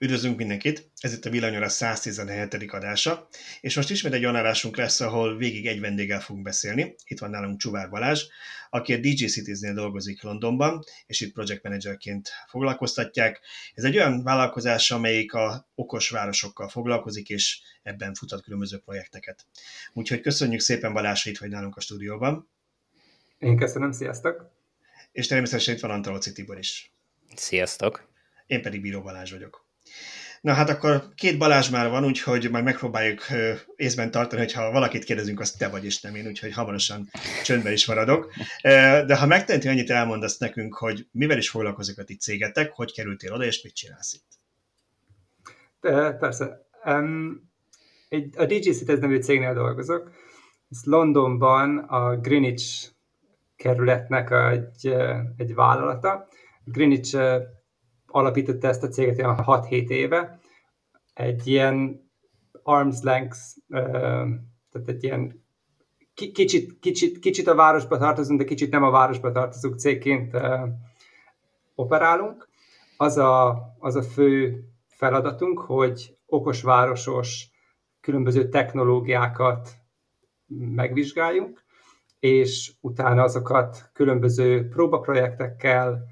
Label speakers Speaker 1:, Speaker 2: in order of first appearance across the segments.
Speaker 1: Üdvözlünk mindenkit! Ez itt a Villanyóra 117. adása, és most ismét egy olyan adásunk lesz, ahol végig egy vendéggel fogunk beszélni. Itt van nálunk Csuvár Balázs, aki a DJ Cities-nél dolgozik Londonban, és itt project managerként foglalkoztatják. Ez egy olyan vállalkozás, amelyik a okos városokkal foglalkozik, és ebben futat különböző projekteket. Úgyhogy köszönjük szépen Balázs, hogy itt vagy nálunk a stúdióban.
Speaker 2: Én köszönöm, sziasztok!
Speaker 1: És természetesen itt van Antalóci Tibor is.
Speaker 3: Sziasztok!
Speaker 1: Én pedig Bíró Balázs vagyok. Na hát akkor két Balázs már van, úgyhogy majd megpróbáljuk észben tartani, hogy ha valakit kérdezünk, azt te vagy és nem én, úgyhogy hamarosan csöndben is maradok. De ha megteheti, annyit elmondasz nekünk, hogy mivel is foglalkozik a ti cégetek, hogy kerültél oda, és mit csinálsz itt?
Speaker 2: De, persze. Um, egy, a DG Cities nevű cégnél dolgozok. Ez Londonban a Greenwich kerületnek egy, egy vállalata. Greenwich alapította ezt a céget olyan 6-7 éve. Egy ilyen arms length, tehát egy ilyen kicsit, kicsit, kicsit a városba tartozunk, de kicsit nem a városba tartozunk cégként operálunk. Az a, az a fő feladatunk, hogy okos városos különböző technológiákat megvizsgáljunk, és utána azokat különböző próbaprojektekkel,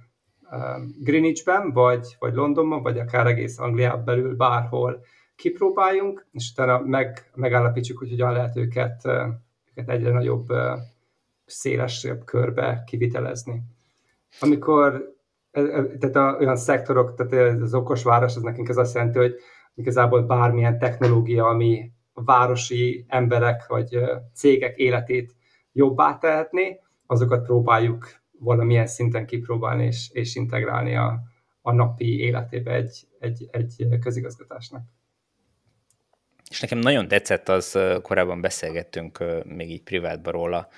Speaker 2: Greenwichben, vagy, vagy Londonban, vagy akár egész Angliában belül bárhol kipróbáljunk, és utána meg, megállapítsuk, hogy hogyan lehet őket, uh, őket egyre nagyobb, uh, szélesebb körbe kivitelezni. Amikor e, e, tehát a, olyan szektorok, tehát az okos város, az nekünk ez azt jelenti, hogy igazából bármilyen technológia, ami a városi emberek vagy uh, cégek életét jobbá tehetné, azokat próbáljuk valamilyen szinten kipróbálni és, és integrálni a, a napi életébe egy, egy, egy közigazgatásnak.
Speaker 3: És nekem nagyon tetszett az, korábban beszélgettünk még így privátban róla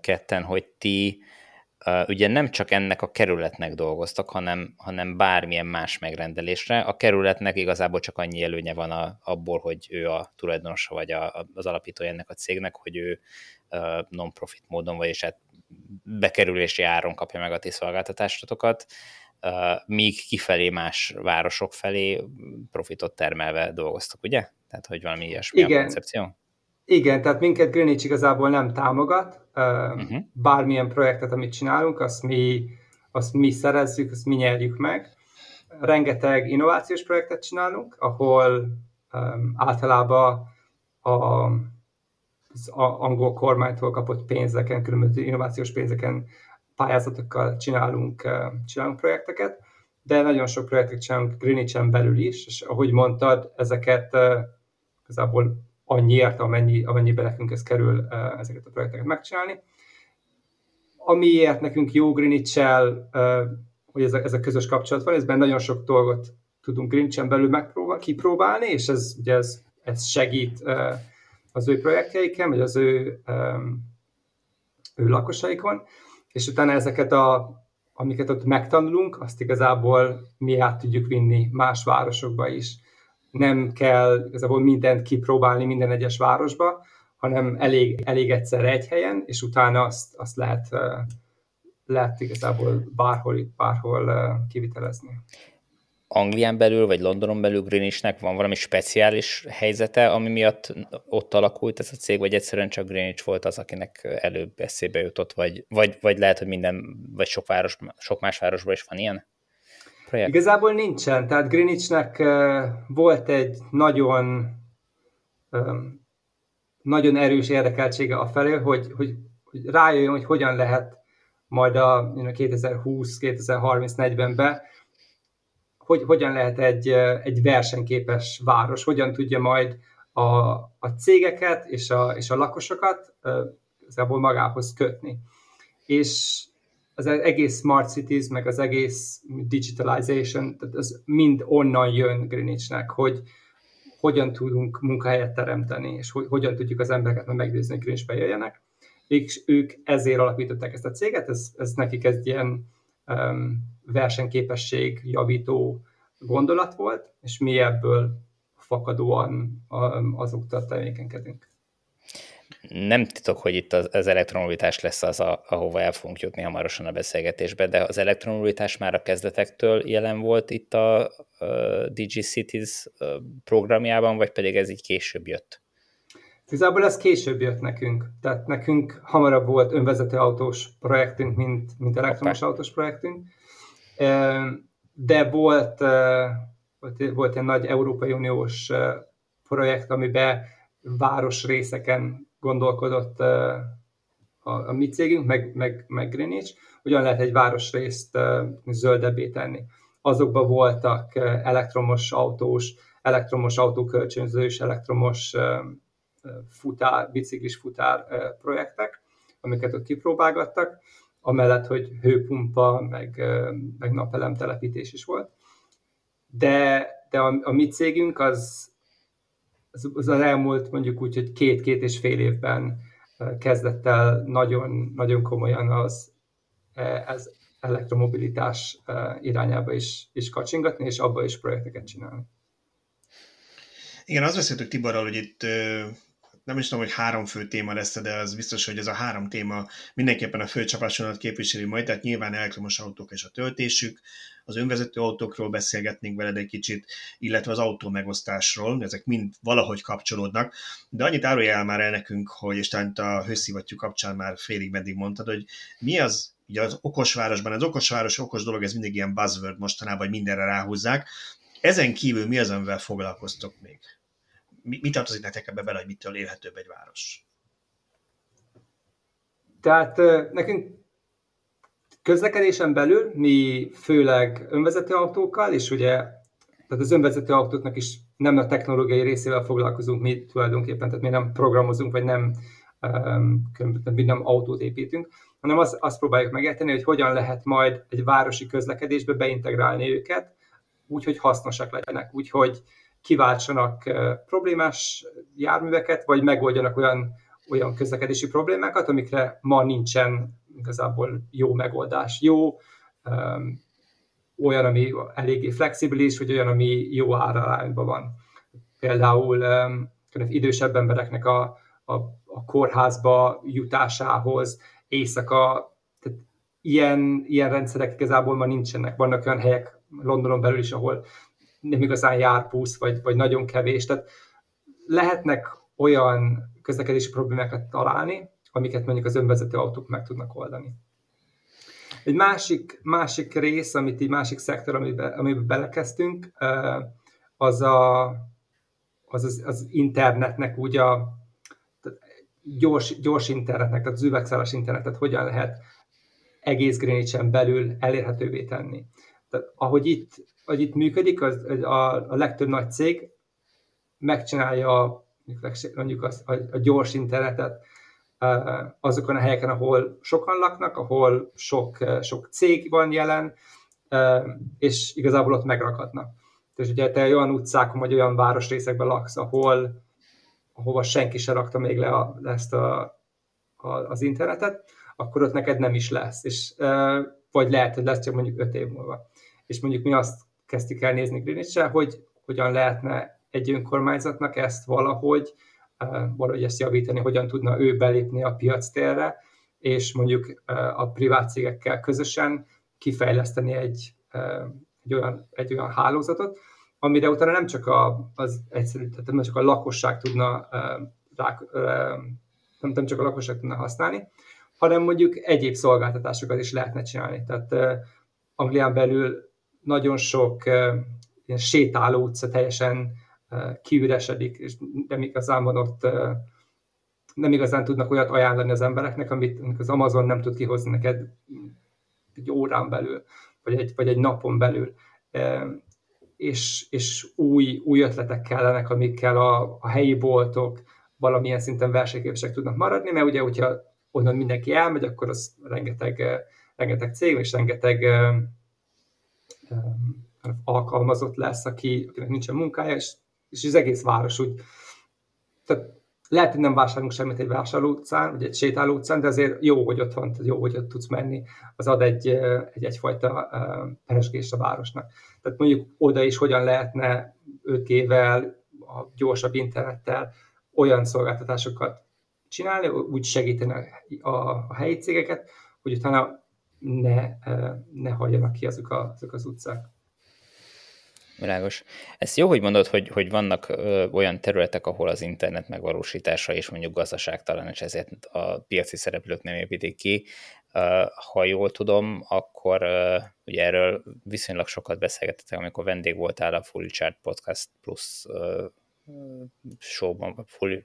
Speaker 3: ketten, hogy ti ugye nem csak ennek a kerületnek dolgoztak, hanem, hanem bármilyen más megrendelésre. A kerületnek igazából csak annyi előnye van a, abból, hogy ő a tulajdonosa vagy a, az alapítója ennek a cégnek, hogy ő non-profit módon, vagyis hát bekerülési áron kapja meg a ti szolgáltatásokat, míg kifelé más városok felé profitot termelve dolgoztok, ugye? Tehát, hogy valami ilyesmi Igen. a koncepció?
Speaker 2: Igen, tehát minket Greenwich igazából nem támogat. Uh-huh. Bármilyen projektet, amit csinálunk, azt mi, azt mi szerezzük, azt mi nyerjük meg. Rengeteg innovációs projektet csinálunk, ahol um, általában a az angol kormánytól kapott pénzeken, különböző innovációs pénzeken, pályázatokkal csinálunk, csinálunk projekteket, de nagyon sok projektet csinálunk Greenwich-en belül is, és ahogy mondtad, ezeket igazából annyiért, amennyi, amennyibe nekünk ez kerül ezeket a projekteket megcsinálni. Amiért nekünk jó greenwich hogy ez a, ez a közös kapcsolat van, ezben nagyon sok dolgot tudunk Greenwich-en belül megpróbál, kipróbálni, és ez, ugye ez, ez segít az ő projektjeiken, vagy az ő, ő lakosaikon, és utána ezeket a, amiket ott megtanulunk, azt igazából mi át tudjuk vinni más városokba is. Nem kell igazából mindent kipróbálni minden egyes városba, hanem elég, elég egyszer egy helyen, és utána azt, azt lehet, lehet igazából bárhol, bárhol kivitelezni.
Speaker 3: Anglián belül, vagy Londonon belül Greenwichnek van valami speciális helyzete, ami miatt ott alakult ez a cég, vagy egyszerűen csak Greenwich volt az, akinek előbb eszébe jutott, vagy, vagy, vagy lehet, hogy minden, vagy sok, város, sok más városban is van ilyen
Speaker 2: projekt? Igazából nincsen, tehát Greenwichnek volt egy nagyon nagyon erős érdekeltsége a felé, hogy, hogy, hogy rájöjjön, hogy hogyan lehet majd a 2020-2030-40-ben hogy hogyan lehet egy, egy versenyképes város, hogyan tudja majd a, a cégeket és a, és a lakosokat igazából magához kötni. És az egész Smart Cities, meg az egész digitalization, tehát az mind onnan jön Greenwichnek, hogy hogyan tudunk munkahelyet teremteni, és hogy, hogyan tudjuk az embereket meggyőzni, hogy Greenwichbe jöjjenek. És ők ezért alapították ezt a céget, ez, ez nekik egy ilyen versenyképesség javító gondolat volt, és mi ebből fakadóan azoktól tevékenykedünk.
Speaker 3: nem titok, hogy itt az, elektromobilitás lesz az, a, ahova el fogunk jutni hamarosan a beszélgetésbe, de az elektromobilitás már a kezdetektől jelen volt itt a, a DG Cities programjában, vagy pedig ez így később jött?
Speaker 2: Igazából ez később jött nekünk. Tehát nekünk hamarabb volt önvezető autós projektünk, mint, mint elektromos Hoppá. autós projektünk. De volt, volt, volt egy nagy Európai Uniós projekt, amiben városrészeken gondolkodott a, a mi cégünk, meg, meg, meg Greenwich, hogyan lehet egy városrészt zöldebbé tenni. Azokban voltak elektromos autós, elektromos autókölcsönző és elektromos futár, biciklis futár projektek, amiket ott kipróbálgattak, amellett, hogy hőpumpa, meg, meg napelem telepítés is volt. De, de a, a mi cégünk az, az, az elmúlt mondjuk úgy, hogy két-két és fél évben kezdett el nagyon, nagyon komolyan az ez elektromobilitás irányába is, is kacsingatni, és abba is projekteket csinálni.
Speaker 1: Igen, azt beszéltük Tiborral, hogy itt nem is tudom, hogy három fő téma lesz, de az biztos, hogy ez a három téma mindenképpen a főcsapásodat képviseli majd, tehát nyilván elektromos autók és a töltésük, az önvezető autókról beszélgetnénk veled egy kicsit, illetve az autó megosztásról, ezek mind valahogy kapcsolódnak, de annyit árulj el már el nekünk, hogy és talán a hőszivattyú kapcsán már félig meddig mondtad, hogy mi az, ugye az okosvárosban, az okosváros okos dolog, ez mindig ilyen buzzword mostanában, hogy mindenre ráhúzzák. Ezen kívül mi az, amivel foglalkoztok még? Mi, mi tartozik nektek ebbe bele, hogy mitől élhetőbb egy város?
Speaker 2: Tehát nekünk közlekedésen belül mi főleg önvezető autókkal, és ugye tehát az önvezető autóknak is nem a technológiai részével foglalkozunk mi tulajdonképpen, tehát mi nem programozunk, vagy nem, mi nem autót építünk, hanem azt, azt próbáljuk megérteni, hogy hogyan lehet majd egy városi közlekedésbe beintegrálni őket, úgy, hogy hasznosak legyenek, úgy, hogy kiváltsanak problémás járműveket, vagy megoldjanak olyan, olyan közlekedési problémákat, amikre ma nincsen igazából jó megoldás. Jó, um, olyan, ami eléggé flexibilis, vagy olyan, ami jó árarányban van. Például um, idősebb embereknek a, a, a kórházba jutásához, éjszaka, tehát ilyen, ilyen rendszerek igazából ma nincsenek. Vannak olyan helyek Londonon belül is, ahol nem igazán jár busz, vagy, vagy nagyon kevés. Tehát lehetnek olyan közlekedési problémákat találni, amiket mondjuk az önvezető autók meg tudnak oldani. Egy másik, másik rész, amit egy másik szektor, amiben, amiben belekezdtünk, az, a, az, az, az internetnek úgy a gyors, gyors internetnek, tehát az üvegszálas internetet hogyan lehet egész greenwich belül elérhetővé tenni. Tehát ahogy itt hogy itt működik, az, a, a legtöbb nagy cég megcsinálja mondjuk az, a, a gyors internetet azokon a helyeken, ahol sokan laknak, ahol sok, sok cég van jelen, és igazából ott megrakadnak. És ugye te olyan utcákon vagy olyan városrészekben laksz, ahol ahova senki se rakta még le a, ezt a, a, az internetet, akkor ott neked nem is lesz. És, vagy lehet, hogy lesz csak mondjuk öt év múlva. És mondjuk mi azt kezdtük el nézni greenwich hogy hogyan lehetne egy önkormányzatnak ezt valahogy, valahogy ezt javítani, hogyan tudna ő belépni a piac térre, és mondjuk a privát cégekkel közösen kifejleszteni egy, egy, olyan, egy olyan hálózatot, amire utána nem csak a, az egyszerű, tehát nem csak a lakosság tudna nem, nem csak a lakosság tudna használni, hanem mondjuk egyéb szolgáltatásokat is lehetne csinálni. Tehát Anglián belül nagyon sok ilyen sétáló utca teljesen kiüresedik, és nem igazán van ott, nem igazán tudnak olyat ajánlani az embereknek, amit az Amazon nem tud kihozni neked egy órán belül, vagy egy, vagy egy napon belül. És, és új, új ötletek kellenek, amikkel a, a helyi boltok valamilyen szinten versenyképesek tudnak maradni, mert ugye, hogyha onnan mindenki elmegy, akkor az rengeteg, rengeteg cég és rengeteg alkalmazott lesz, aki, akinek nincsen munkája, és, és az egész város úgy, tehát lehet, hogy nem vásárolunk semmit egy vásárló utcán, vagy egy sétáló utcán, de azért jó, hogy ott van, jó, hogy ott tudsz menni, az ad egy, egy egyfajta peresgést a városnak. Tehát mondjuk oda is hogyan lehetne 5G-vel, a gyorsabb internettel olyan szolgáltatásokat csinálni, úgy segíteni a, a helyi cégeket, hogy utána ne, ne hagyjanak ki azok, a, azok az utcák.
Speaker 3: Világos. Ez jó, hogy mondod, hogy, hogy vannak ö, olyan területek, ahol az internet megvalósítása és mondjuk gazdaságtalan, és ezért a piaci szereplők nem építik ki. Uh, ha jól tudom, akkor uh, ugye erről viszonylag sokat beszélgettetek, amikor vendég voltál a Fully Chart Podcast Plus uh, showban, vagy Full,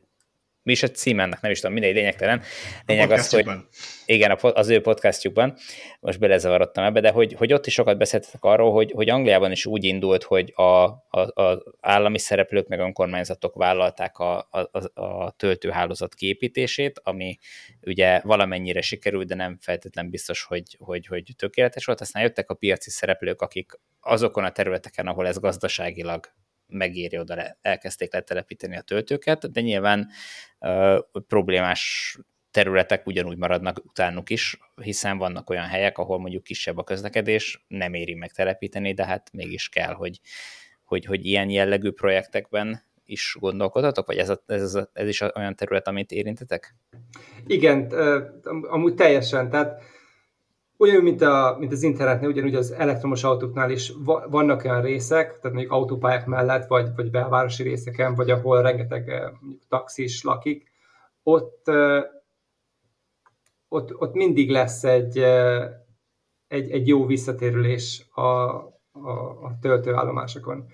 Speaker 3: mi is a cím ennek, nem is tudom, mindegy, lényegtelen. Lényeg az, hogy igen, az ő podcastjukban, most belezavarodtam ebbe, de hogy, hogy ott is sokat beszéltetek arról, hogy, hogy Angliában is úgy indult, hogy a, a, a állami szereplők meg önkormányzatok vállalták a, a, a töltőhálózat kiépítését, ami ugye valamennyire sikerült, de nem feltétlen biztos, hogy, hogy, hogy tökéletes volt. Aztán jöttek a piaci szereplők, akik azokon a területeken, ahol ez gazdaságilag megéri oda, elkezdték letelepíteni a töltőket, de nyilván uh, problémás területek ugyanúgy maradnak utánuk is, hiszen vannak olyan helyek, ahol mondjuk kisebb a közlekedés, nem éri megtelepíteni, de hát mégis kell, hogy, hogy, hogy ilyen jellegű projektekben is gondolkodatok, vagy ez, a, ez, a, ez is olyan terület, amit érintetek?
Speaker 2: Igen, amúgy teljesen. Tehát Ugyanúgy, mint, a, mint az internetnél, ugyanúgy az elektromos autóknál is vannak olyan részek, tehát mondjuk autópályák mellett, vagy, vagy belvárosi részeken, vagy ahol rengeteg eh, taxis lakik, ott, eh, ott, ott mindig lesz egy, eh, egy, egy jó visszatérülés a, a, a töltőállomásokon.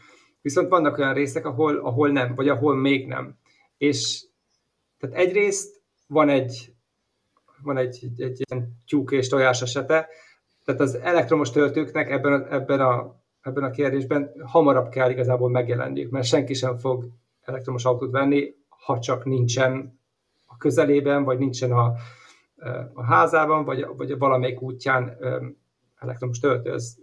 Speaker 2: Viszont vannak olyan részek, ahol, ahol nem, vagy ahol még nem. És tehát egyrészt van egy, van egy, egy, egy ilyen tyúk és tojás esete, tehát az elektromos töltőknek ebben a, ebben a, ebben a kérdésben hamarabb kell igazából megjelenniük, mert senki sem fog elektromos autót venni, ha csak nincsen a közelében, vagy nincsen a, a házában, vagy, vagy valamelyik útján elektromos töltő. Ez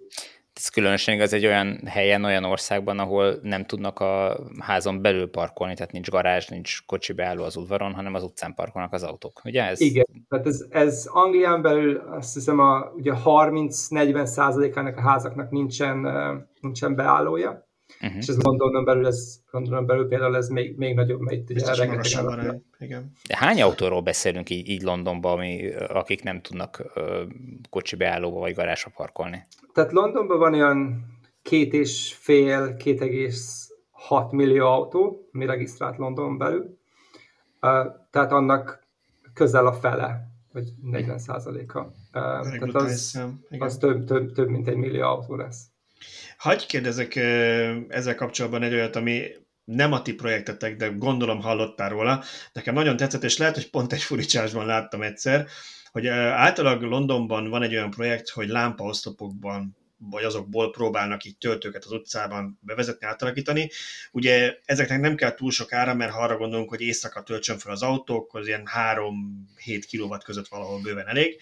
Speaker 3: ez különösen igaz egy olyan helyen, olyan országban, ahol nem tudnak a házon belül parkolni, tehát nincs garázs, nincs kocsi beálló az udvaron, hanem az utcán parkolnak az autók, ugye?
Speaker 2: Ez... Igen, tehát ez, ez Anglián belül azt hiszem a ugye 30-40 százalékának a házaknak nincsen, nincsen beállója, Uh-huh. És ez Londonon belül, ez, Londonon belül például ez még, még nagyobb, mert itt ugye rengeteg.
Speaker 3: Igen. De hány autóról beszélünk így, így Londonban, ami, akik nem tudnak ö, kocsi beállóba vagy garázsba parkolni?
Speaker 2: Tehát Londonban van olyan két és fél, két egész hat millió autó, mi regisztrált London belül. Uh, tehát annak közel a fele, vagy 40 százaléka. Uh, tehát az, az több, több, több, mint egy millió autó lesz.
Speaker 1: Hagyj kérdezek ezzel kapcsolatban egy olyat, ami nem a ti projektetek, de gondolom hallottál róla. Nekem nagyon tetszett, és lehet, hogy pont egy furicsásban láttam egyszer, hogy általában Londonban van egy olyan projekt, hogy lámpaoszlopokban vagy azokból próbálnak így töltőket az utcában bevezetni, átalakítani. Ugye ezeknek nem kell túl sok ára, mert ha arra gondolunk, hogy éjszaka töltsön fel az autók, ilyen 3-7 kW között valahol bőven elég.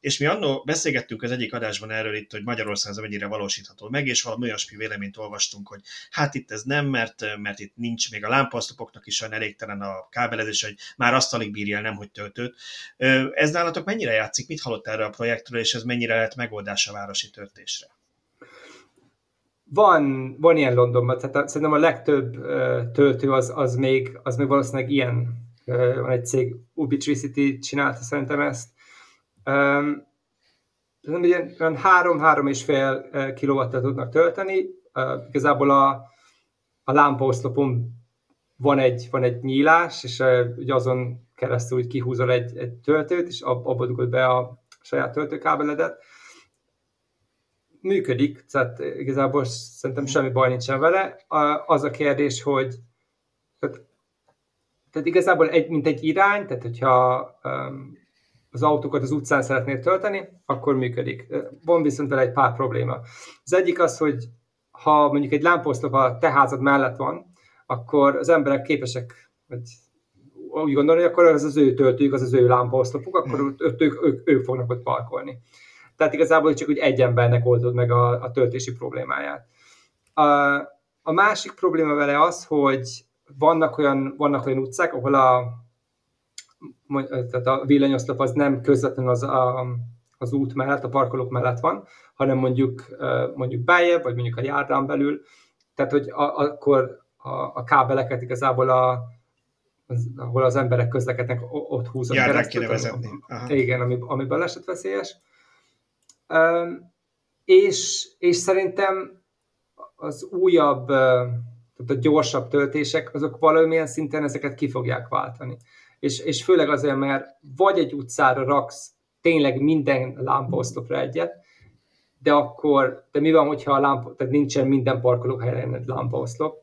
Speaker 1: És mi annó beszélgettünk az egyik adásban erről itt, hogy Magyarország ez mennyire valósítható meg, és valami olyasmi véleményt olvastunk, hogy hát itt ez nem, mert, mert itt nincs még a lámpasztopoknak is olyan elégtelen a kábelezés, hogy már azt alig bírja el, nem hogy töltőt. Ez nálatok mennyire játszik? Mit hallott erről a projektről, és ez mennyire lehet megoldás a városi töltés? Töltésre?
Speaker 2: Van, van ilyen Londonban, tehát a, szerintem a legtöbb töltő az, az, még, az még valószínűleg ilyen. Van egy cég, Ubitricity csinálta szerintem ezt. Um, ugye olyan 3-3,5 kilovattal tudnak tölteni. Uh, igazából a, a lámpaoszlopon van egy, van egy nyílás, és uh, ugye azon keresztül úgy kihúzol egy, egy töltőt, és abba dugod be a saját töltőkábeledet működik, tehát igazából szerintem semmi baj nincsen vele. Az a kérdés, hogy tehát, tehát igazából egy, mint egy irány, tehát hogyha um, az autókat az utcán szeretnél tölteni, akkor működik. Van viszont vele egy pár probléma. Az egyik az, hogy ha mondjuk egy lámposztop a te házad mellett van, akkor az emberek képesek, hogy úgy gondolni, akkor az az ő töltőjük, az az ő lámpaoszlopuk, akkor ők, ők, ők, ők fognak ott parkolni. Tehát igazából csak úgy egy embernek oldod meg a, a töltési problémáját. A, a másik probléma vele az, hogy vannak olyan, vannak olyan utcák, ahol a, tehát a villanyoszlop az nem közvetlenül az, a, az út mellett, a parkolók mellett van, hanem mondjuk, mondjuk beljebb, vagy mondjuk a járdán belül, tehát hogy a, akkor a, a kábeleket igazából a, az, ahol az emberek közlekednek, ott húzott
Speaker 1: Járnák kéne vezetni.
Speaker 2: Aha. Igen, ami, ami balesetveszélyes. És, és szerintem az újabb, tehát a gyorsabb töltések, azok valamilyen szinten ezeket ki fogják váltani. És, és főleg azért, mert vagy egy utcára raksz tényleg minden lámpaoszlopra egyet, de akkor, de mi van, hogyha a lámpa, tehát nincsen minden parkolóhelyen egy lámpaoszlop,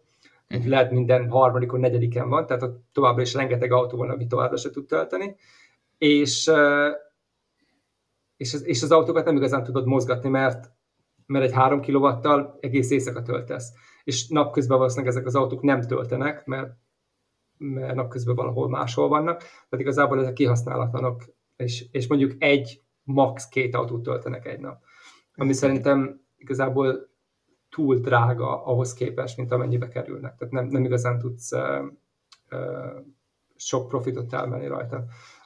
Speaker 2: uh-huh. lehet minden harmadikon, negyediken van, tehát ott továbbra is rengeteg autó van, ami továbbra se tud tölteni, és, és, az, és az autókat nem igazán tudod mozgatni, mert, mert egy 3 kilovattal egész éjszaka töltesz. És napközben valószínűleg ezek az autók nem töltenek, mert, mert napközben valahol máshol vannak, tehát igazából ezek kihasználatlanok, és, és mondjuk egy, max. két autót töltenek egy nap. Ami szerintem igazából túl drága ahhoz képest, mint amennyibe kerülnek. Tehát nem, nem igazán tudsz uh, uh, sok profitot elmenni rajta.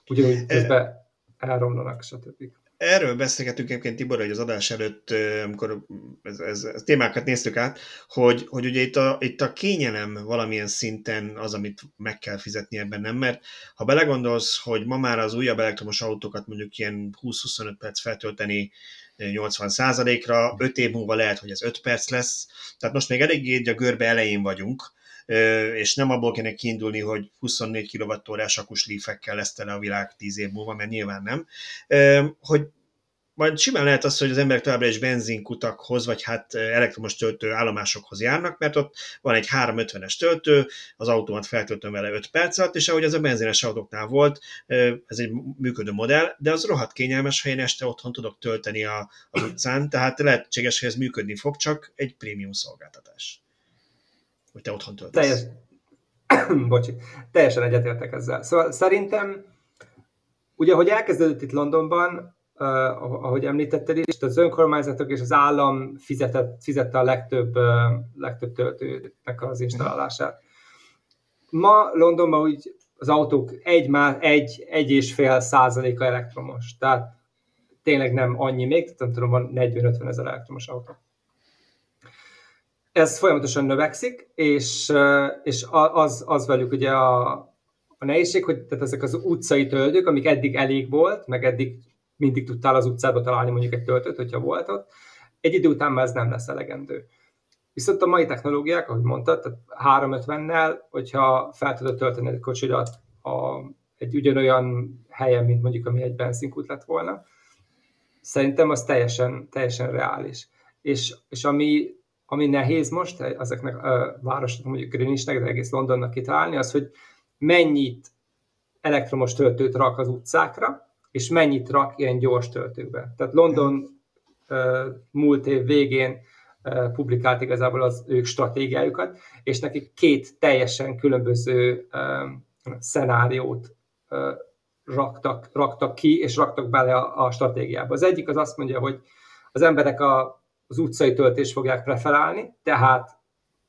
Speaker 2: Ugyanúgy közben elromlanak, stb.
Speaker 1: Erről beszélgetünk egyébként Tibor, hogy az adás előtt, amikor ez, ez, ez témákat néztük át, hogy, hogy ugye itt a, itt a kényelem valamilyen szinten az, amit meg kell fizetni ebben, nem? Mert ha belegondolsz, hogy ma már az újabb elektromos autókat mondjuk ilyen 20-25 perc feltölteni 80%-ra, 5 év múlva lehet, hogy ez 5 perc lesz, tehát most még eléggé a görbe elején vagyunk, és nem abból kéne kiindulni, hogy 24 kWh akus lífekkel lesz tele a világ 10 év múlva, mert nyilván nem, hogy majd simán lehet az, hogy az emberek továbbra is benzinkutakhoz, vagy hát elektromos töltő állomásokhoz járnak, mert ott van egy 350-es töltő, az autómat feltöltöm vele 5 perc alatt, és ahogy az a benzines autóknál volt, ez egy működő modell, de az rohadt kényelmes, ha én este otthon tudok tölteni a, az utcán, tehát lehetséges, hogy ez működni fog, csak egy prémium szolgáltatás. Hogy te otthon töltesz.
Speaker 2: Teljes... Bocsi, teljesen egyetértek ezzel. Szóval szerintem, ugye, hogy elkezdődött itt Londonban, uh, ahogy említetted is, az önkormányzatok és az állam fizetett, fizette a legtöbb, uh, legtöbb töltőnek az installálását. Ma Londonban úgy az autók egy, egy, egy és fél százaléka elektromos, tehát tényleg nem annyi még, nem tudom, van 40-50 ezer elektromos autó. Ez folyamatosan növekszik, és, és az, az velük ugye a, a nehézség, hogy tehát ezek az utcai töltők, amik eddig elég volt, meg eddig mindig tudtál az utcába találni mondjuk egy töltőt, hogyha volt ott. Egy idő után már ez nem lesz elegendő. Viszont a mai technológiák, ahogy mondtad, tehát 350-nel, hogyha fel tudod tölteni egy kocsidat a, egy ugyanolyan helyen, mint mondjuk ami egy benzinkút lett volna, szerintem az teljesen, teljesen reális. És, és ami, ami nehéz most ezeknek a városoknak, mondjuk Greenwichnek, de egész Londonnak kitalálni, az, hogy mennyit elektromos töltőt rak az utcákra, és mennyit rak ilyen gyors töltőkbe. Tehát London uh, múlt év végén uh, publikált igazából az ők stratégiájukat, és nekik két teljesen különböző szenáriót raktak, raktak ki, és raktak bele a, a stratégiába. Az egyik az azt mondja, hogy az emberek a, az utcai töltést fogják preferálni, tehát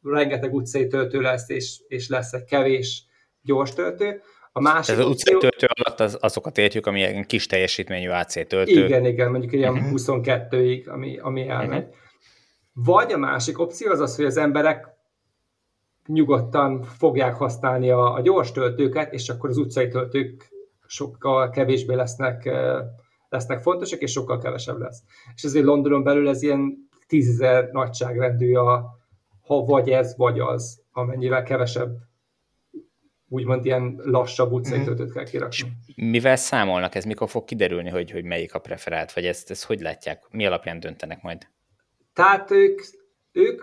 Speaker 2: rengeteg utcai töltő lesz, és, és lesz egy kevés gyors töltő.
Speaker 3: A másik Ez az utcai töltő alatt az, azokat értjük, ami ilyen kis teljesítményű AC töltő.
Speaker 2: Igen, igen, mondjuk ilyen uh-huh. 22-ig, ami, ami elmegy. Uh-huh. Vagy a másik opció az az, hogy az emberek nyugodtan fogják használni a, a gyors töltőket, és akkor az utcai töltők sokkal kevésbé lesznek, lesznek fontosak, és sokkal kevesebb lesz. És ezért Londonon belül ez ilyen tízezer nagyságrendű a ha vagy ez, vagy az, amennyivel kevesebb úgymond ilyen lassabb utcai mm. töltőt kell kirakni.
Speaker 3: mivel számolnak ez? Mikor fog kiderülni, hogy, hogy melyik a preferált? Vagy ezt, ezt hogy látják? Mi alapján döntenek majd?
Speaker 2: Tehát ők, ők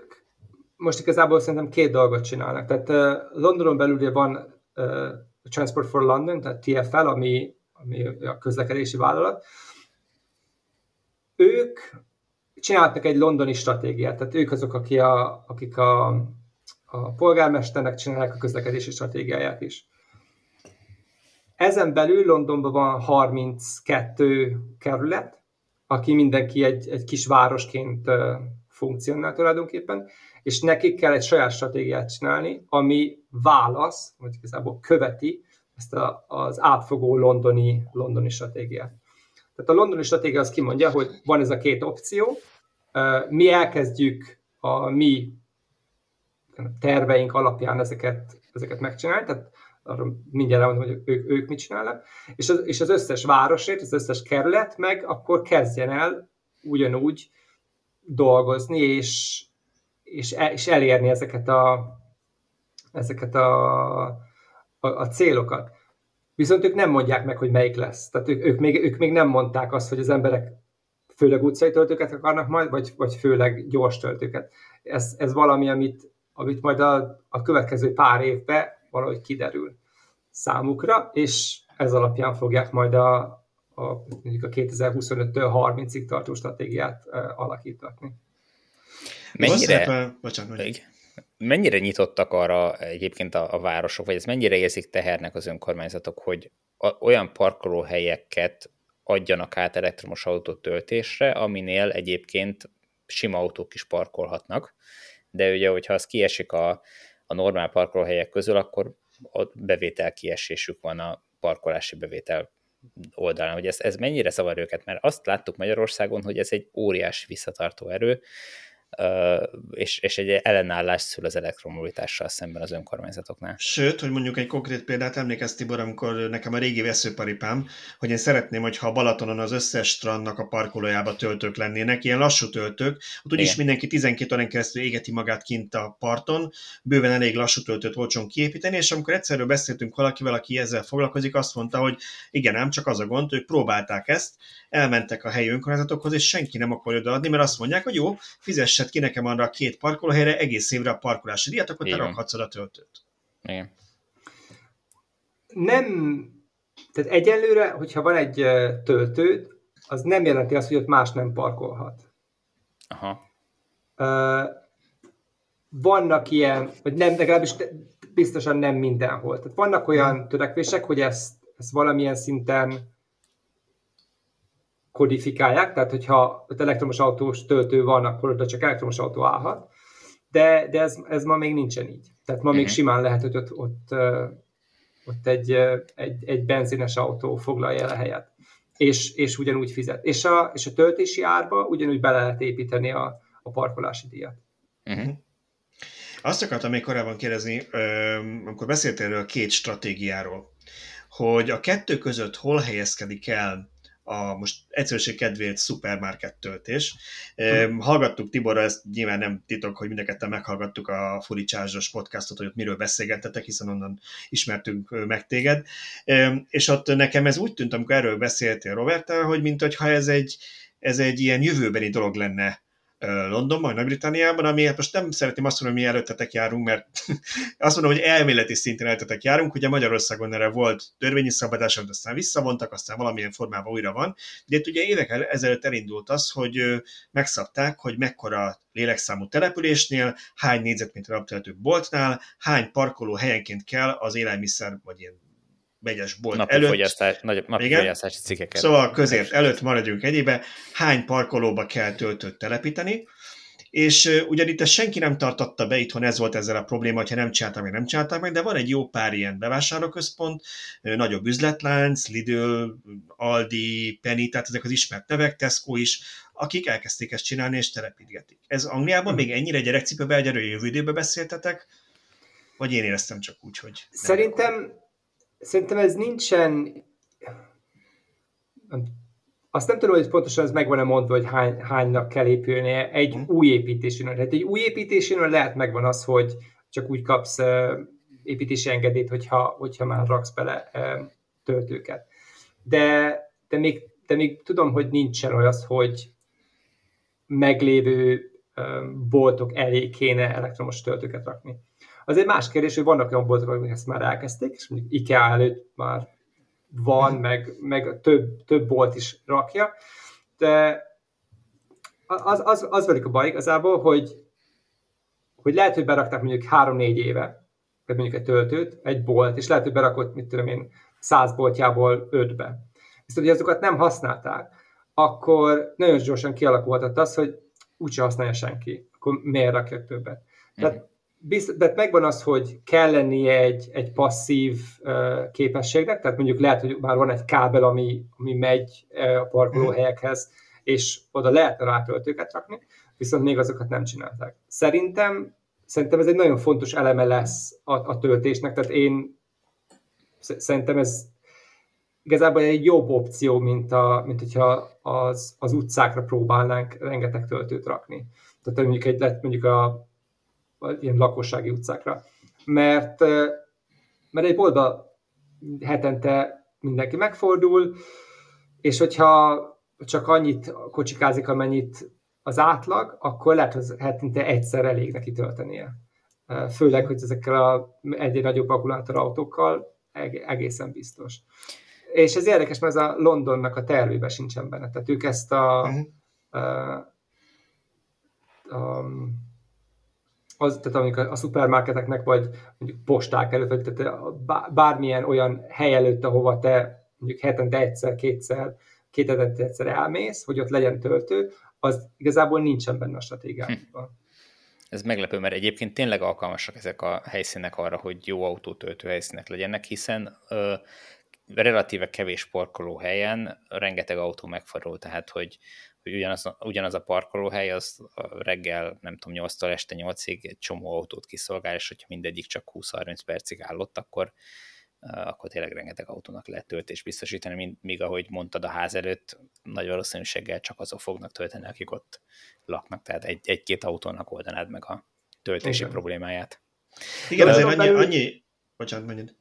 Speaker 2: most igazából szerintem két dolgot csinálnak. Tehát uh, Londonon belül van uh, Transport for London, tehát TFL, ami, ami a közlekedési vállalat. Ők csináltak egy londoni stratégiát, tehát ők azok, akik a, akik a a polgármesternek csinálják a közlekedési stratégiáját is. Ezen belül Londonban van 32 kerület, aki mindenki egy, egy kis városként funkcionál tulajdonképpen, és nekik kell egy saját stratégiát csinálni, ami válasz, vagy igazából követi ezt a, az átfogó londoni, londoni stratégiát. Tehát a londoni stratégia az kimondja, hogy van ez a két opció, mi elkezdjük a mi terveink alapján ezeket, ezeket megcsinálni. Tehát arra mindjárt elmondom, hogy ők, ők mit csinálnak, és az, és az összes városért, az összes kerület meg akkor kezdjen el ugyanúgy dolgozni, és, és, és elérni ezeket a, ezeket a, a, a célokat. Viszont ők nem mondják meg, hogy melyik lesz. Tehát ők, ők, még, ők még nem mondták azt, hogy az emberek főleg utcai töltőket akarnak majd, vagy, vagy főleg gyors töltőket. Ez, ez valami, amit, amit majd a, a következő pár évben valahogy kiderül számukra, és ez alapján fogják majd a, a, mondjuk a 2025-től 30-ig tartó stratégiát uh, alakítani.
Speaker 3: Mennyire, bocsánat, mennyire nyitottak arra egyébként a, a városok, vagy ez mennyire érzik tehernek az önkormányzatok, hogy a, olyan parkolóhelyeket adjanak át elektromos autó töltésre, aminél egyébként sima autók is parkolhatnak, de ugye, hogyha az kiesik a, a normál parkolóhelyek közül, akkor a bevétel kiesésük van a parkolási bevétel oldalán, hogy ez, ez mennyire zavar őket, mert azt láttuk Magyarországon, hogy ez egy óriási visszatartó erő, és, és egy ellenállás szül az elektromobilitással szemben az önkormányzatoknál.
Speaker 1: Sőt, hogy mondjuk egy konkrét példát emlékezz Tibor, amikor nekem a régi veszőparipám, hogy én szeretném, hogyha a Balatonon az összes strandnak a parkolójába töltők lennének, ilyen lassú töltők, ott úgyis mindenki 12 órán keresztül égeti magát kint a parton, bőven elég lassú töltőt olcsón kiépíteni, és amikor egyszerűen beszéltünk valakivel, aki ezzel foglalkozik, azt mondta, hogy igen, ám csak az a gond, ők próbálták ezt, elmentek a helyi önkormányzatokhoz, és senki nem akarja odaadni, mert azt mondják, hogy jó, fizessed ki nekem arra a két parkolóhelyre egész évre a parkolási díjat, akkor te rakhatsz a töltőt.
Speaker 3: Igen.
Speaker 2: Nem, tehát egyelőre, hogyha van egy töltőd, az nem jelenti azt, hogy ott más nem parkolhat.
Speaker 3: Aha.
Speaker 2: Uh, vannak ilyen, vagy nem, legalábbis biztosan nem mindenhol. Tehát vannak olyan törekvések, hogy ezt, ezt valamilyen szinten kodifikálják, tehát hogyha ott elektromos autós töltő van, akkor oda csak elektromos autó állhat, de, de ez, ez ma még nincsen így. Tehát ma még mhm. simán lehet, hogy ott, ott, ott egy, egy, egy benzines autó foglalja el a helyet, és, és ugyanúgy fizet. És a, és a töltési árba ugyanúgy bele lehet építeni a, a parkolási díjat.
Speaker 1: Uh-huh. Azt akartam még korábban kérdezni, amikor beszéltél erről a két stratégiáról, hogy a kettő között hol helyezkedik el a most egyszerűség kedvéért szupermarket töltés. Hmm. Hallgattuk Tiborra, ezt nyilván nem titok, hogy mind meghallgattuk a Furicsázsos podcastot, hogy ott miről beszélgettetek, hiszen onnan ismertünk meg téged. És ott nekem ez úgy tűnt, amikor erről beszéltél Roberta, hogy mint hogyha ez egy, ez egy ilyen jövőbeni dolog lenne Londonban, Nagy-Britanniában, ami hát most nem szeretném azt mondani, hogy mi előttetek járunk, mert azt mondom, hogy elméleti szinten előttetek járunk, ugye Magyarországon erre volt törvényi szabadás, amit aztán visszavontak, aztán valamilyen formában újra van, de itt ugye évek ezelőtt elindult az, hogy megszabták, hogy mekkora lélekszámú településnél, hány négyzetméter alapteletű boltnál, hány parkoló helyenként kell az élelmiszer, vagy ilyen vegyes bolt
Speaker 3: napi
Speaker 1: előtt.
Speaker 3: Fogyasztás, nagyobb napi igen? fogyasztási cikkeket.
Speaker 1: Szóval közért előtt maradjunk egyébe, hány parkolóba kell töltőt telepíteni, és ugyan itt ezt senki nem tartotta be, itthon ez volt ezzel a probléma, hogyha nem csinálták meg, nem csinálták meg, de van egy jó pár ilyen bevásárlóközpont, nagyobb üzletlánc, Lidl, Aldi, Penny, tehát ezek az ismert nevek, Tesco is, akik elkezdték ezt csinálni és telepítgetik. Ez Angliában hmm. még ennyire gyerekcipőbe, egy jövő időbe beszéltetek, vagy én éreztem csak úgy, hogy...
Speaker 2: Szerintem Szerintem ez nincsen... Azt nem tudom, hogy pontosan ez megvan-e mondva, hogy hány, hánynak kell épülnie egy hmm. új építésénél. Tehát egy új építésénél lehet megvan az, hogy csak úgy kapsz építési engedélyt, hogyha, hogyha már raksz bele töltőket. De, de, még, de még tudom, hogy nincsen olyan, hogy meglévő boltok elé kéne elektromos töltőket rakni. Az egy más kérdés, hogy vannak olyan boltok, amik ezt már elkezdték, és mondjuk IKEA előtt már van, meg, meg több, több bolt is rakja, de az, az, az velük a baj igazából, hogy, hogy lehet, hogy berakták mondjuk három-négy éve, tehát mondjuk egy töltőt, egy bolt, és lehet, hogy berakott, mit tudom én, száz boltjából ötbe. Viszont, hogy azokat nem használták, akkor nagyon gyorsan kialakulhatott az, hogy úgyse használja senki, akkor miért rakja többet. Tehát mhm bizt, de megvan az, hogy kell lennie egy, egy passzív uh, képességnek, tehát mondjuk lehet, hogy már van egy kábel, ami, ami megy uh, a parkolóhelyekhez, és oda lehetne rátöltőket rakni, viszont még azokat nem csinálták. Szerintem, szerintem ez egy nagyon fontos eleme lesz a, a töltésnek, tehát én Szerintem ez igazából egy jobb opció, mint, a, mint hogyha az, az utcákra próbálnánk rengeteg töltőt rakni. Tehát mondjuk egy lett mondjuk a, a ilyen lakossági utcákra. Mert, mert egy boltban hetente mindenki megfordul, és hogyha csak annyit kocsikázik, amennyit az átlag, akkor lehet, hogy hetente egyszer elég neki töltenie. Főleg, hogy ezekkel a egyre nagyobb akkumulátorautókkal egészen biztos. És ez érdekes, mert ez a Londonnak a tervében sincsen benne. Tehát ők ezt a, uh-huh. a, a az, tehát amikor a szupermarketeknek, vagy mondjuk posták előtt, vagy tehát bármilyen olyan hely előtt, ahova te mondjuk hetente egyszer, kétszer, két hetente egyszer elmész, hogy ott legyen töltő, az igazából nincsen benne a stratégiában. Hm.
Speaker 3: Ez meglepő, mert egyébként tényleg alkalmasak ezek a helyszínek arra, hogy jó autótöltő helyszínek legyenek, hiszen ö, relatíve kevés parkoló helyen rengeteg autó megfordul, tehát hogy, hogy ugyanaz, ugyanaz a parkolóhely, az reggel, nem tudom, 8-tól este 8-ig egy csomó autót kiszolgál, és hogyha mindegyik csak 20-30 percig állott, akkor, akkor tényleg rengeteg autónak lehet töltést biztosítani, míg ahogy mondtad a ház előtt, nagy valószínűséggel csak azok fognak tölteni, akik ott laknak, tehát egy, egy-két autónak oldanád meg a töltési Igen. problémáját.
Speaker 1: Igen, azért annyi, belül... annyi... Bocsánat, mondjad.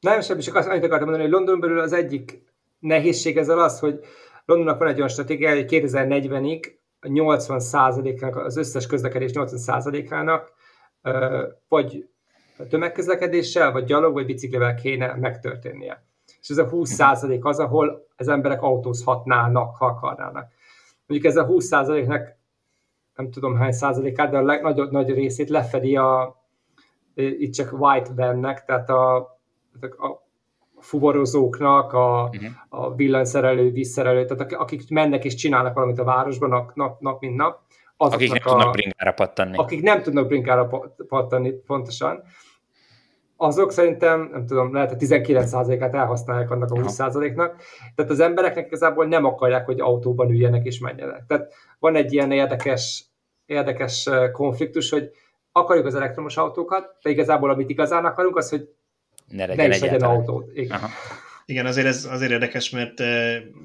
Speaker 2: Nem, sem, csak azt annyit akartam mondani, hogy London belül az egyik nehézség ezzel az, hogy Londonnak van egy olyan stratégia, hogy 2040-ig 80%-ának, az összes közlekedés 80%-ának vagy tömegközlekedéssel, vagy gyalog, vagy biciklivel kéne megtörténnie. És ez a 20% az, ahol az emberek autózhatnának, ha akarnának. Mondjuk ez a 20%-nek nem tudom hány százalékát, de a legnagy, nagy részét lefedi a itt csak white vannek, tehát a, a fuvarozóknak, a, uh-huh. a villanyszerelő, vízszerelő, tehát akik mennek és csinálnak valamit a városban nap, nap, nap mint nap.
Speaker 3: Akik nem a, tudnak bringára pattanni.
Speaker 2: Akik nem tudnak bringára pattanni, pontosan. Azok szerintem, nem tudom, lehet a 19%-át elhasználják annak a 20%-nak. Tehát az embereknek igazából nem akarják, hogy autóban üljenek és menjenek. Tehát van egy ilyen érdekes, érdekes konfliktus, hogy akarjuk az elektromos autókat, de igazából amit igazán akarunk, az, hogy ne legyen, ne is legyen autót. Igen. Aha.
Speaker 1: Igen, azért ez azért érdekes, mert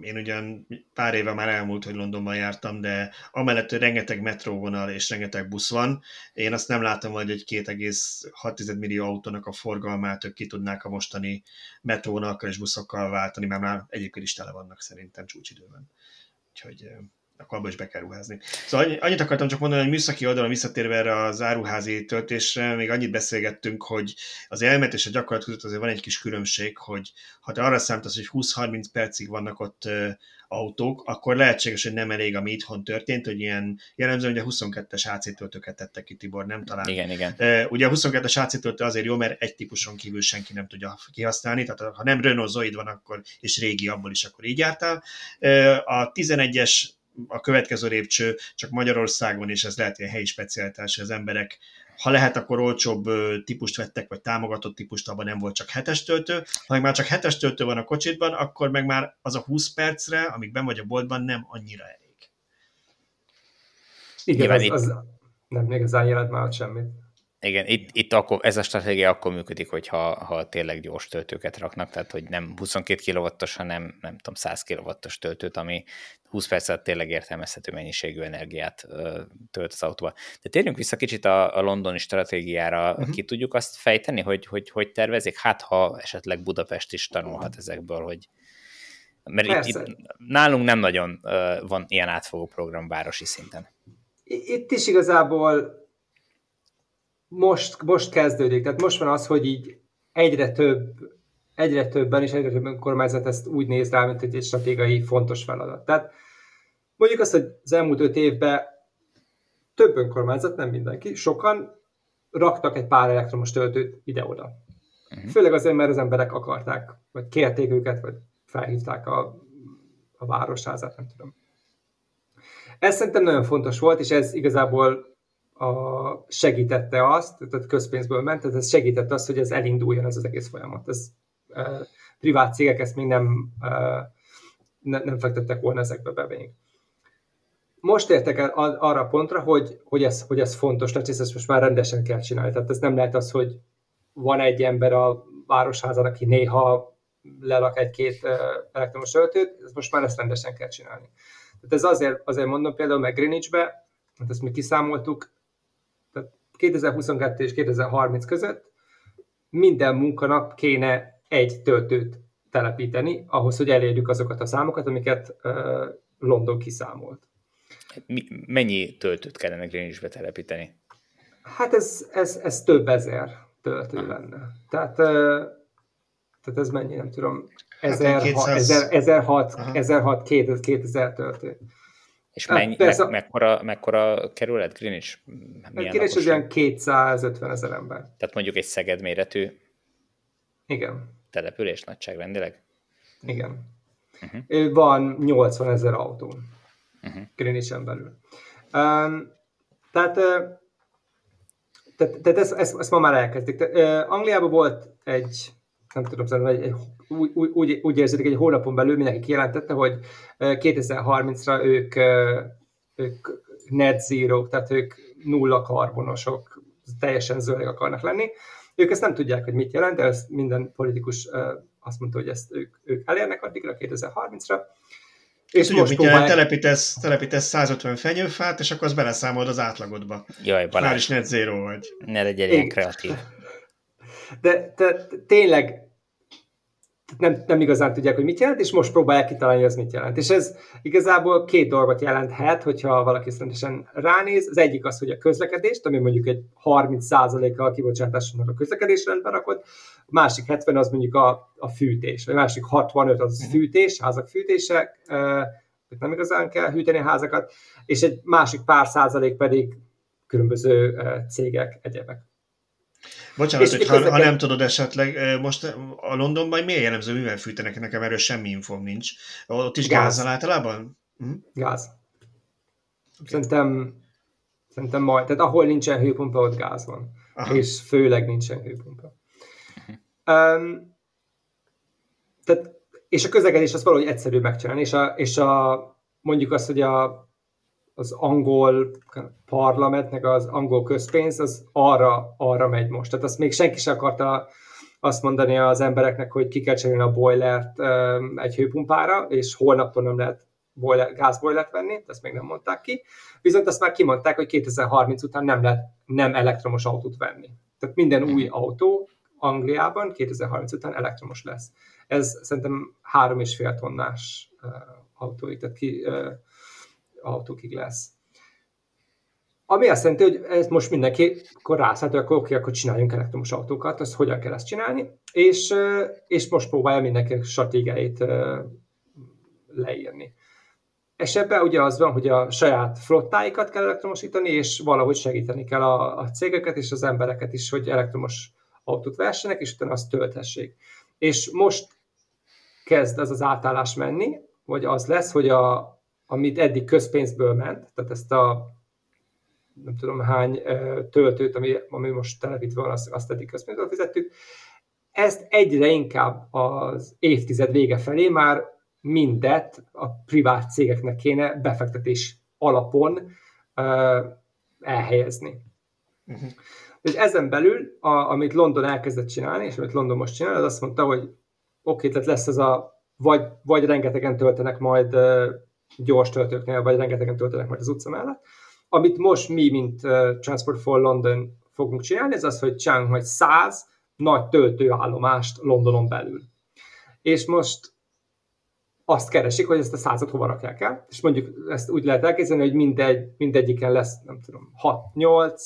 Speaker 1: én ugyan pár éve már elmúlt, hogy Londonban jártam, de amellett, hogy rengeteg metróvonal és rengeteg busz van, én azt nem látom, hogy egy 2,6 millió autónak a forgalmát ők ki tudnák a mostani metróvonakkal és buszokkal váltani, mert már egyébként is tele vannak szerintem csúcsidőben. Úgyhogy akkor abba is be kell ruházni. Szóval annyit akartam csak mondani, hogy műszaki oldalon visszatérve erre az áruházi töltésre, még annyit beszélgettünk, hogy az elmet és a gyakorlat között azért van egy kis különbség, hogy ha te arra számítasz, hogy 20-30 percig vannak ott autók, akkor lehetséges, hogy nem elég, ami itthon történt, hogy ilyen jellemzően ugye 22-es AC töltőket tettek ki, Tibor, nem talán.
Speaker 3: Igen, igen.
Speaker 1: ugye a 22-es AC töltő azért jó, mert egy típuson kívül senki nem tudja kihasználni, tehát ha nem Renault Zoid van, akkor, és régi abból is, akkor így jártál. a 11-es a következő lépcső csak Magyarországon, és ez lehet ilyen helyi specialitás, hogy az emberek ha lehet, akkor olcsóbb típust vettek, vagy támogatott típust, abban nem volt csak hetes töltő. Ha meg már csak hetes töltő van a kocsitban, akkor meg már az a 20 percre, amíg ben vagy a boltban, nem annyira elég.
Speaker 2: Igen, az, az, nem, még az jelent már semmit.
Speaker 3: Igen, itt, itt akkor, ez a stratégia akkor működik, hogyha ha tényleg gyors töltőket raknak, tehát hogy nem 22 kW-os, hanem nem tudom, 100 kW-os töltőt, ami 20 percet tényleg értelmezhető mennyiségű energiát ö, tölt az autóba. De térjünk vissza kicsit a, a londoni stratégiára, uh-huh. ki tudjuk azt fejteni, hogy, hogy hogy tervezik? Hát, ha esetleg Budapest is tanulhat ezekből, hogy mert itt, itt nálunk nem nagyon uh, van ilyen átfogó program városi szinten.
Speaker 2: Itt is igazából most, most kezdődik, tehát most van az, hogy így egyre több, egyre többen és egyre több önkormányzat ezt úgy néz rá, mint egy stratégiai fontos feladat. Tehát mondjuk azt, hogy az elmúlt öt évben több önkormányzat, nem mindenki, sokan raktak egy pár elektromos töltőt ide-oda. Uh-huh. Főleg azért, mert az emberek akarták, vagy kérték őket, vagy felhívták a, a városházát, nem tudom. Ez szerintem nagyon fontos volt, és ez igazából a, segítette azt, tehát közpénzből ment, tehát ez segítette azt, hogy ez elinduljon ez az egész folyamat. Ez, e, privát cégek ezt még nem, e, ne, nem fektettek volna ezekbe be még. Most értek el arra pontra, hogy, hogy, ez, hogy ez fontos, tehát ezt most már rendesen kell csinálni. Tehát ez nem lehet az, hogy van egy ember a városházan, aki néha lelak egy-két elektromos töltőt, ezt most már ezt rendesen kell csinálni. Tehát ez azért, azért mondom például meg Greenwichbe, hát ezt mi kiszámoltuk, 2022 és 2030 között minden munkanap kéne egy töltőt telepíteni, ahhoz, hogy elérjük azokat a számokat, amiket uh, London kiszámolt.
Speaker 3: Mi, mennyi töltőt kellene Greenwichbe telepíteni?
Speaker 2: Hát ez, ez, ez több ezer töltő Aha. lenne. Tehát, uh, tehát ez mennyi, nem tudom, 1006, 2000 töltő.
Speaker 3: És hát mennyi, Persze, me, mekkora, mekkora kerület Greenwich?
Speaker 2: Milyen Greenwich az olyan 250 ezer ember.
Speaker 3: Tehát mondjuk egy Szeged méretű
Speaker 2: Igen.
Speaker 3: település nagyságrendileg?
Speaker 2: Igen. Uh-huh. Van 80 ezer autó uh-huh. Greenwichen belül. Um, tehát, tehát, tehát ezt, ezt, ezt ma már elkezdték. Te, uh, Angliában volt egy, nem tudom, szerintem egy, egy úgy, úgy, úgy érzik, egy hónapon belül mindenki kijelentette, hogy 2030-ra ők, ők net zero, tehát ők nulla karbonosok, teljesen zöldek akarnak lenni. Ők ezt nem tudják, hogy mit jelent, de ezt minden politikus azt mondta, hogy ezt ők, ők elérnek addigra, 2030-ra.
Speaker 1: És Tudjuk, most próbálják... telepítesz, telepítesz 150 fenyőfát, és akkor az beleszámolod az átlagodba.
Speaker 3: Jaj, Balázs.
Speaker 1: Már is net zero vagy.
Speaker 3: Ne legyen ilyen kreatív.
Speaker 2: De, de tényleg nem, nem igazán tudják, hogy mit jelent, és most próbálják kitalálni, ez mit jelent. És ez igazából két dolgot jelenthet, hogyha valaki rendesen ránéz. Az egyik az, hogy a közlekedést, ami mondjuk egy 30%-a a kibocsátásnak a közlekedés rendben rakott, a másik 70 az mondjuk a, a fűtés, vagy a másik 65 az mhm. fűtés, házak fűtése, nem igazán kell hűteni a házakat, és egy másik pár százalék pedig különböző cégek, egyebek.
Speaker 1: Bocsánat, hogy ha, ha nem tudod esetleg, most a Londonban miért jellemző mivel fűtenek? Nekem erről semmi infom nincs. Ott is gáz. gázzal általában?
Speaker 2: Hm? Gáz. Okay. Szerintem, szerintem majd, tehát ahol nincsen hőpumpa, ott gáz van. Aha. És főleg nincsen hőpumpa. Um, tehát, és a közlekedés az valahogy egyszerű megcsinálni, és, a, és a, mondjuk azt, hogy a, az angol parlamentnek az angol közpénz, az arra, arra megy most. Tehát azt még senki sem akarta azt mondani az embereknek, hogy ki kell cserélni a boilert egy hőpumpára, és holnaptól nem lehet boiler, gázboilert venni, ezt még nem mondták ki. Viszont azt már kimondták, hogy 2030 után nem lehet nem elektromos autót venni. Tehát minden új autó Angliában 2030 után elektromos lesz. Ez szerintem három és fél tonnás uh, autóig, tehát ki, uh, autókig lesz. Ami azt jelenti, hogy ez most mindenki akkor rászállt, hogy akkor oké, akkor csináljunk elektromos autókat, azt hogyan kell ezt csinálni, és, és most próbálja mindenki stratégiáit leírni. És ebben ugye az van, hogy a saját flottáikat kell elektromosítani, és valahogy segíteni kell a, a cégeket és az embereket is, hogy elektromos autót vessenek, és utána azt tölthessék. És most kezd ez az átállás menni, vagy az lesz, hogy a, amit eddig közpénzből ment, tehát ezt a nem tudom hány töltőt, ami, ami most telepítve van, azt, azt eddig közpénzből fizettük, ezt egyre inkább az évtized vége felé már mindet a privát cégeknek kéne befektetés alapon elhelyezni. Uh-huh. És ezen belül, a, amit London elkezdett csinálni, és amit London most csinál, az azt mondta, hogy oké, okay, tehát lesz ez a, vagy, vagy rengetegen töltenek majd gyors töltőknél, vagy rengetegen töltenek majd az utca mellett. Amit most mi, mint Transport for London fogunk csinálni, ez az, hogy csinálunk majd száz nagy töltőállomást Londonon belül. És most azt keresik, hogy ezt a százat hova rakják el, és mondjuk ezt úgy lehet elképzelni, hogy mindegy, mindegyiken lesz, nem tudom, 6-8,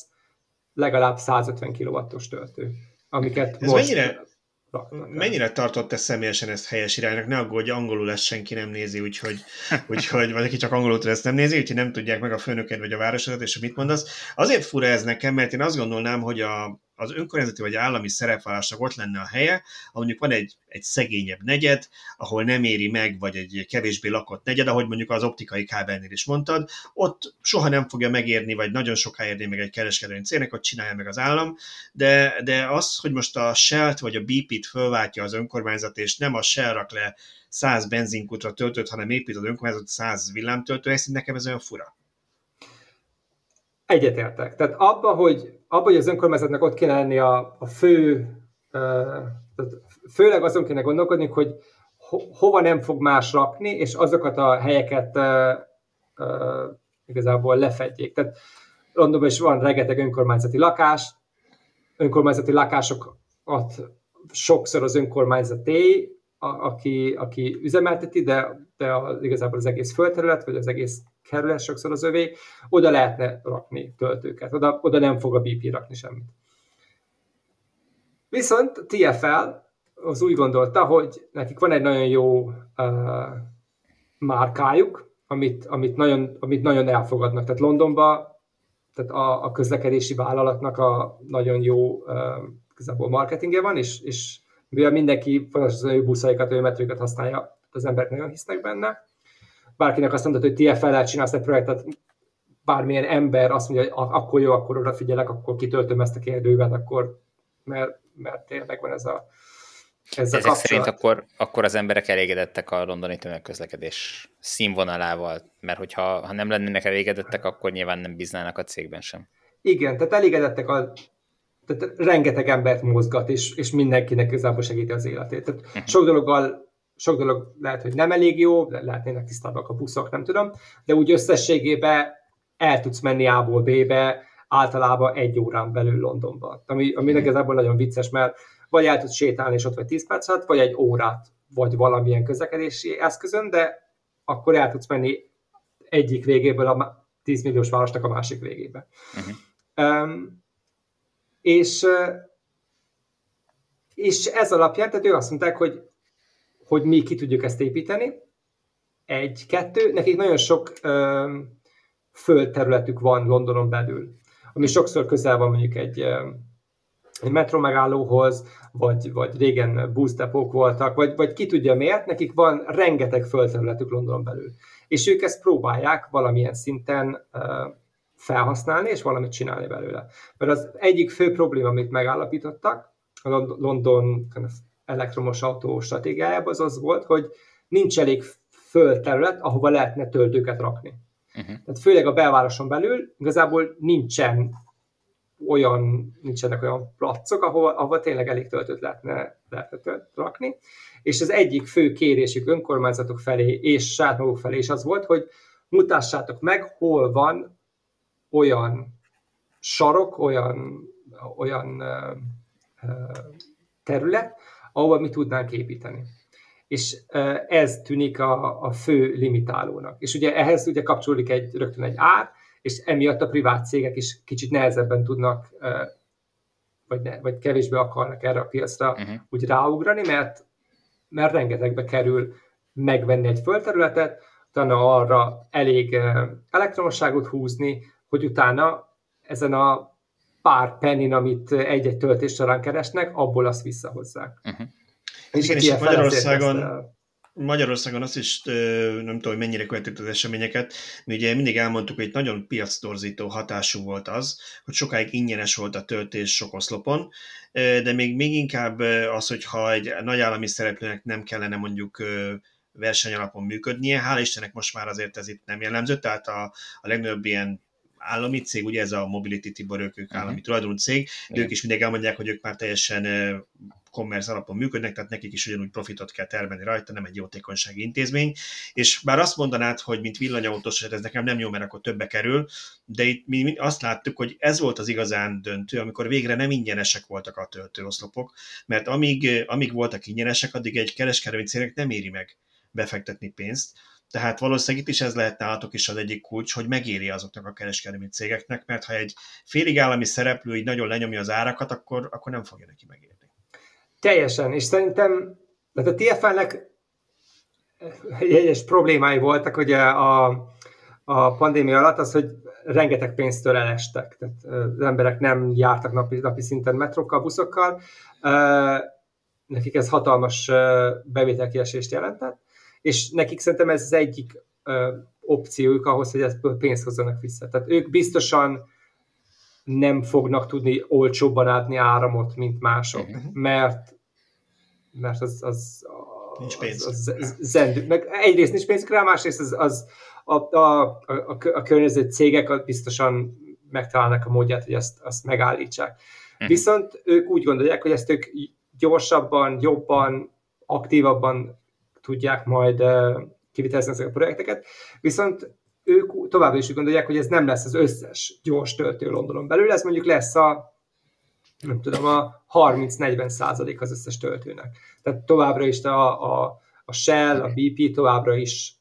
Speaker 2: legalább 150 kW-os töltő, amiket
Speaker 1: Ez most... mennyire, Mennyire tartott ezt személyesen ezt helyes iránynak? Ne aggódj, angolul ezt senki nem nézi, úgyhogy, úgyhogy vagy aki csak angolul tud, ezt nem nézi, úgyhogy nem tudják meg a főnöked vagy a városodat, és mit mondasz. Azért fura ez nekem, mert én azt gondolnám, hogy a, az önkormányzati vagy állami szerepvállásnak ott lenne a helye, ahol mondjuk van egy, egy szegényebb negyed, ahol nem éri meg, vagy egy kevésbé lakott negyed, ahogy mondjuk az optikai kábelnél is mondtad, ott soha nem fogja megérni, vagy nagyon soká érni meg egy kereskedelmi cégnek, hogy csinálja meg az állam, de, de az, hogy most a Shell-t vagy a BP-t fölváltja az önkormányzat, és nem a Shell rak le 100 benzinkutra töltött, hanem épít az önkormányzat 100 villámtöltő, nekem ez olyan fura.
Speaker 2: Egyetértek. Tehát abba, hogy, abba, hogy az önkormányzatnak ott kéne lenni a, a fő főleg azon kéne gondolkodni, hogy ho- hova nem fog más rakni, és azokat a helyeket igazából lefedjék. Tehát Londonban is van rengeteg önkormányzati lakás, önkormányzati lakásokat sokszor az önkormányzaté, a, aki, aki üzemelteti, de, de az, igazából az egész földterület, vagy az egész kerület sokszor az övé, oda lehetne rakni töltőket, oda, oda nem fog a BP rakni semmit. Viszont TFL az úgy gondolta, hogy nekik van egy nagyon jó uh, márkájuk, amit, amit, nagyon, amit nagyon elfogadnak. Tehát Londonban tehát a, a közlekedési vállalatnak a nagyon jó uh, marketingje van, és, és mivel mindenki az ő buszaikat, ő metrőket használja, az emberek nagyon hisznek benne. Bárkinek azt mondod, hogy TFL-el csinálsz egy projektet, bármilyen ember azt mondja, hogy akkor jó, akkor odafigyelek, akkor kitöltöm ezt a kérdővet, akkor mert, mert tényleg van ez a,
Speaker 3: ez Ezek a szerint akkor, akkor az emberek elégedettek a londoni tömegközlekedés színvonalával, mert hogyha ha nem lennének elégedettek, akkor nyilván nem bíznának a cégben sem.
Speaker 2: Igen, tehát elégedettek a tehát rengeteg embert mozgat, és, és mindenkinek igazából segíti az életét. Tehát uh-huh. sok dologgal sok dolog lehet, hogy nem elég jó, lehetnének tisztábbak a buszok, nem tudom, de úgy összességében el tudsz menni A-ból B-be, általában egy órán belül Londonba. Ami, ami igazából nagyon vicces, mert vagy el tudsz sétálni, és ott vagy 10 perc alatt, vagy egy órát, vagy valamilyen közlekedési eszközön, de akkor el tudsz menni egyik végéből a 10 milliós városnak a másik végébe. Uh-huh. Um, és, és ez alapján, tehát ők azt mondták, hogy, hogy mi ki tudjuk ezt építeni. Egy, kettő, nekik nagyon sok um, földterületük van Londonon belül, ami sokszor közel van mondjuk egy, egy metro megállóhoz, vagy, vagy régen busztepók voltak, vagy, vagy ki tudja miért, nekik van rengeteg földterületük London belül. És ők ezt próbálják valamilyen szinten uh, felhasználni, és valamit csinálni belőle. Mert az egyik fő probléma, amit megállapítottak a London elektromos autó stratégiájában, az az volt, hogy nincs elég földterület, ahova lehetne töltőket rakni. Uh-huh. Tehát főleg a belvároson belül igazából nincsen olyan, nincsenek olyan placok, ahova, ahova tényleg elég töltőt lehetne, lehetne rakni. És az egyik fő kérésük önkormányzatok felé és saját maguk felé is az volt, hogy mutassátok meg, hol van olyan sarok, olyan, olyan terület, ahova mi tudnánk építeni. És ez tűnik a, a fő limitálónak. És ugye ehhez ugye kapcsolódik egy, rögtön egy ár, és emiatt a privát cégek is kicsit nehezebben tudnak, vagy, ne, vagy kevésbé akarnak erre a piacra uh-huh. úgy ráugrani, mert, mert rengetegbe kerül megvenni egy földterületet, utána arra elég elektromosságot húzni, hogy utána ezen a pár pennin, amit egy-egy töltés során keresnek, abból azt visszahozzák. Uh-huh.
Speaker 1: És Igen, és Magyarországon, Magyarországon azt is nem tudom, hogy mennyire követett az eseményeket, mi ugye mindig elmondtuk, hogy egy nagyon piactorzító hatású volt az, hogy sokáig ingyenes volt a töltés sok oszlopon, de még, még inkább az, hogyha egy nagy állami szereplőnek nem kellene mondjuk versenyalapon működnie, hál' Istennek most már azért ez itt nem jellemző, tehát a, a legnagyobb ilyen állami cég, ugye ez a Mobility Tibor, ők, ők állami uh-huh. tulajdonú cég, de ők is mindig elmondják, hogy ők már teljesen commerce alapon működnek, tehát nekik is ugyanúgy profitot kell termelni rajta, nem egy jótékonysági intézmény. És bár azt mondanád, hogy mint villanyautós, ez nekem nem jó, mert akkor többe kerül, de itt mi azt láttuk, hogy ez volt az igazán döntő, amikor végre nem ingyenesek voltak a töltőoszlopok, mert amíg, amíg voltak ingyenesek, addig egy kereskedelmi cégnek nem éri meg befektetni pénzt, tehát valószínűleg itt is ez lehet nálatok is az egyik kulcs, hogy megéri azoknak a kereskedelmi cégeknek, mert ha egy félig állami szereplő így nagyon lenyomja az árakat, akkor, akkor nem fogja neki megérni.
Speaker 2: Teljesen, és szerintem tehát a TFL-nek egyes problémái voltak ugye a, a pandémia alatt, az, hogy rengeteg pénztől elestek. Tehát az emberek nem jártak napi, napi szinten metrokkal, buszokkal. Nekik ez hatalmas bevételkiesést jelentett, és nekik szerintem ez az egyik opciójuk ahhoz, hogy ezt pénzt hozzanak vissza. Tehát ők biztosan nem fognak tudni olcsóbban adni áramot, mint mások, uh-huh. mert mert az, az,
Speaker 1: nincs pénz.
Speaker 2: Az, az, az zendő. Meg egyrészt nincs pénzük rá, másrészt az, az a, a, a, a környező cégek biztosan megtalálnak a módját, hogy ezt, azt megállítsák. Uh-huh. Viszont ők úgy gondolják, hogy ezt ők gyorsabban, jobban, aktívabban tudják majd kivitelezni ezeket a projekteket, viszont ők továbbra is úgy gondolják, hogy ez nem lesz az összes gyors töltő Londonon belül, ez mondjuk lesz a nem tudom, a 30-40 százalék az összes töltőnek. Tehát továbbra is a, a, a Shell, a BP továbbra is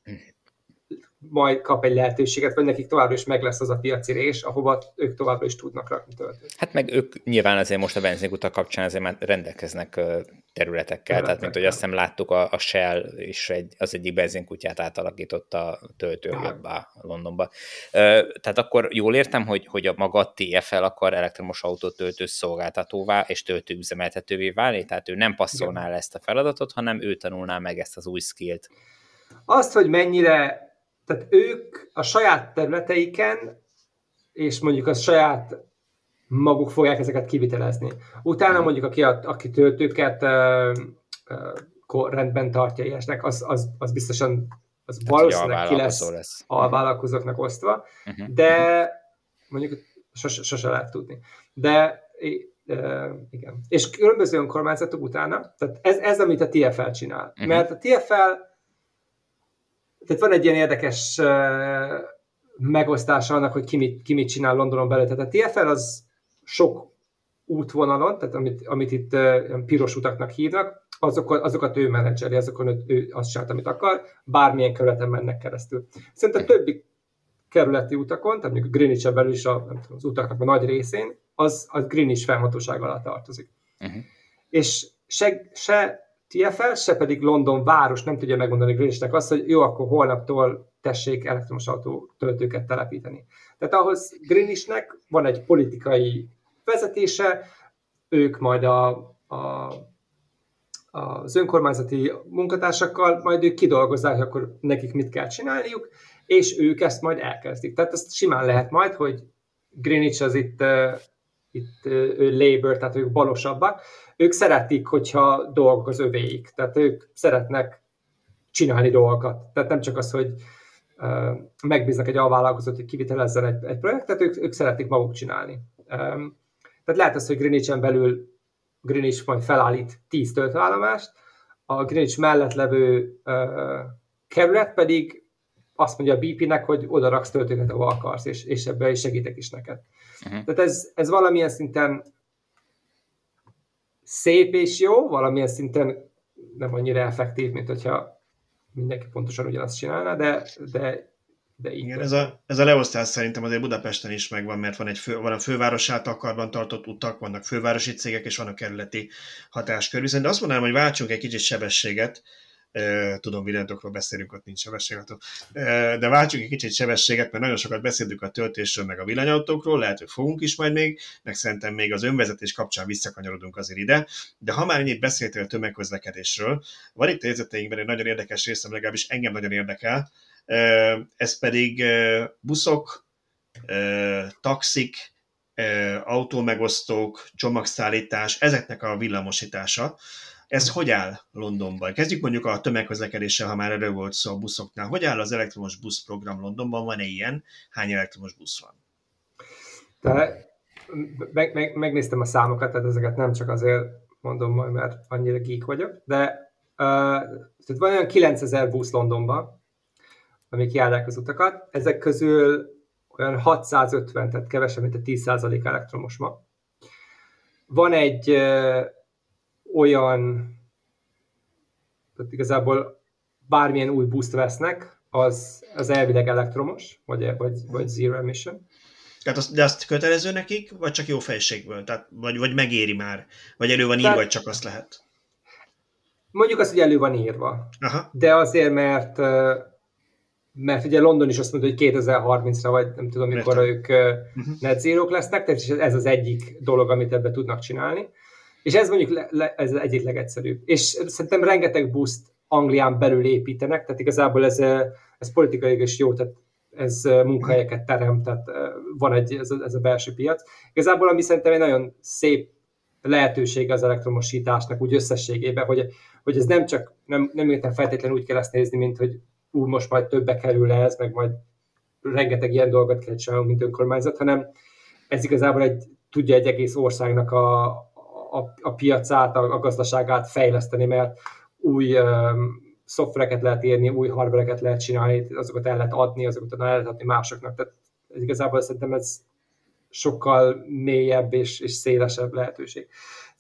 Speaker 2: majd kap egy lehetőséget, vagy nekik továbbra is meg lesz az a piaci rés, ahova ők továbbra is tudnak rakni töltőt.
Speaker 3: Hát meg ők nyilván azért most a benzinkutak kapcsán azért már rendelkeznek területekkel, Területekkel. tehát mint hogy azt hiszem láttuk, a, a Shell is egy, az egyik benzinkutyát átalakította töltőhöbbá Londonba. Tehát akkor jól értem, hogy, hogy a maga TFL akar elektromos autót töltő szolgáltatóvá és töltőüzemeltetővé válni, tehát ő nem passzolná le ezt a feladatot, hanem ő tanulná meg ezt az új skillt.
Speaker 2: Azt, hogy mennyire tehát ők a saját területeiken, és mondjuk a saját maguk fogják ezeket kivitelezni. Utána mhm. mondjuk, aki, a, aki töltőket uh, uh, rendben tartja ilyesnek, az, az, az biztosan az Tehát valószínűleg ki lesz, lesz a vállalkozóknak osztva, uh-huh. de mondjuk sose, sose lehet tudni. De uh, igen. És különböző önkormányzatok utána, tehát ez, ez amit a TFL csinál. Uh-huh. Mert a TFL tehát van egy ilyen érdekes megosztása annak, hogy ki mit, ki mit csinál Londonon belül. Tehát a TFL az sok útvonalon, tehát amit, amit itt piros utaknak hívnak, azokat, azokat ő menedzseri, azokon ő, azt csinált, amit akar, bármilyen kerületen mennek keresztül. Szerintem a többi kerületi utakon, tehát mondjuk greenwich belül is a, nem tudom, az utaknak a nagy részén, az, az Greenwich felhatóság alá tartozik. Uh-huh. És se, se TFL, se pedig London város nem tudja megmondani Greenwichnek azt, hogy jó, akkor holnaptól tessék elektromos autó töltőket telepíteni. Tehát ahhoz Greenwichnek van egy politikai vezetése, ők majd a, a, az önkormányzati munkatársakkal majd ők kidolgozzák, akkor nekik mit kell csinálniuk, és ők ezt majd elkezdik. Tehát ezt simán lehet majd, hogy Greenwich az itt, itt uh, Labour, tehát ők balosabbak, ők szeretik, hogyha dolgok az övéik, tehát ők szeretnek csinálni dolgokat. Tehát nem csak az, hogy uh, megbíznak egy alvállalkozót, hogy kivitelezzen egy, egy projektet, ők, ők szeretik maguk csinálni. Um, tehát lehet az, hogy Greenwich-en belül Greenwich majd felállít 10 töltőállomást, a Greenwich mellett levő uh, kerület pedig azt mondja a BP-nek, hogy oda raksz töltőket, ahol akarsz, és, és ebben is segítek is neked. Uh-huh. Tehát ez, ez valamilyen szinten szép és jó, valamilyen szinten nem annyira effektív, mint hogyha mindenki pontosan ugyanazt csinálna, de, de de
Speaker 1: így Igen, ez a, ez a leosztás szerintem azért Budapesten is megvan, mert van, egy fő, van a főváros akarban tartott utak, vannak fővárosi cégek, és van a kerületi hatáskör. Viszont azt mondanám, hogy váltsunk egy kicsit sebességet, tudom, villanyatókról beszélünk, ott nincs sebességet, de váltsunk egy kicsit sebességet, mert nagyon sokat beszélünk a töltésről, meg a villanyautókról, lehet, hogy fogunk is majd még, meg szerintem még az önvezetés kapcsán visszakanyarodunk azért ide, de ha már ennyit beszéltél tömegközlekedésről, van itt a jegyzeteinkben egy nagyon érdekes részem, legalábbis engem nagyon érdekel, ez pedig buszok, taxik, autómegosztók, csomagszállítás, ezeknek a villamosítása. Ez hogy áll Londonban? Kezdjük mondjuk a tömegközlekedéssel, ha már erről volt szó a buszoknál. Hogy áll az elektromos buszprogram Londonban? Van-e ilyen? Hány elektromos busz van?
Speaker 2: De meg, meg, megnéztem a számokat, tehát ezeket nem csak azért mondom majd, mert annyira geek vagyok, de uh, tehát van olyan 9000 busz Londonban, amik járják az utakat. Ezek közül olyan 650, tehát kevesebb, mint a 10% elektromos ma. Van egy uh, olyan, tehát igazából bármilyen új buszt vesznek, az, az elvileg elektromos, vagy, vagy, vagy zero emission.
Speaker 1: Tehát azt, de azt kötelező nekik, vagy csak jó fejségből? Tehát, vagy, vagy megéri már? Vagy elő van írva, Tehát, csak azt lehet?
Speaker 2: Mondjuk azt, hogy elő van írva. Aha. De azért, mert mert ugye London is azt mondta, hogy 2030-ra, vagy nem tudom, mikor ők uh-huh. net zero lesznek, tehát ez az egyik dolog, amit ebbe tudnak csinálni. És ez mondjuk le, le, ez egyik legegyszerűbb. És szerintem rengeteg buszt Anglián belül építenek, tehát igazából ez, ez politikai is jó, tehát ez munkahelyeket terem, tehát van egy, ez a, ez a belső piac. Igazából ami szerintem egy nagyon szép lehetőség az elektromosításnak úgy összességében, hogy, hogy ez nem csak, nem, nem értem feltétlenül úgy kell ezt nézni, mint hogy ú, most majd többe kerül ez, meg majd rengeteg ilyen dolgot kell csinálni, mint önkormányzat, hanem ez igazából egy, tudja egy egész országnak a, a, a piacát, a, a gazdaságát fejleszteni, mert új um, szoftvereket lehet írni, új hardvereket lehet csinálni, azokat el lehet adni, azokat el lehet adni másoknak. Tehát igazából szerintem ez sokkal mélyebb és, és szélesebb lehetőség.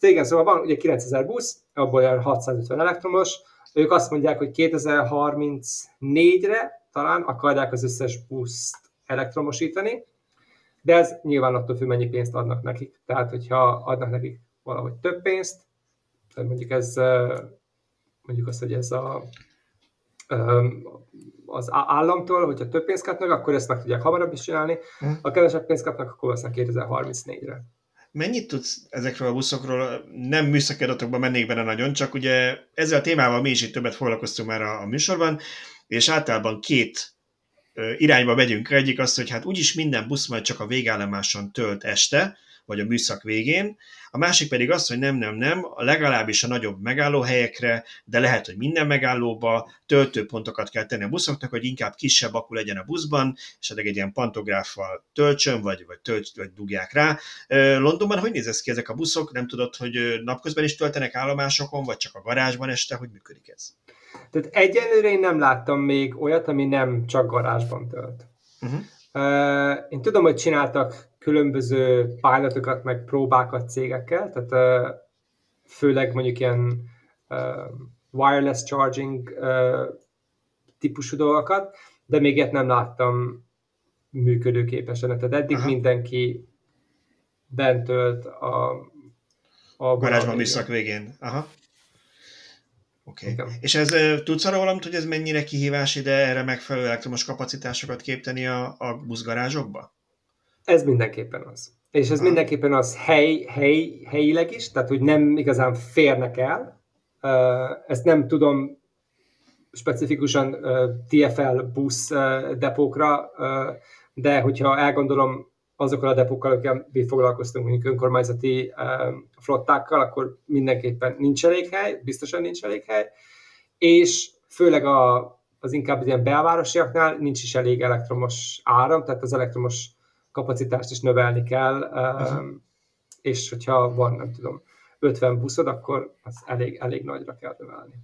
Speaker 2: De igen, szóval van ugye 9000 busz, abból olyan 650 elektromos, ők azt mondják, hogy 2034-re talán akarják az összes buszt elektromosítani, de ez nyilván attól függ, mennyi pénzt adnak nekik. Tehát, hogyha adnak nekik valahogy több pénzt, tehát mondjuk ez, mondjuk azt, hogy ez a, az államtól, hogyha több pénzt kapnak, akkor ezt meg tudják hamarabb is csinálni, hm. ha kevesebb pénzt kapnak, akkor aztán 2034-re.
Speaker 1: Mennyit tudsz ezekről a buszokról? Nem műszaki adatokban mennék benne nagyon, csak ugye ezzel a témával mi is itt többet foglalkoztunk már a, a műsorban, és általában két irányba megyünk. Egyik az, hogy hát úgyis minden busz majd csak a végállomáson tölt este, vagy a műszak végén. A másik pedig az, hogy nem, nem, nem, legalábbis a nagyobb megállóhelyekre, de lehet, hogy minden megállóba töltőpontokat kell tenni a buszoknak, hogy inkább kisebb akku legyen a buszban, és addig egy ilyen pantográffal töltsön, vagy, vagy, tölt, vagy dugják rá. Londonban hogy néz ez ki ezek a buszok? Nem tudod, hogy napközben is töltenek állomásokon, vagy csak a garázsban este? Hogy működik ez?
Speaker 2: Tehát egyelőre én nem láttam még olyat, ami nem csak garázsban tölt. Uh-huh. Uh, én tudom, hogy csináltak különböző pilotokat, meg próbákat cégekkel, tehát uh, főleg mondjuk ilyen uh, wireless charging uh, típusú dolgokat, de még ilyet nem láttam működőképesen. Tehát eddig Aha. mindenki bent tölt a,
Speaker 1: a garázsban műszak végén. Aha. Oké. Okay. És ez, tudsz arra valamit, hogy ez mennyire kihívás ide erre megfelelő elektromos kapacitásokat képteni a, a buszgarázsokba?
Speaker 2: Ez mindenképpen az. És ez mindenképpen az hely, hely, helyileg is, tehát hogy nem igazán férnek el. Ezt nem tudom specifikusan TFL busz depókra, de hogyha elgondolom azokkal a depókkal, akikkel mi foglalkoztunk, mondjuk önkormányzati flottákkal, akkor mindenképpen nincs elég hely, biztosan nincs elég hely, és főleg a, az inkább ilyen belvárosiaknál nincs is elég elektromos áram, tehát az elektromos kapacitást is növelni kell, uh-huh. és hogyha van, nem tudom, 50 buszod, akkor az elég, elég nagyra kell növelni.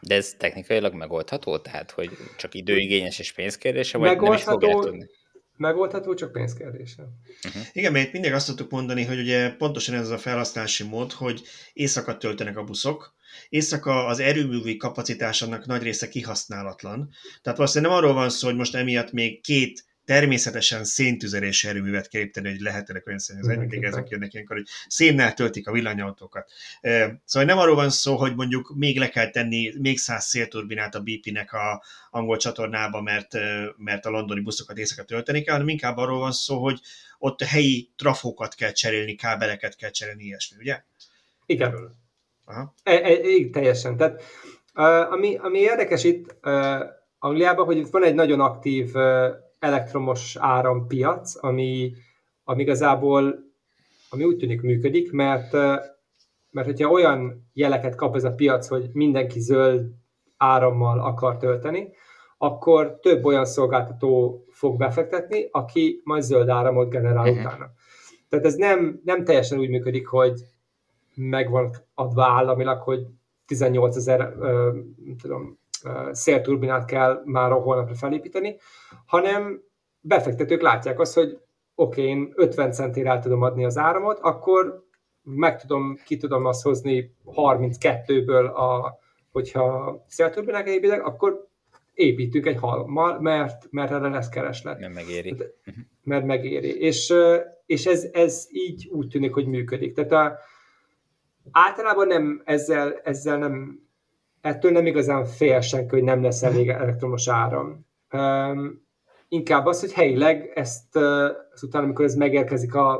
Speaker 3: De ez technikailag megoldható? Tehát, hogy csak időigényes és pénzkérdése, vagy nem is fogják tudni?
Speaker 2: Megoldható, csak pénzkérdése.
Speaker 1: Uh-huh. Igen, mert mindig azt tudtuk mondani, hogy ugye pontosan ez a felhasználási mód, hogy éjszaka töltenek a buszok, éjszaka az erőművi kapacitás annak nagy része kihasználatlan. Tehát valószínűleg nem arról van szó, hogy most emiatt még két természetesen széntüzelési erőművet kell építeni, hogy lehetnek olyan szennyezők, mindig ezek jönnek ilyenkor, hogy szénnel töltik a villanyautókat. Szóval nem arról van szó, hogy mondjuk még le kell tenni még száz szélturbinát a BP-nek a angol csatornába, mert, mert a londoni buszokat éjszaka tölteni kell, hanem inkább arról van szó, hogy ott helyi trafókat kell cserélni, kábeleket kell cserélni, ilyesmi, ugye?
Speaker 2: Igen. Aha. E, e, teljesen. Tehát, ami, ami érdekes itt uh, Angliában, hogy itt van egy nagyon aktív uh, elektromos árampiac, ami, ami igazából ami úgy tűnik működik, mert, mert hogyha olyan jeleket kap ez a piac, hogy mindenki zöld árammal akar tölteni, akkor több olyan szolgáltató fog befektetni, aki majd zöld áramot generál uh-huh. utána. Tehát ez nem, nem teljesen úgy működik, hogy megvan adva államilag, hogy 18 ezer tudom, szélturbinát kell már a holnapra felépíteni, hanem befektetők látják azt, hogy oké, okay, én 50 centére el tudom adni az áramot, akkor meg tudom, ki tudom azt hozni 32-ből, a, hogyha szélturbinák építek, akkor építünk egy halommal, mert, mert erre lesz kereslet.
Speaker 3: Mert megéri.
Speaker 2: Mert megéri. És, és ez, ez így úgy tűnik, hogy működik. Tehát a, általában nem ezzel, ezzel nem ettől nem igazán fél senki, hogy nem lesz elég elektromos áram. Um, inkább az, hogy helyileg ezt, utána, amikor ez megérkezik a,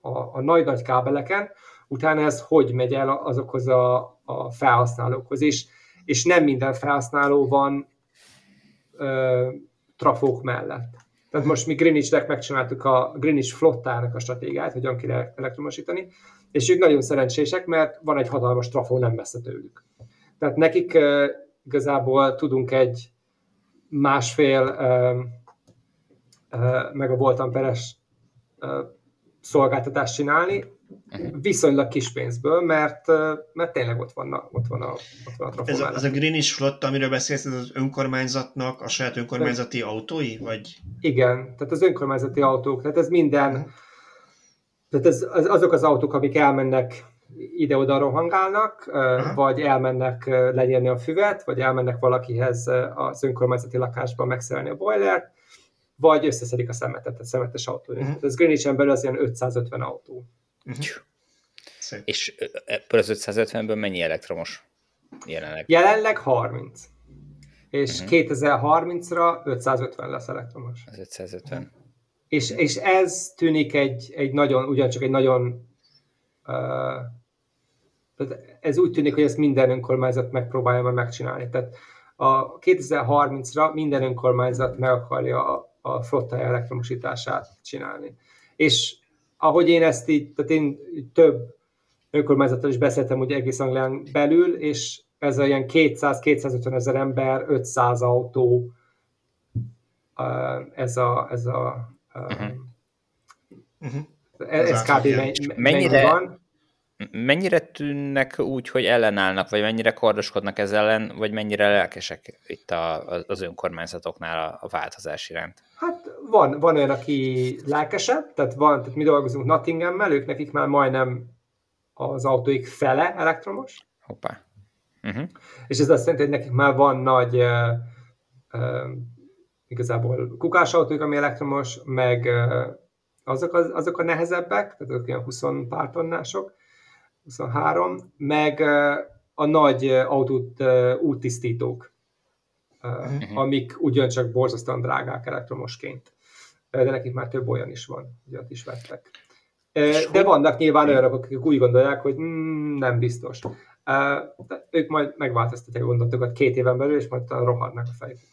Speaker 2: a, a nagy-nagy kábeleken, utána ez hogy megy el azokhoz a, a felhasználókhoz, és, és nem minden felhasználó van uh, trafók mellett. Tehát most mi Greenwich-nek megcsináltuk a Greenwich flottának a stratégiát, hogy hogyan kéne elektromosítani, és ők nagyon szerencsések, mert van egy hatalmas trafó nem messze tőlük. Tehát nekik igazából tudunk egy másfél meg a volt amperes szolgáltatást csinálni, uh-huh. viszonylag kis pénzből, mert, mert tényleg ott van a, ott van a, ott van
Speaker 1: a ez, a, ez a Greenish flotta, amiről beszélsz, ez az önkormányzatnak a saját önkormányzati De, autói? Vagy?
Speaker 2: Igen, tehát az önkormányzati autók, tehát ez minden, uh-huh. tehát ez, az, azok az autók, amik elmennek ide-oda rohangálnak, vagy elmennek lenyelni a füvet, vagy elmennek valakihez az önkormányzati lakásba megszerelni a boilert, vagy összeszedik a szemetet, a szemetes autó. Uh-huh. Ez Greenwich-en belül az ilyen 550 autó. Uh-huh.
Speaker 3: Szép. És ebből az 550-ből mennyi elektromos jelenleg?
Speaker 2: Jelenleg 30. És uh-huh. 2030-ra 550 lesz elektromos.
Speaker 3: Az 550.
Speaker 2: És, és ez tűnik egy, egy nagyon, ugyancsak egy nagyon uh, tehát ez úgy tűnik, hogy ezt minden önkormányzat megpróbálja majd megcsinálni. Tehát a 2030-ra minden önkormányzat meg akarja a, a flotta elektromosítását csinálni. És ahogy én ezt így, tehát én több önkormányzattal is beszéltem ugye egész Anglián belül, és ez a ilyen 200-250 ezer ember, 500 autó, ez a, ez a uh-huh. ez, ez kb.
Speaker 3: mennyire, van. Mennyire tűnnek úgy, hogy ellenállnak, vagy mennyire kardoskodnak ez ellen, vagy mennyire lelkesek itt a, az önkormányzatoknál a, a változás iránt?
Speaker 2: Hát van, van olyan, aki lelkesebb, tehát van, tehát mi dolgozunk Nottingham-mel, ők nekik már majdnem az autóik fele elektromos.
Speaker 3: Hoppá. Uh-huh.
Speaker 2: És ez azt jelenti, hogy nekik már van nagy uh, uh, igazából kukásautóik, ami elektromos, meg uh, azok, az, azok a nehezebbek, tehát azok ilyen 20 pár tonnások, 23, meg a nagy autót úttisztítók, uh-huh. amik ugyancsak borzasztóan drágák elektromosként. De nekik már több olyan is van, ott is vettek. De vannak nyilván olyanok, akik úgy gondolják, hogy mm, nem biztos. De ők majd megváltoztatják a gondolatokat két éven belül, és majd rohadnak a fejüket.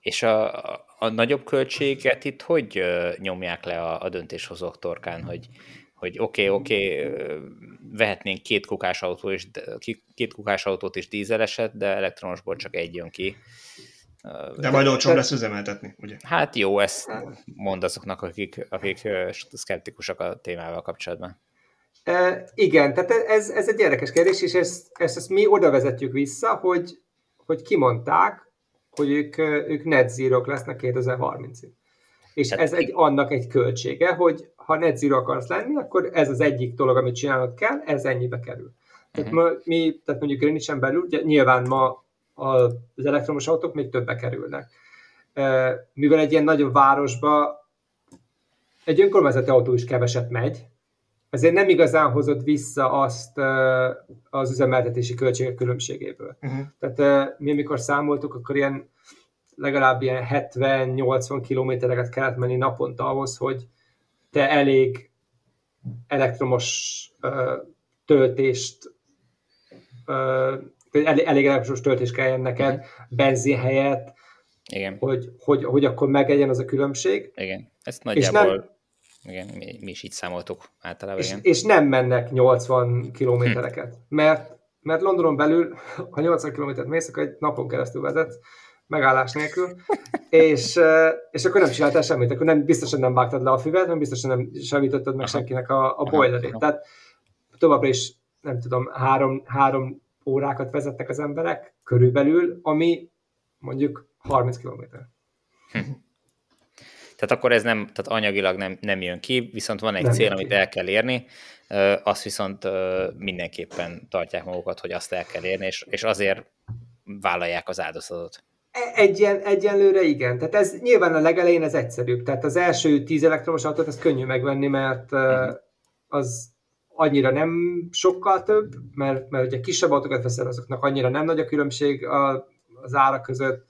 Speaker 3: És a, a nagyobb költséget itt hogy nyomják le a, a döntéshozók torkán, hogy hogy oké, okay, oké, okay, vehetnénk két kukás, autó és, két kukás autót is dízeleset, de elektromosból csak egy jön ki.
Speaker 1: De majd olcsóbb lesz üzemeltetni, ugye?
Speaker 3: Hát jó, ezt mond azoknak, akik, akik szkeptikusak a témával kapcsolatban.
Speaker 2: E, igen, tehát ez, ez egy érdekes kérdés, és ezt, ezt, ezt mi oda vezetjük vissza, hogy, hogy kimondták, hogy ők, ők net zero lesznek 2030-ig. És tehát ez egy, annak egy költsége, hogy ha net zero akarsz lenni, akkor ez az egyik dolog, amit csinálnod kell, ez ennyibe kerül. Tehát, uh-huh. ma, mi, tehát mondjuk Greenwich-en belül, ugye, nyilván ma az elektromos autók még többe kerülnek. Mivel egy ilyen nagyobb városba egy önkormányzati autó is keveset megy, ezért nem igazán hozott vissza azt az üzemeltetési költségek különbségéből. Uh-huh. Tehát mi amikor számoltuk, akkor ilyen legalább ilyen 70-80 kilométereket kellett menni naponta ahhoz, hogy te elég elektromos uh, töltést uh, elég, elég elektromos töltés kelljen neked, uh-huh. benzin helyett,
Speaker 3: igen.
Speaker 2: Hogy, hogy, hogy akkor megegyen az a különbség.
Speaker 3: Igen, ezt nagyjából nem, igen, mi, mi is így számoltuk általában.
Speaker 2: És, igen. és nem mennek 80 kilométereket, hm. mert, mert Londonon belül, ha 80 kilométert mész, akkor egy napon keresztül vezetsz, megállás nélkül, és, és akkor nem csináltál semmit, akkor nem, biztosan nem vágtad le a füvet, nem biztosan nem semmítottad meg senkinek a, a boilerét. Tehát továbbra is, nem tudom, három, három órákat vezetnek az emberek körülbelül, ami mondjuk 30 kilométer.
Speaker 3: Tehát akkor ez nem, tehát anyagilag nem, nem jön ki, viszont van egy nem cél, amit el kell érni, azt viszont mindenképpen tartják magukat, hogy azt el kell érni, és, és azért vállalják az áldozatot.
Speaker 2: Egyen, egyenlőre igen. Tehát ez nyilván a legelején ez egyszerűbb. Tehát az első tíz elektromos autót az könnyű megvenni, mert az annyira nem sokkal több, mert, mert ugye kisebb autókat veszel, azoknak annyira nem nagy a különbség a, az ára között,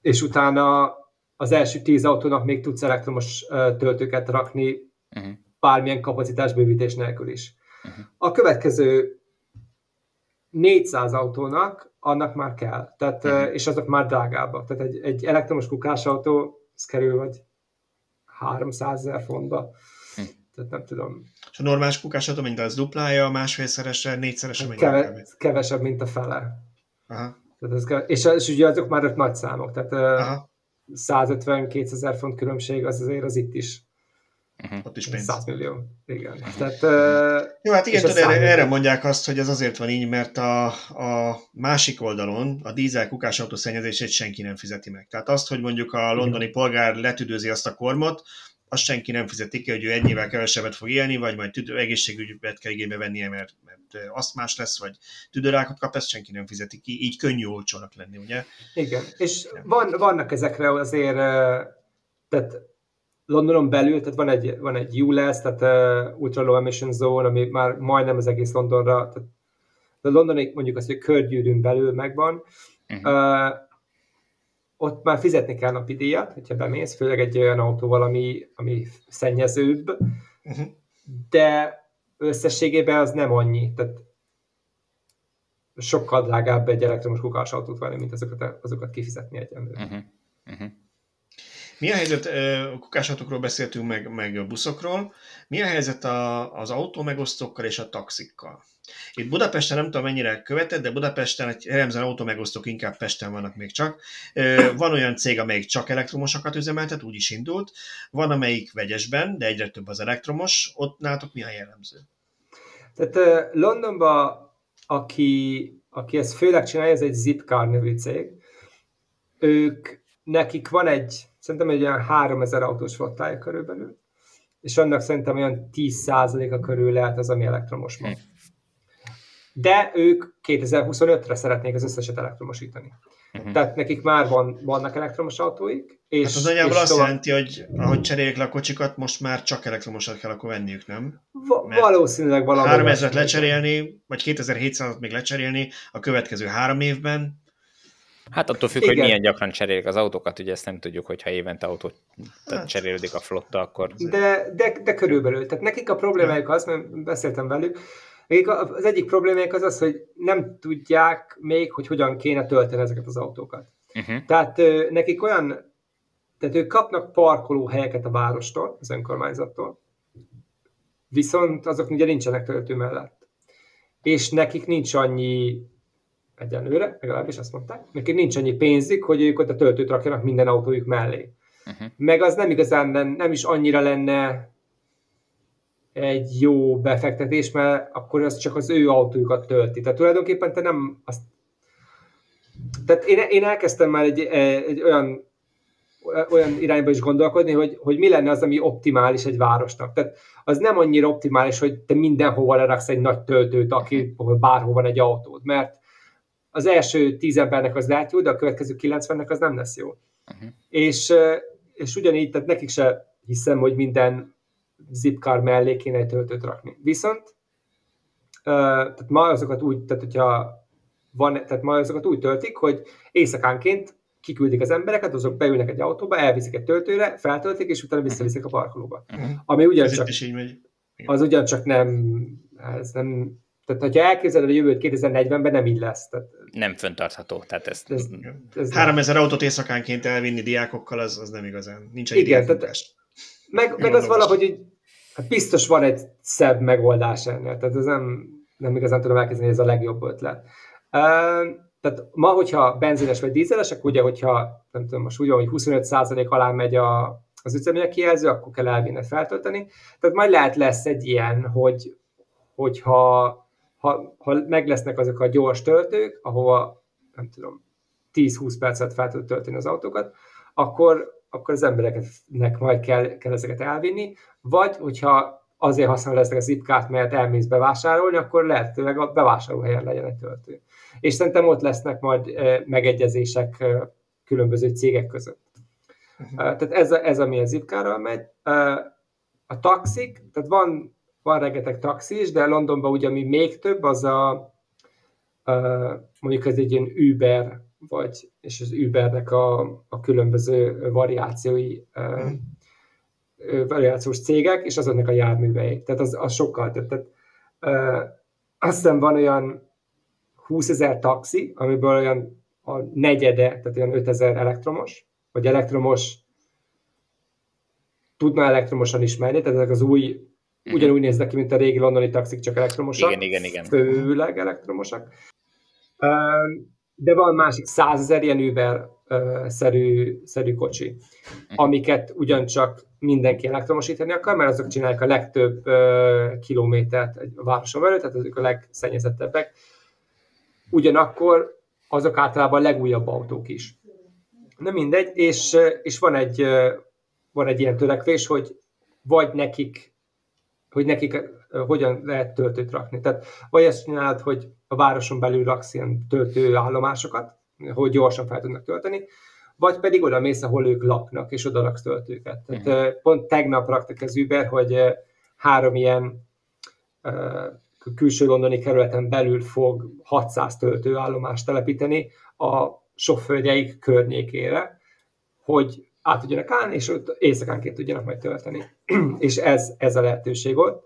Speaker 2: és utána az első tíz autónak még tudsz elektromos töltőket rakni, uh-huh. bármilyen kapacitás bővítés nélkül is. Uh-huh. A következő 400 autónak annak már kell, tehát, uh-huh. és azok már drágábbak. Tehát egy, egy elektromos kukásautó, ez kerül vagy 300 ezer fontba. Uh-huh. Tehát nem tudom.
Speaker 1: És a normális kukásautó, mint az duplája, másfélszerese, négyszerese,
Speaker 2: mennyi Keve, Kevesebb, mint a fele. Aha. Tehát ez, és, és ugye azok már nagy számok, tehát 150-200 ezer font különbség az azért az itt is
Speaker 1: Uh-huh. Ott is pénz.
Speaker 2: 100 millió, igen. Uh-huh. Tehát,
Speaker 1: uh, Jó, hát igen, tudod, erre, erre mondják azt, hogy ez azért van így, mert a, a másik oldalon a dízel autó szennyezését senki nem fizeti meg. Tehát azt, hogy mondjuk a londoni polgár letüdőzi azt a kormot, azt senki nem fizeti ki, hogy ő ennyivel kevesebbet fog élni, vagy majd tüdő, egészségügyet kell igénybe vennie, mert, mert más lesz, vagy tüdőrákot kap, ezt senki nem fizeti ki, így könnyű olcsónak lenni, ugye?
Speaker 2: Igen, és van, vannak ezekre azért, tehát Londonon belül, tehát van egy, van egy ULEZ, tehát uh, Ultra Low Emission Zone, ami már majdnem az egész Londonra, tehát a londoni mondjuk az, hogy körgyűrűn belül megvan, uh-huh. uh, ott már fizetni kell napi díjat, hogyha bemész, főleg egy olyan autóval, ami, ami szennyezőbb, uh-huh. de összességében az nem annyi, tehát sokkal drágább egy elektromos kukás autót venni, mint azokat, azokat kifizetni egyenlőre. Uh-huh. Uh-huh.
Speaker 1: Mi a helyzet, kukásautókról beszéltünk, meg, meg a buszokról, mi a helyzet a, az autómegosztókkal és a taxikkal? Itt Budapesten nem tudom mennyire követett, de Budapesten egy remzen autómegosztók inkább Pesten vannak még csak. Van olyan cég, amelyik csak elektromosakat üzemeltet, úgy is indult. Van, amelyik vegyesben, de egyre több az elektromos. Ott nátok mi a jellemző?
Speaker 2: Tehát Londonban, aki, aki ezt főleg csinálja, ez egy Zipcar nevű cég. Ők, nekik van egy szerintem egy olyan 3000 autós flottája körülbelül, és annak szerintem olyan 10%-a körül lehet az, ami elektromos ma. De ők 2025-re szeretnék az összeset elektromosítani. Uh-huh. Tehát nekik már van, vannak elektromos autóik. És,
Speaker 1: hát az nagyjából azt tovább... jelenti, hogy ahogy cserélik le a kocsikat, most már csak elektromosat kell akkor venniük, nem?
Speaker 2: Va- valószínűleg valami.
Speaker 1: 3000 lecserélni, vagy 2700-at még lecserélni a következő három évben,
Speaker 3: Hát attól függ, Igen. hogy milyen gyakran cserélik az autókat, ugye ezt nem tudjuk, hogyha évente autót hát. cserélődik a flotta, akkor...
Speaker 2: De, de, de körülbelül. Tehát nekik a problémájuk az, mert beszéltem velük, nekik az egyik problémájuk az az, hogy nem tudják még, hogy hogyan kéne tölteni ezeket az autókat. Uh-huh. Tehát nekik olyan, tehát ők kapnak parkoló helyeket a várostól, az önkormányzattól, viszont azok ugye nincsenek töltő mellett. És nekik nincs annyi egyenlőre, legalábbis azt mondták. Nekik nincs annyi pénzük, hogy ők ott a töltőt rakjanak minden autójuk mellé. Uh-huh. Meg az nem igazán, nem is annyira lenne egy jó befektetés, mert akkor az csak az ő autójukat tölti. Tehát tulajdonképpen te nem azt... Tehát én, én elkezdtem már egy, egy olyan olyan irányba is gondolkodni, hogy, hogy mi lenne az, ami optimális egy városnak. Tehát az nem annyira optimális, hogy te mindenhova leraksz egy nagy töltőt, aki, ahol bárhol van egy autód, mert az első tíz embernek az lehet jó, de a következő 90-nek az nem lesz jó. Uh-huh. És, és ugyanígy, tehát nekik se hiszem, hogy minden zipkár mellé kéne egy töltőt rakni. Viszont tehát ma azokat úgy, tehát hogyha van, tehát ma azokat úgy töltik, hogy éjszakánként kiküldik az embereket, azok beülnek egy autóba, elviszik egy töltőre, feltöltik, és utána visszaviszik a parkolóba. Uh-huh. Ami ugyancsak, az ugyancsak nem, ez nem tehát, hogyha elképzeled a jövőt 2040-ben, nem így lesz. Tehát,
Speaker 3: nem föntartható. Tehát ezt, ez,
Speaker 1: ez 3000 nem. autót éjszakánként elvinni diákokkal, az, az nem igazán. Nincs egy Igen, tehát,
Speaker 2: meg, meg az valahogy, hogy hát biztos van egy szebb megoldás ennél. Tehát ez nem, nem igazán tudom elkezdeni, hogy ez a legjobb ötlet. Uh, tehát ma, hogyha benzines vagy dízeles, akkor ugye, hogyha nem tudom, most úgy hogy 25% alá megy a, az üzemanyag kijelző, akkor kell elvinni feltölteni. Tehát majd lehet lesz egy ilyen, hogy hogyha ha, ha meg lesznek azok a gyors töltők, ahova nem tudom, 10-20 percet fel tud tölteni az autókat, akkor, akkor az embereknek majd kell, kell ezeket elvinni, vagy hogyha azért használod ezt a zipkát, mert elmész bevásárolni, akkor lehetőleg a bevásárlóhelyen legyen egy töltő. És szerintem ott lesznek majd megegyezések különböző cégek között. Uh-huh. Tehát ez, a, ez ami a zipkárral megy. A taxik, tehát van van rengeteg taxi is, de Londonban ugye ami még több, az a, a mondjuk ez egy ilyen Uber, vagy, és az Ubernek a, a különböző variációi, mm. variációs cégek, és azoknak a járművei. Tehát az, az sokkal több. Tehát, uh, aztán van olyan 20 ezer taxi, amiből olyan a negyede, tehát olyan 5000 elektromos, vagy elektromos tudna elektromosan is menni, tehát ezek az új. Ugyanúgy néznek ki, mint a régi londoni taxik, csak elektromosak.
Speaker 3: Igen, igen, igen.
Speaker 2: Főleg elektromosak. De van másik százezer ilyen Uber szerű, kocsi, amiket ugyancsak mindenki elektromosítani akar, mert azok csinálják a legtöbb kilométert egy városon belül, tehát azok a legszennyezettebbek. Ugyanakkor azok általában a legújabb autók is. Nem mindegy, és, és van, egy, van egy ilyen törekvés, hogy vagy nekik, hogy nekik hogyan lehet töltőt rakni. Tehát vagy ezt csinálod, hogy a városon belül raksz ilyen töltőállomásokat, hogy gyorsan fel tudnak tölteni, vagy pedig oda mész, ahol ők laknak, és oda raksz töltőket. Tehát uh-huh. pont tegnap raktak az Uber, hogy három ilyen külső londoni kerületen belül fog 600 töltőállomást telepíteni a sofőrjeik környékére, hogy át tudjanak állni, és ott éjszakánként tudjanak majd tölteni. és ez, ez a lehetőség volt.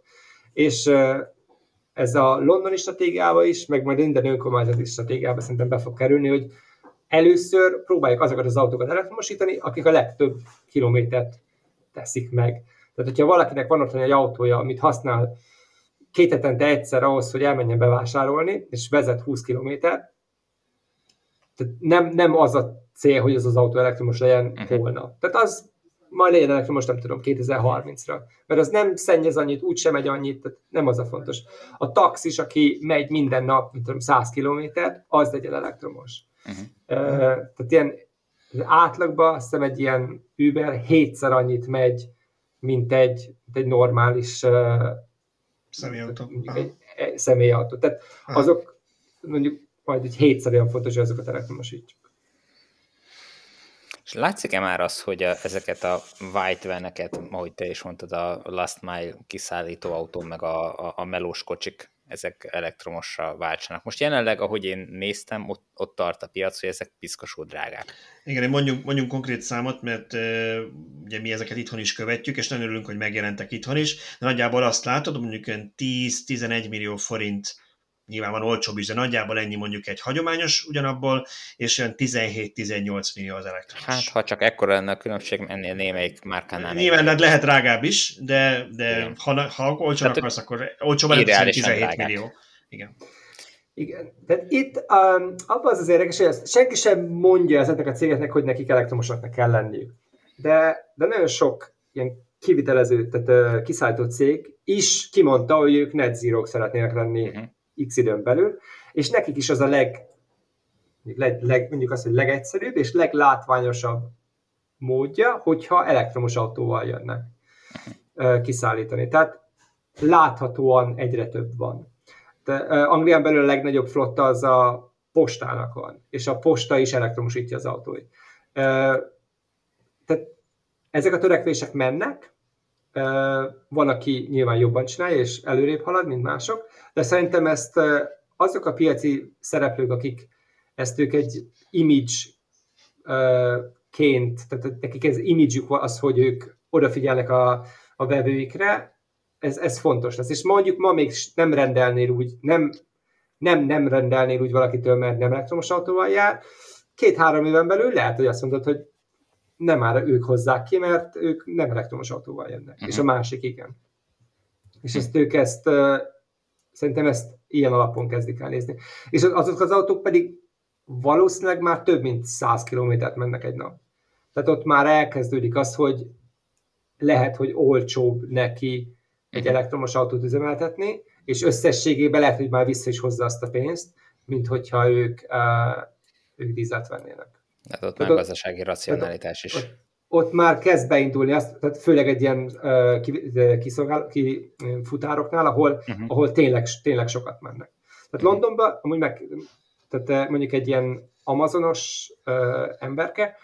Speaker 2: És ez a londoni stratégiába is, meg majd minden önkormányzati stratégiába szerintem be fog kerülni, hogy először próbáljuk azokat az autókat elektromosítani, akik a legtöbb kilométert teszik meg. Tehát, hogyha valakinek van otthon egy autója, amit használ két hetente egyszer ahhoz, hogy elmenjen bevásárolni, és vezet 20 kilométer, tehát nem, nem az a cél, hogy az az autó elektromos legyen uh-huh. holnap. Tehát az majd legyen elektromos, nem tudom, 2030-ra. Mert az nem szennyez annyit, úgysem megy annyit, tehát nem az a fontos. A taxis, aki megy minden nap, nem tudom, 100 kilométert, az legyen elektromos. Uh-huh. Uh, tehát ilyen átlagban azt hiszem egy ilyen Uber hétszer annyit megy, mint egy, mint egy normális uh,
Speaker 1: személyautó.
Speaker 2: Egy, egy személyautó. Tehát azok mondjuk majd egy hétszer olyan fontos, hogy azokat elektromosítjuk.
Speaker 3: És látszik-e már az, hogy a, ezeket a white veneket, ahogy te is mondtad, a last mile kiszállító autó, meg a, a, a melós kocsik, ezek elektromosra váltsanak. Most jelenleg, ahogy én néztem, ott, ott tart a piac, hogy ezek piszkosul drágák.
Speaker 1: Igen, mondjuk, mondjuk konkrét számot, mert uh, ugye mi ezeket itthon is követjük, és nagyon örülünk, hogy megjelentek itthon is, de nagyjából azt látod, mondjuk 10-11 millió forint nyilván van olcsóbb is, de nagyjából ennyi mondjuk egy hagyományos ugyanabból, és olyan 17-18 millió az elektromos.
Speaker 3: Hát, ha csak ekkora lenne a különbség, ennél némelyik márkánál.
Speaker 1: Nyilván hát lehet drágább is, de, de ha, ha olcsó akarsz, akkor olcsóbb lehet 17 drágák. millió. Igen.
Speaker 2: Igen. Tehát itt um, abban az az érdekes, hogy ezt senki sem mondja ezeknek a cégeknek, hogy nekik elektromosaknak kell lenniük. De, de nagyon sok ilyen kivitelező, tehát uh, kiszállító cég is kimondta, hogy ők net zero szeretnének lenni uh-huh x időn belül, és nekik is az a leg, leg, leg mondjuk azt, hogy legegyszerűbb és leglátványosabb módja, hogyha elektromos autóval jönnek kiszállítani. Tehát láthatóan egyre több van. De, Anglián belül a legnagyobb flotta az a postának van, és a posta is elektromosítja az autóit. Tehát ezek a törekvések mennek, van, aki nyilván jobban csinálja, és előrébb halad, mint mások, de szerintem ezt azok a piaci szereplők, akik ezt ők egy image ként, tehát nekik ez image az, hogy ők odafigyelnek a, a vevőikre, ez, ez fontos lesz. És mondjuk ma még nem rendelnél úgy, nem, nem, nem rendelnél úgy valakitől, mert nem elektromos autóval jár, két-három éven belül lehet, hogy azt mondod, hogy nem már ők hozzák ki, mert ők nem elektromos autóval jönnek, uh-huh. és a másik igen. És ezt ők ezt, szerintem ezt ilyen alapon kezdik el nézni. És azok az autók pedig valószínűleg már több mint 100 kilométert mennek egy nap. Tehát ott már elkezdődik az, hogy lehet, hogy olcsóbb neki egy mhm. elektromos autót üzemeltetni, és összességében lehet, hogy már vissza is hozza azt a pénzt, mint hogyha ők, uh, ők dízelt vennének.
Speaker 3: Tehát ott már gazdasági racionalitás is.
Speaker 2: Ott, ott már kezd beindulni, azt, tehát főleg egy ilyen uh, kiszolgál, kifutároknál, ahol, uh-huh. ahol tényleg, tényleg sokat mennek. Tehát uh-huh. Londonban, amúgy meg, tehát mondjuk egy ilyen amazonos uh, emberke,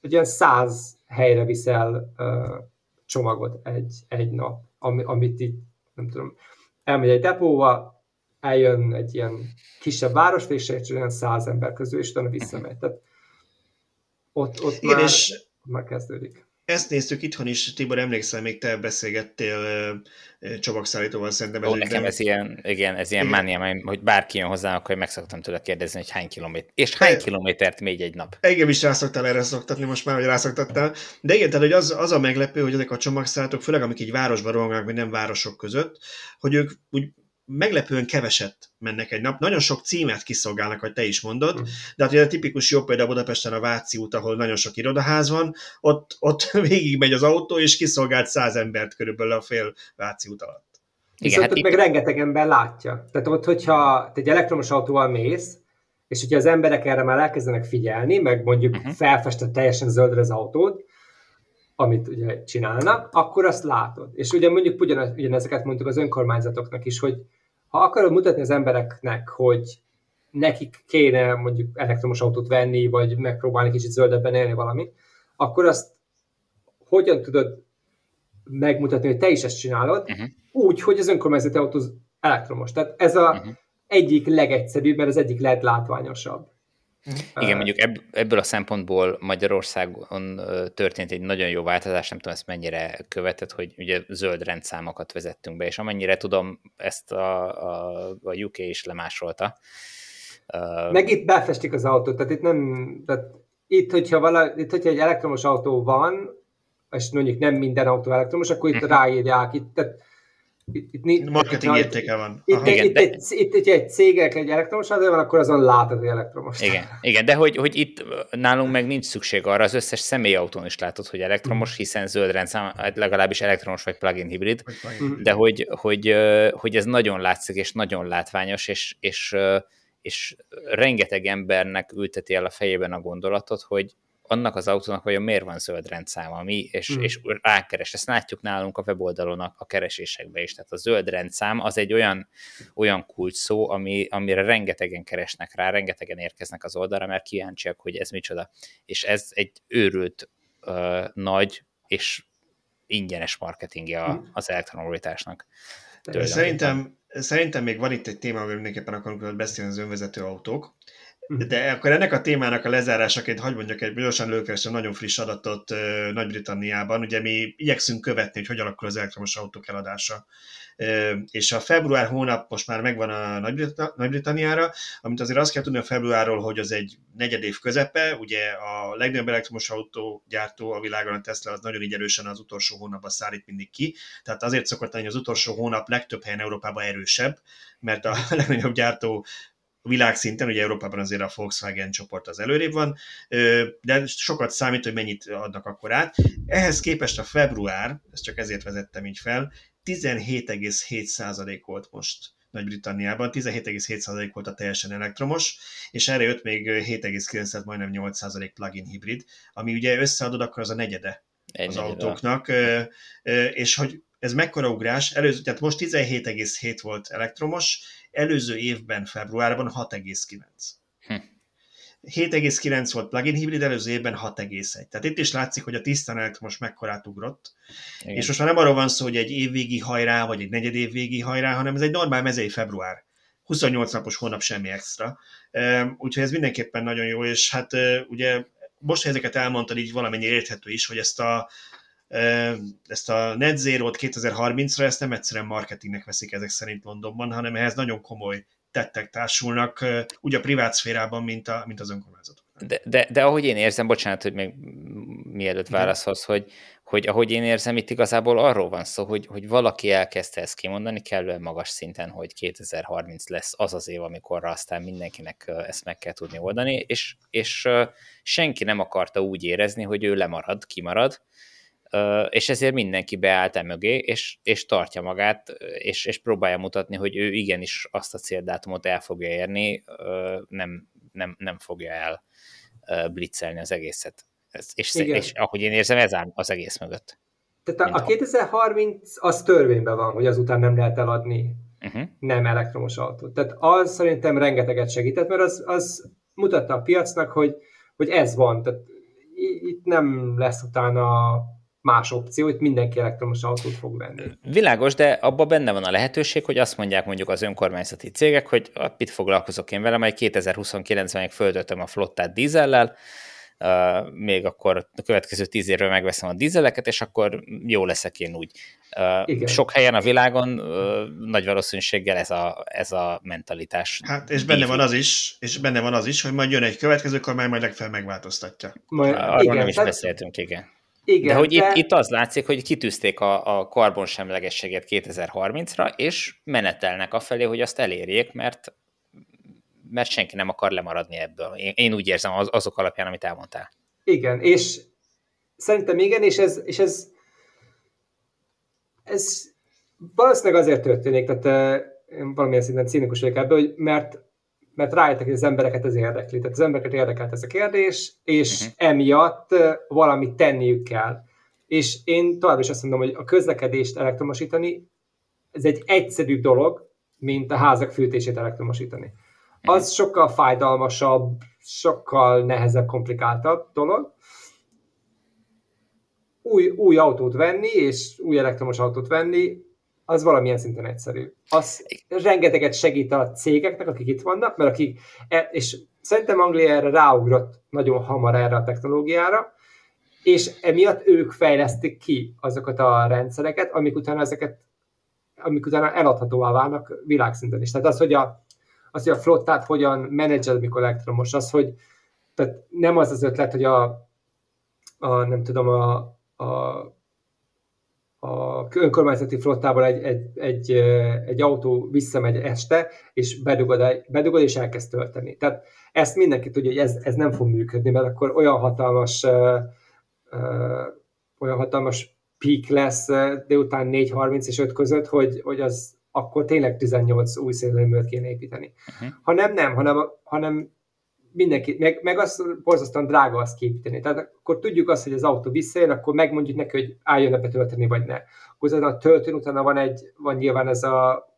Speaker 2: egy ilyen száz helyre viszel uh, csomagot egy, egy nap, ami, amit így, nem tudom, elmegy egy depóba, eljön egy ilyen kisebb város, és olyan száz ember közül, és utána visszamegy. Tehát ott, ott Igen, már, és már kezdődik.
Speaker 1: Ezt néztük itthon is, Tibor, emlékszel, még te beszélgettél csomagszállítóval szerintem.
Speaker 3: Ó, nekem ez ilyen, igen, ez ilyen mánia, hogy bárki jön hozzám, akkor meg szoktam tőle kérdezni, hogy hány kilométer, és hány de, kilométert még egy nap.
Speaker 1: Engem is rászoktál erre szoktatni, most már, hogy rászoktattál. De igen, tehát hogy az, az a meglepő, hogy ezek a csomagszállítók, főleg amik így városban rohannak, vagy nem városok között, hogy ők úgy meglepően keveset mennek egy nap. Nagyon sok címet kiszolgálnak, hogy te is mondod, mm. de hát ugye a tipikus jó példa Budapesten a Váci út, ahol nagyon sok irodaház van, ott, ott végig megy az autó, és kiszolgált száz embert körülbelül a fél Váci út alatt.
Speaker 2: Igen, Viszont hát ott meg rengeteg ember látja. Tehát ott, hogyha te egy elektromos autóval mész, és hogyha az emberek erre már elkezdenek figyelni, meg mondjuk uh-huh. felfestett teljesen zöldre az autót, amit ugye csinálnak, akkor azt látod. És ugye mondjuk ugyan, ugyanezeket mondtuk az önkormányzatoknak is, hogy ha akarod mutatni az embereknek, hogy nekik kéne mondjuk elektromos autót venni, vagy megpróbálni kicsit zöldebben élni valami, akkor azt hogyan tudod megmutatni, hogy te is ezt csinálod, uh-huh. úgy, hogy az önkormányzati autó elektromos. Tehát ez a uh-huh. egyik legegyszerűbb, mert az egyik leglátványosabb.
Speaker 3: Igen, mondjuk ebből a szempontból Magyarországon történt egy nagyon jó változás, nem tudom ezt mennyire követett, hogy ugye zöld rendszámokat vezettünk be, és amennyire tudom, ezt a, a, a UK is lemásolta.
Speaker 2: Meg itt befestik az autót, tehát itt nem, tehát itt, hogyha, vala, itt, hogyha egy elektromos autó van, és mondjuk nem minden autó elektromos, akkor itt uh-huh. ráírják, itt, tehát
Speaker 1: itt, itt, Marketing itt, értéke van.
Speaker 2: Itt, igen, itt, de... itt, itt, itt, egy cégek egy elektromos van, akkor azon látod, hogy elektromos.
Speaker 3: Igen, igen de hogy, hogy itt nálunk meg nincs szükség arra, az összes személyautón is látod, hogy elektromos, hiszen zöld rendszám, hát legalábbis elektromos vagy plug-in hibrid, de hogy, hogy, hogy ez nagyon látszik és nagyon látványos, és, és, és rengeteg embernek ülteti el a fejében a gondolatot, hogy annak az autónak vajon miért van zöld rendszáma, mi, és, mm. és rákeres. Ezt látjuk nálunk a weboldalon a, a keresésekben is. Tehát a zöld rendszám az egy olyan, olyan kulcs szó, ami, amire rengetegen keresnek rá, rengetegen érkeznek az oldalra, mert kíváncsiak, hogy ez micsoda. És ez egy őrült uh, nagy és ingyenes marketingje a, mm. az elektromobilitásnak.
Speaker 1: Szerintem, szerintem még van itt egy téma, amiről mindenképpen akarunk beszélni, az önvezető autók. De akkor ennek a témának a lezárásaként hagyd mondjak egy gyorsan lőkeresem nagyon friss adatot Nagy-Britanniában. Ugye mi igyekszünk követni, hogy hogy alakul az elektromos autók eladása. És a február hónap most már megvan a Nagy-Britanniára, amit azért azt kell tudni a februárról, hogy az egy negyedév közepe, ugye a legnagyobb elektromos autógyártó a világon, a Tesla, az nagyon így erősen az utolsó hónapban szállít mindig ki. Tehát azért szokott lenni az utolsó hónap legtöbb helyen Európában erősebb, mert a legnagyobb gyártó világszinten, ugye Európában azért a Volkswagen csoport az előrébb van, de sokat számít, hogy mennyit adnak akkor át. Ehhez képest a február, ezt csak ezért vezettem így fel, 17,7% volt most Nagy-Britanniában, 17,7% volt a teljesen elektromos, és erre jött még 7,9, majdnem 8% plug-in hibrid, ami ugye összeadod, akkor az a negyede Egy az negyede. autóknak, és hogy ez mekkora ugrás, előző, tehát most 17,7 volt elektromos, előző évben, februárban 6,9. Hm. 7,9 volt plugin hibrid, előző évben 6,1. Tehát itt is látszik, hogy a tisztán elektromos mekkorát ugrott. Igen. És most már nem arról van szó, hogy egy évvégi hajrá, vagy egy negyed évvégi hajrá, hanem ez egy normál mezei február. 28 napos hónap semmi extra. Úgyhogy ez mindenképpen nagyon jó, és hát ugye most, hogy ezeket elmondtad, így valamennyi érthető is, hogy ezt a ezt a net zero 2030-ra, ezt nem egyszerűen marketingnek veszik ezek szerint Londonban, hanem ehhez nagyon komoly tettek társulnak, úgy a privát szférában, mint, a, mint az önkormányzatok.
Speaker 3: De, de, de ahogy én érzem, bocsánat, hogy még mielőtt válaszhoz, hogy, hogy ahogy én érzem, itt igazából arról van szó, hogy, hogy valaki elkezdte ezt kimondani kellően magas szinten, hogy 2030 lesz az az év, amikor aztán mindenkinek ezt meg kell tudni oldani, és, és senki nem akarta úgy érezni, hogy ő lemarad, kimarad, és ezért mindenki beállt e mögé, és, és tartja magát, és, és próbálja mutatni, hogy ő igenis azt a céldátumot el fogja érni, nem, nem, nem fogja el blitzelni az egészet. És, és ahogy én érzem, ez áll az egész mögött.
Speaker 2: Tehát a, a 2030 az törvényben van, hogy azután nem lehet eladni uh-huh. nem elektromos autót. Tehát az szerintem rengeteget segített, mert az, az mutatta a piacnak, hogy, hogy ez van. Tehát itt nem lesz utána más opció, hogy mindenki elektromos autót fog venni.
Speaker 3: Világos, de abban benne van a lehetőség, hogy azt mondják mondjuk az önkormányzati cégek, hogy mit foglalkozok én vele, majd 2029-ben meg földöltöm a flottát dízellel, Uh, még akkor a következő tíz évről megveszem a dízeleket, és akkor jó leszek én úgy. Uh, sok helyen a világon uh, nagy valószínűséggel ez a, ez a mentalitás.
Speaker 1: Hát és benne van az is, és benne van az is, hogy majd jön egy következő kormány, majd legfeljebb megváltoztatja. Majd,
Speaker 3: Arról igen, nem is tehát... beszéltünk, igen Igen, de hogy de... Itt, itt az látszik, hogy kitűzték a, a karbonsemlegességet 2030-ra, és menetelnek afelé, hogy azt elérjék, mert mert senki nem akar lemaradni ebből. Én, én úgy érzem az, azok alapján, amit elmondtál.
Speaker 2: Igen, és szerintem igen, és ez, és ez, ez valószínűleg azért történik, tehát én valamilyen szinten cínikus vagyok ebből, hogy mert, mert rájöttek, hogy az embereket ez érdekli. Tehát az embereket érdekelt ez a kérdés, és uh-huh. emiatt valamit tenniük kell. És én tovább is azt mondom, hogy a közlekedést elektromosítani, ez egy egyszerű dolog, mint a házak fűtését elektromosítani. Az uh-huh. sokkal fájdalmasabb, sokkal nehezebb, komplikáltabb dolog. Új, új autót venni, és új elektromos autót venni, az valamilyen szinten egyszerű. Az rengeteget segít a cégeknek, akik itt vannak, mert akik, e, és szerintem Anglia erre ráugrott nagyon hamar erre a technológiára, és emiatt ők fejlesztik ki azokat a rendszereket, amik utána ezeket, amik utána eladhatóvá válnak világszinten is. Tehát az, hogy a, az, hogy a flottát hogyan menedzsel, mikor elektromos, az, hogy tehát nem az az ötlet, hogy a, a nem tudom, a, a a önkormányzati flottából egy, egy, egy, egy autó visszamegy este, és bedugod, bedugod és elkezd tölteni. Tehát ezt mindenki tudja, hogy ez, ez nem fog működni, mert akkor olyan hatalmas uh, uh, olyan hatalmas peak lesz délután 4.30 és 5 között, hogy, hogy az akkor tényleg 18 új szélőművet kéne építeni. Uh-huh. Ha nem, nem, hanem, hanem mindenki, meg, meg az borzasztóan drága azt képíteni. Tehát akkor tudjuk azt, hogy az autó visszajön, akkor megmondjuk neki, hogy álljon-e betölteni, vagy ne. Akkor a töltőn utána van egy, van nyilván ez a,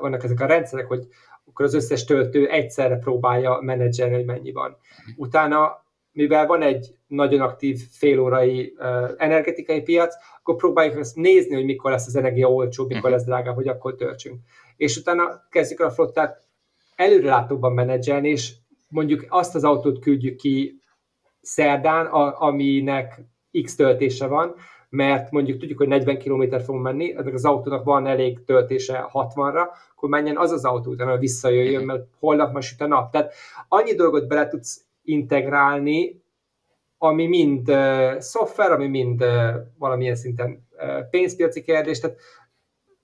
Speaker 2: vannak ezek a rendszerek, hogy akkor az összes töltő egyszerre próbálja menedzselni, hogy mennyi van. Utána, mivel van egy nagyon aktív félórai uh, energetikai piac, akkor próbáljuk ezt nézni, hogy mikor lesz az energia olcsó, mikor lesz drágább, hogy akkor töltsünk. És utána kezdjük a flottát előrelátóban menedzselni, és mondjuk azt az autót küldjük ki szerdán, a, aminek X töltése van, mert mondjuk tudjuk, hogy 40 km fogunk menni, ennek az autónak van elég töltése 60-ra, akkor menjen az az autó, utána visszajöjjön, mert holnap ma süt a nap. Tehát annyi dolgot bele tudsz integrálni, ami mind uh, szoftver, ami mind uh, valamilyen szinten uh, pénzpiaci kérdés, tehát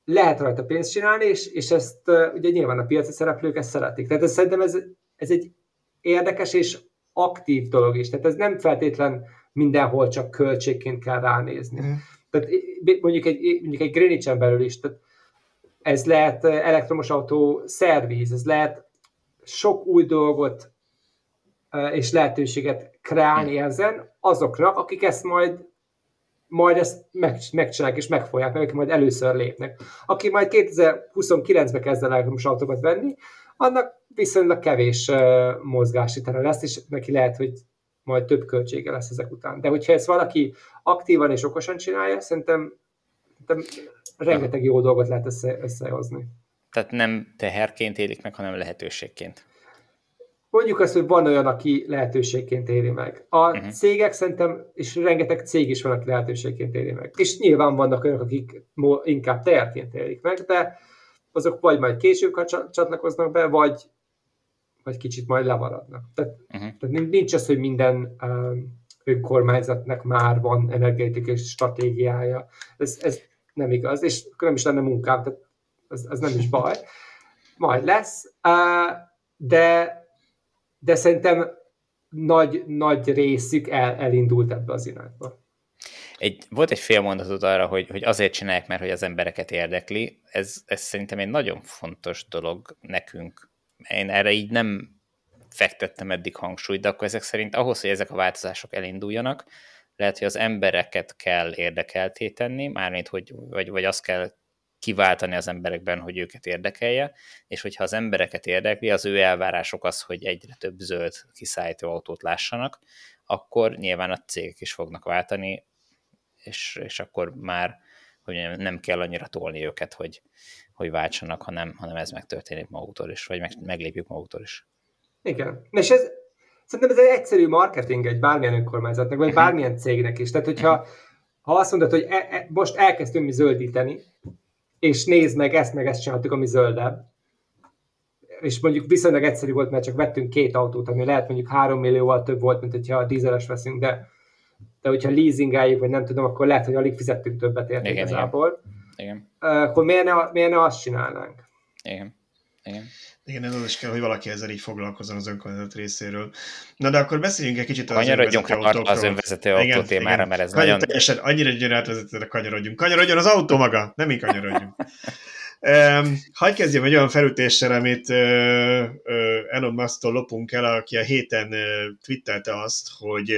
Speaker 2: lehet rajta pénzt csinálni, és, és ezt uh, ugye nyilván a piaci szereplők ezt szeretik. Tehát ez, szerintem ez, ez egy érdekes és aktív dolog is. Tehát ez nem feltétlen mindenhol csak költségként kell ránézni. Mm. Tehát mondjuk egy, mondjuk egy Greenwich-en belül is, tehát ez lehet elektromos autó szerviz, ez lehet sok új dolgot és lehetőséget kreálni mm. ezen azoknak, akik ezt majd majd ezt meg, megcsinálják és megfolják, meg akik majd először lépnek. Aki majd 2029-ben kezd el elektromos autókat venni, annak viszonylag kevés mozgási tere lesz, és neki lehet, hogy majd több költsége lesz ezek után. De hogyha ezt valaki aktívan és okosan csinálja, szerintem, szerintem rengeteg jó dolgot lehet össze, összehozni.
Speaker 3: Tehát nem teherként élik meg, hanem lehetőségként.
Speaker 2: Mondjuk azt, hogy van olyan, aki lehetőségként éri meg. A uh-huh. cégek szerintem, és rengeteg cég is van, aki lehetőségként éri meg. És nyilván vannak olyanok, akik inkább teherként érik meg, de azok vagy majd később csatlakoznak be, vagy, vagy kicsit majd lemaradnak. Tehát, uh-huh. tehát nincs az, hogy minden um, önkormányzatnak már van energetikai stratégiája. Ez, ez nem igaz, és nem is lenne munkám, tehát ez, ez nem is baj. Majd lesz, uh, de, de szerintem nagy, nagy részük el, elindult ebbe az irányba
Speaker 3: egy, volt egy fél mondatod arra, hogy, hogy azért csinálják, mert hogy az embereket érdekli. Ez, ez szerintem egy nagyon fontos dolog nekünk. Én erre így nem fektettem eddig hangsúlyt, de akkor ezek szerint ahhoz, hogy ezek a változások elinduljanak, lehet, hogy az embereket kell érdekelté tenni, mármint, hogy, vagy, vagy azt kell kiváltani az emberekben, hogy őket érdekelje, és hogyha az embereket érdekli, az ő elvárások az, hogy egyre több zöld kiszállító autót lássanak, akkor nyilván a cégek is fognak váltani, és, és akkor már hogy nem kell annyira tolni őket, hogy, hogy váltsanak, hanem, hanem ez megtörténik maguktól is, vagy meg, meglépjük maguktól is.
Speaker 2: Igen. És ez, szerintem ez egy egyszerű marketing egy bármilyen önkormányzatnak, vagy mhm. bármilyen cégnek is. Tehát, hogyha ha azt mondod, hogy e, e, most elkezdtünk mi zöldíteni, és nézd meg, ezt meg ezt csináltuk, ami zöldebb, és mondjuk viszonylag egyszerű volt, mert csak vettünk két autót, ami lehet mondjuk három millióval több volt, mint hogyha a dízeles veszünk, de de hogyha leasingeljük, vagy nem tudom, akkor lehet, hogy alig fizettünk többet érte
Speaker 3: Igen,
Speaker 2: igazából.
Speaker 3: Igen.
Speaker 2: Akkor miért ne, miért ne azt csinálnánk?
Speaker 3: Igen. Igen.
Speaker 1: Igen, ez az is kell, hogy valaki ezzel így foglalkozzon az önkormányzat részéről. Na de akkor beszéljünk egy kicsit
Speaker 3: az Kanyarodjunk önvezető az önvezető autó igen, témára, igen. mert ez Kanyar, nagyon...
Speaker 1: Teljesen, annyira gyönyörű átvezetőre kanyarodjunk. Kanyarodjon az autó maga, nem mi kanyarodjunk. Um, hagyj kezdjem egy olyan felütéssel, amit Elon Musk-tól lopunk el, aki a héten uh, twittelte azt, hogy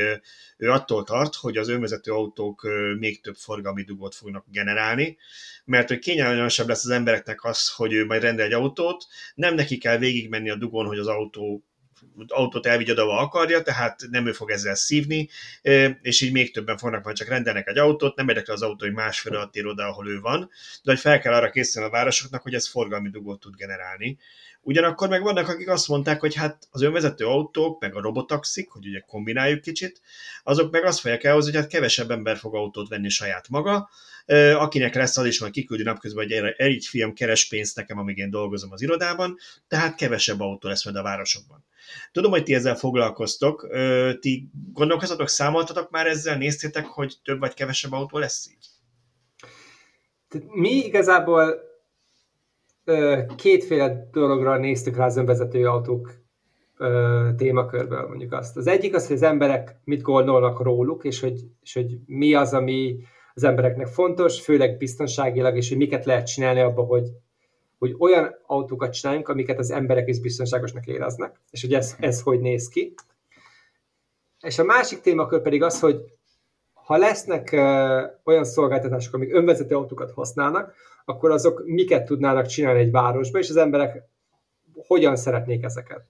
Speaker 1: ő attól tart, hogy az önvezető autók még több forgalmi dugót fognak generálni, mert hogy kényelmesebb lesz az embereknek az, hogy ő majd rendel egy autót, nem neki kell végigmenni a dugon, hogy az autó autót elvigye oda, akarja, tehát nem ő fog ezzel szívni, és így még többen fognak majd csak rendelnek egy autót, nem érdekli az autó, hogy másfél alatt ér oda, ahol ő van, de hogy fel kell arra készülni a városoknak, hogy ez forgalmi dugót tud generálni. Ugyanakkor meg vannak, akik azt mondták, hogy hát az önvezető autók, meg a robotaxik, hogy ugye kombináljuk kicsit, azok meg azt fogják elhozni, hogy hát kevesebb ember fog autót venni saját maga, akinek lesz az is, majd kiküldi napközben, hogy egy film keres pénzt nekem, amíg én dolgozom az irodában, tehát kevesebb autó lesz majd a városokban. Tudom, hogy ti ezzel foglalkoztok, ti gondolkoztatok, számoltatok már ezzel, néztétek, hogy több vagy kevesebb autó lesz így?
Speaker 2: Mi igazából kétféle dologra néztük rá az önvezető autók témakörből, mondjuk azt. Az egyik az, hogy az emberek mit gondolnak róluk, és hogy, és hogy mi az, ami az embereknek fontos, főleg biztonságilag, és hogy miket lehet csinálni abban, hogy, hogy olyan autókat csináljunk, amiket az emberek is biztonságosnak éreznek, és hogy ez, ez hogy néz ki. És a másik témakör pedig az, hogy ha lesznek olyan szolgáltatások, amik önvezető autókat használnak, akkor azok miket tudnának csinálni egy városba, és az emberek hogyan szeretnék ezeket.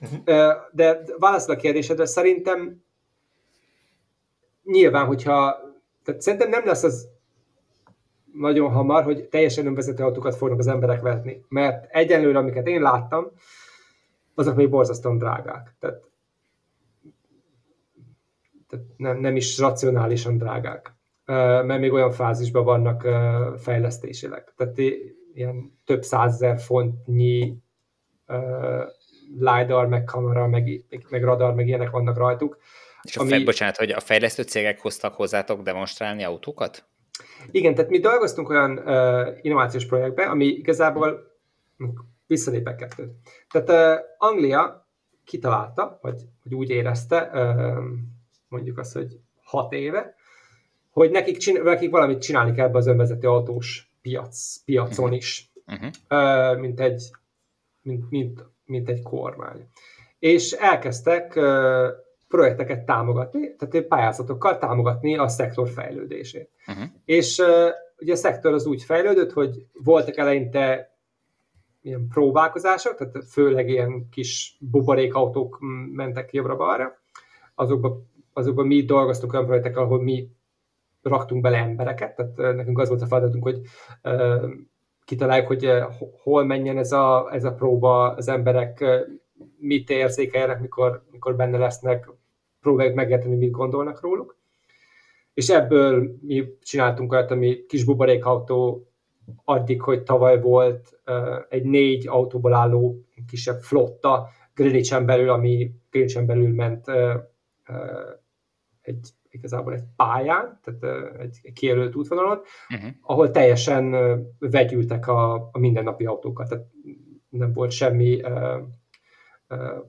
Speaker 2: Uh-huh. Uh, de válaszol a kérdésedre, szerintem nyilván, hogyha tehát szerintem nem lesz az nagyon hamar, hogy teljesen önvezető autókat fognak az emberek vetni. Mert egyenlőre, amiket én láttam, azok még borzasztóan drágák. Tehát, tehát nem, nem is racionálisan drágák. Mert még olyan fázisban vannak fejlesztésileg. Tehát ilyen több százezer fontnyi LiDAR, meg kamera, meg, meg radar, meg ilyenek vannak rajtuk.
Speaker 3: És a ami... fej, bocsánat, hogy a fejlesztő cégek hoztak hozzátok demonstrálni autókat?
Speaker 2: Igen, tehát mi dolgoztunk olyan uh, innovációs projektben, ami igazából visszalépek kettőt. Tehát uh, Anglia kitalálta, vagy, vagy úgy érezte, uh, mondjuk azt, hogy hat éve, hogy nekik, csin- nekik valamit csinálni kell ebbe az önvezető autós piac, piacon uh-huh. is, uh-huh. Uh, mint, egy, mint, mint, mint egy kormány. És elkezdtek uh, projekteket támogatni, tehát pályázatokkal támogatni a szektor fejlődését. Uh-huh. És uh, ugye a szektor az úgy fejlődött, hogy voltak eleinte ilyen próbálkozások, tehát főleg ilyen kis buborékautók mentek jobbra-balra, azokban azokba mi dolgoztunk olyan projektekkel, ahol mi raktunk bele embereket, tehát nekünk az volt a feladatunk, hogy uh, kitaláljuk, hogy uh, hol menjen ez a, ez a próba, az emberek uh, mit érzékeljenek, mikor, mikor benne lesznek, próbáljuk megérteni, mit gondolnak róluk. És ebből mi csináltunk olyat, ami kis buborékautó addig, hogy tavaly volt egy négy autóból álló kisebb flotta Greenwichen belül, ami Greenwichen belül ment egy igazából egy pályán, tehát egy kijelölt útvonalon, uh-huh. ahol teljesen vegyültek a, a mindennapi autókat, tehát nem volt semmi uh, uh,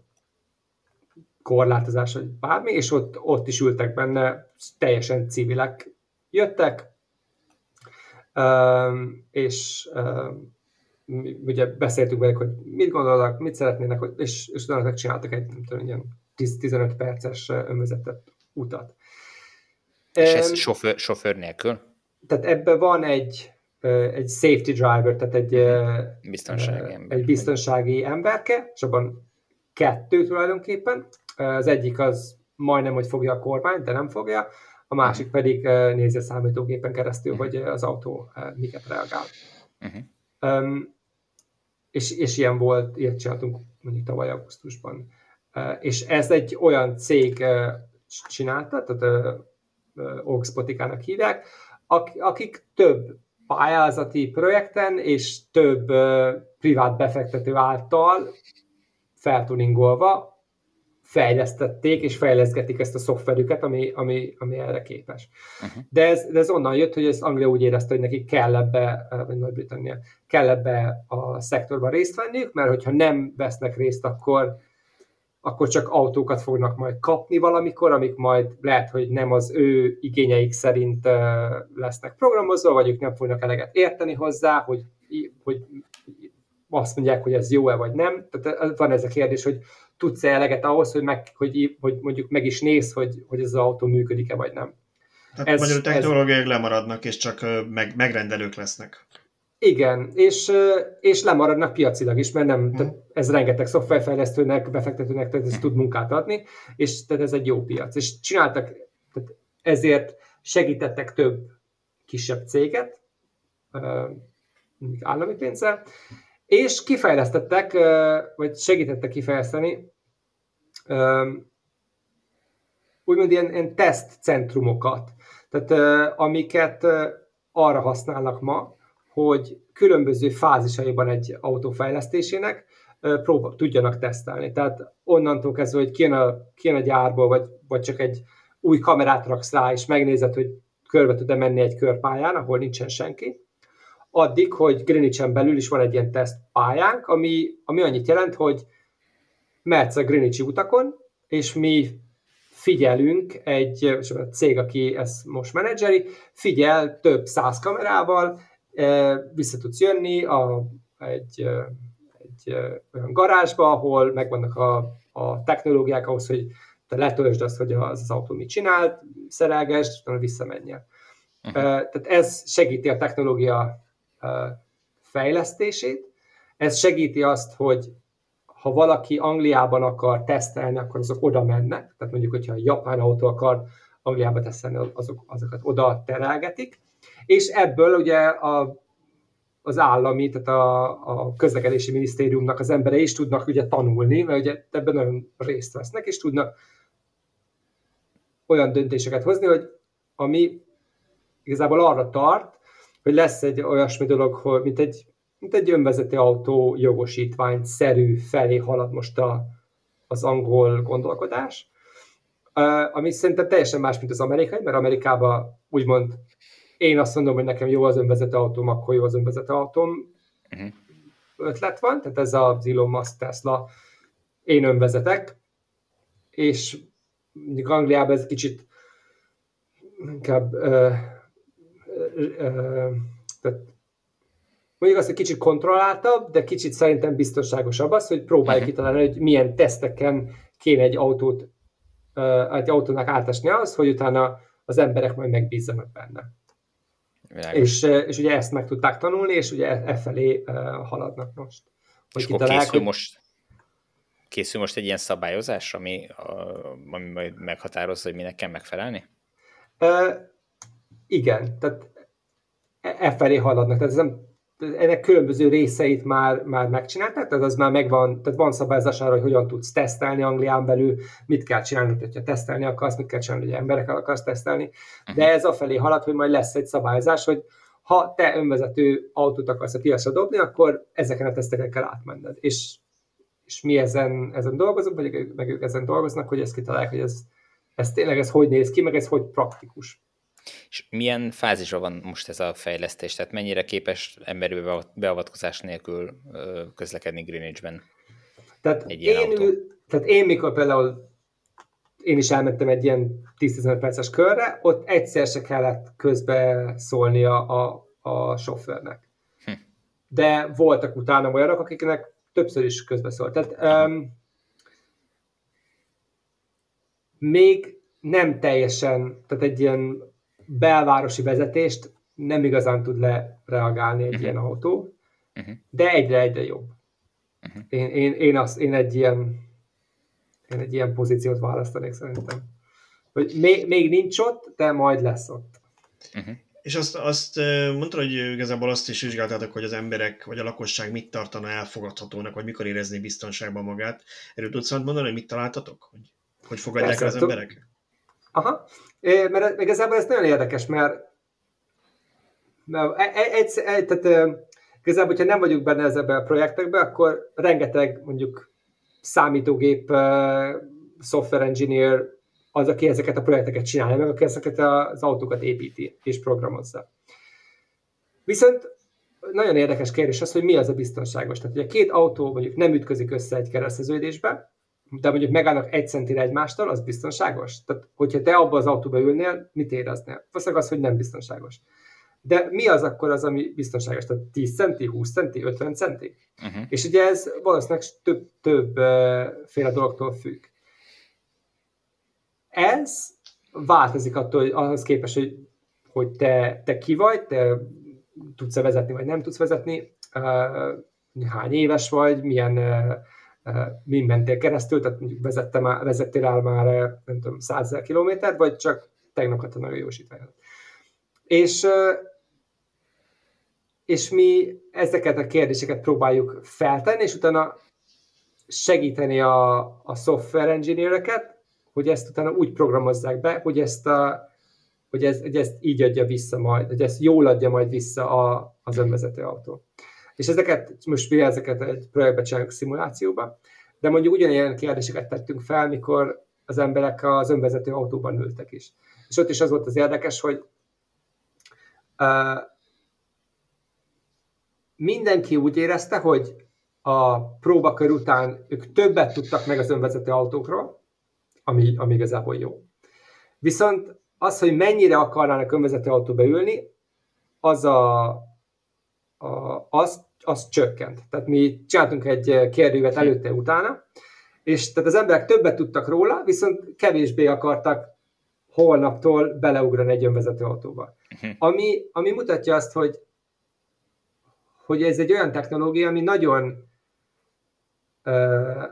Speaker 2: korlátozás, vagy bármi, és ott, ott is ültek benne, teljesen civilek jöttek, és ugye beszéltünk velük, hogy mit gondolnak, mit szeretnének, és, és utána csináltak egy nem tudom, ilyen 10-15 perces önvezetett utat.
Speaker 3: És ez sofőr, sofőr nélkül?
Speaker 2: Tehát ebben van egy, egy safety driver, tehát egy
Speaker 3: biztonsági, ember.
Speaker 2: egy biztonsági emberke, és abban kettő tulajdonképpen, az egyik az majdnem, hogy fogja a kormányt, de nem fogja, a másik pedig nézi a számítógépen keresztül, hogy az autó miket reagál. Uh-huh. Um, és, és ilyen volt, ilyet csináltunk mondjuk tavaly augusztusban. Uh, és ez egy olyan cég uh, csinálta, tehát uh, Oxbotikának hívják, ak- akik több pályázati projekten és több privát befektető által feltuningolva fejlesztették és fejleszgetik ezt a szoftverüket, ami, ami, ami erre képes. Uh-huh. De, ez, de ez onnan jött, hogy ez Anglia úgy érezte, hogy nekik kell ebbe, vagy Nagy-Britannia, kell ebbe a szektorban részt venniük, mert hogyha nem vesznek részt, akkor, akkor csak autókat fognak majd kapni valamikor, amik majd lehet, hogy nem az ő igényeik szerint lesznek programozva, vagy ők nem fognak eleget érteni hozzá, hogy, hogy azt mondják, hogy ez jó-e vagy nem. Tehát van ez a kérdés, hogy tudsz-e eleget ahhoz, hogy, meg, hogy, hogy mondjuk meg is néz, hogy, hogy ez az autó működik-e vagy nem.
Speaker 1: Tehát ez, magyarul technológiák ez... lemaradnak, és csak meg, megrendelők lesznek.
Speaker 2: Igen, és, és lemaradnak piacilag is, mert nem, hmm. tehát ez rengeteg szoftverfejlesztőnek, befektetőnek tehát ez hmm. tud munkát adni, és tehát ez egy jó piac. És csináltak, tehát ezért segítettek több kisebb céget, állami pénzzel, és kifejlesztettek, vagy segítettek kifejleszteni úgymond ilyen, ilyen tesztcentrumokat, tehát amiket arra használnak ma, hogy különböző fázisaiban egy autó fejlesztésének próba, tudjanak tesztelni. Tehát onnantól kezdve, hogy kijön a, kijön a gyárból, vagy, vagy csak egy új kamerát raksz rá, és megnézed, hogy körbe tud-e menni egy körpályán, ahol nincsen senki, addig, hogy Greenwichen belül is van egy ilyen tesztpályánk, ami, ami annyit jelent, hogy mehetsz a Greenwichi utakon, és mi figyelünk, egy a cég, aki ezt most menedzseri, figyel több száz kamerával, e, vissza tudsz jönni a, egy, e, egy e, olyan garázsba, ahol megvannak a, a technológiák ahhoz, hogy te letöltsd azt, hogy az, az autó mit csinált, szerelgesd, és utána visszamenjél. Uh-huh. Tehát ez segíti a technológia fejlesztését. Ez segíti azt, hogy ha valaki Angliában akar tesztelni, akkor azok oda mennek. Tehát mondjuk, hogyha a japán autó akar Angliába tesztelni, azok, azokat oda terelgetik. És ebből ugye a, az állami, tehát a, a közlekedési minisztériumnak az emberei is tudnak ugye tanulni, mert ugye ebben nagyon részt vesznek, és tudnak olyan döntéseket hozni, hogy ami igazából arra tart, hogy lesz egy olyasmi dolog, hogy mint egy, mint egy önvezető autó jogosítvány szerű felé halad most a, az angol gondolkodás, ami szerintem teljesen más, mint az amerikai, mert Amerikában úgymond én azt mondom, hogy nekem jó az önvezető autóm, akkor jó az önvezető autóm uh-huh. ötlet van, tehát ez az Elon Musk Tesla, én önvezetek, és mondjuk Angliában ez kicsit inkább uh, tehát mondjuk azt, hogy kicsit kontrolláltabb, de kicsit szerintem biztonságosabb az, hogy próbáljuk uh-huh. kitalálni, hogy milyen teszteken kéne egy autót, egy autónak átesni az, hogy utána az emberek majd megbízzanak benne. És, és ugye ezt meg tudták tanulni, és ugye e, felé haladnak most.
Speaker 3: Hogy és akkor készül, hogy... most, készül most egy ilyen szabályozás, ami, ami majd meghatározza, hogy minek kell megfelelni?
Speaker 2: Igen, tehát e, e felé haladnak. Tehát ez nem, ennek különböző részeit már, már megcsinálták, tehát az már megvan, tehát van szabályozás arra, hogy hogyan tudsz tesztelni Anglián belül, mit kell csinálni, hogyha tesztelni akarsz, mit kell csinálni, hogy emberekkel akarsz tesztelni, de ez a felé halad, hogy majd lesz egy szabályozás, hogy ha te önvezető autót akarsz a piacra dobni, akkor ezeken a teszteken kell átmenned. És, és mi ezen, ezen dolgozunk, vagy meg ők ezen dolgoznak, hogy ezt kitalálják, hogy ez, ez tényleg ez hogy néz ki, meg ez hogy praktikus.
Speaker 3: És milyen fázisban van most ez a fejlesztés? Tehát mennyire képes emberi beavatkozás nélkül közlekedni Greenwichben?
Speaker 2: Tehát, egy én, autó? tehát én mikor például én is elmentem egy ilyen 10-15 perces körre, ott egyszer se kellett közbe szólnia a, a sofőrnek. Hm. De voltak utána olyanok, akiknek többször is közbeszólt. Tehát um, még nem teljesen, tehát egy ilyen belvárosi vezetést nem igazán tud lereagálni egy uh-huh. ilyen autó, uh-huh. de egyre-egyre jobb. Uh-huh. Én, én, én, azt, én, egy ilyen, én egy ilyen pozíciót választanék szerintem. Hogy még, még nincs ott, de majd lesz ott.
Speaker 1: Uh-huh. És azt, azt mondtad, hogy igazából azt is vizsgáltátok, hogy az emberek vagy a lakosság mit tartana elfogadhatónak, vagy mikor érezné biztonságban magát. Erről tudsz mondani, hogy mit találtatok? Hogy, hogy fogadják el az emberek?
Speaker 2: Aha, mert igazából ez nagyon érdekes, mert, mert egy, egy, egy, tehát igazából, hogyha nem vagyunk benne ezekben a projektekben, akkor rengeteg mondjuk számítógép software engineer az, aki ezeket a projekteket csinálja, meg aki ezeket az autókat építi és programozza. Viszont nagyon érdekes kérdés az, hogy mi az a biztonságos. Tehát, hogy a két autó mondjuk nem ütközik össze egy kereszteződésbe, de mondjuk megállnak egy centire egymástól, az biztonságos? Tehát, hogyha te abba az autóba ülnél, mit éreznél? Valószínűleg az, hogy nem biztonságos. De mi az akkor az, ami biztonságos? Tehát 10 centi, 20 centi, 50 centi? Uh-huh. És ugye ez valószínűleg több, több féle dologtól függ. Ez változik attól, hogy ahhoz képest, hogy, hogy te, te ki vagy, te tudsz-e vezetni, vagy nem tudsz vezetni, hány éves vagy, milyen mi mentél keresztül, tehát mondjuk vezettél, már, vezettél el már, nem tudom, százezer kilométert, vagy csak tegnap kaptad nagyon jó És, és mi ezeket a kérdéseket próbáljuk feltenni, és utána segíteni a, a software engineereket, hogy ezt utána úgy programozzák be, hogy ezt, a, hogy, ez, hogy ezt így adja vissza majd, hogy ezt jól adja majd vissza a, az önvezető autó. És ezeket, most mi ezeket egy projektbe csináljuk szimulációba, de mondjuk ugyanilyen kérdéseket tettünk fel, mikor az emberek az önvezető autóban ültek is. És ott is az volt az érdekes, hogy uh, mindenki úgy érezte, hogy a próbakör után ők többet tudtak meg az önvezető autókról, ami, ami igazából jó. Viszont az, hogy mennyire akarnának önvezető autóba ülni, az a, az, az csökkent. Tehát mi csináltunk egy kérdőívet előtte, utána, és tehát az emberek többet tudtak róla, viszont kevésbé akartak holnaptól beleugrani egy önvezető autóba. Uh-huh. Ami, ami mutatja azt, hogy, hogy ez egy olyan technológia, ami nagyon uh,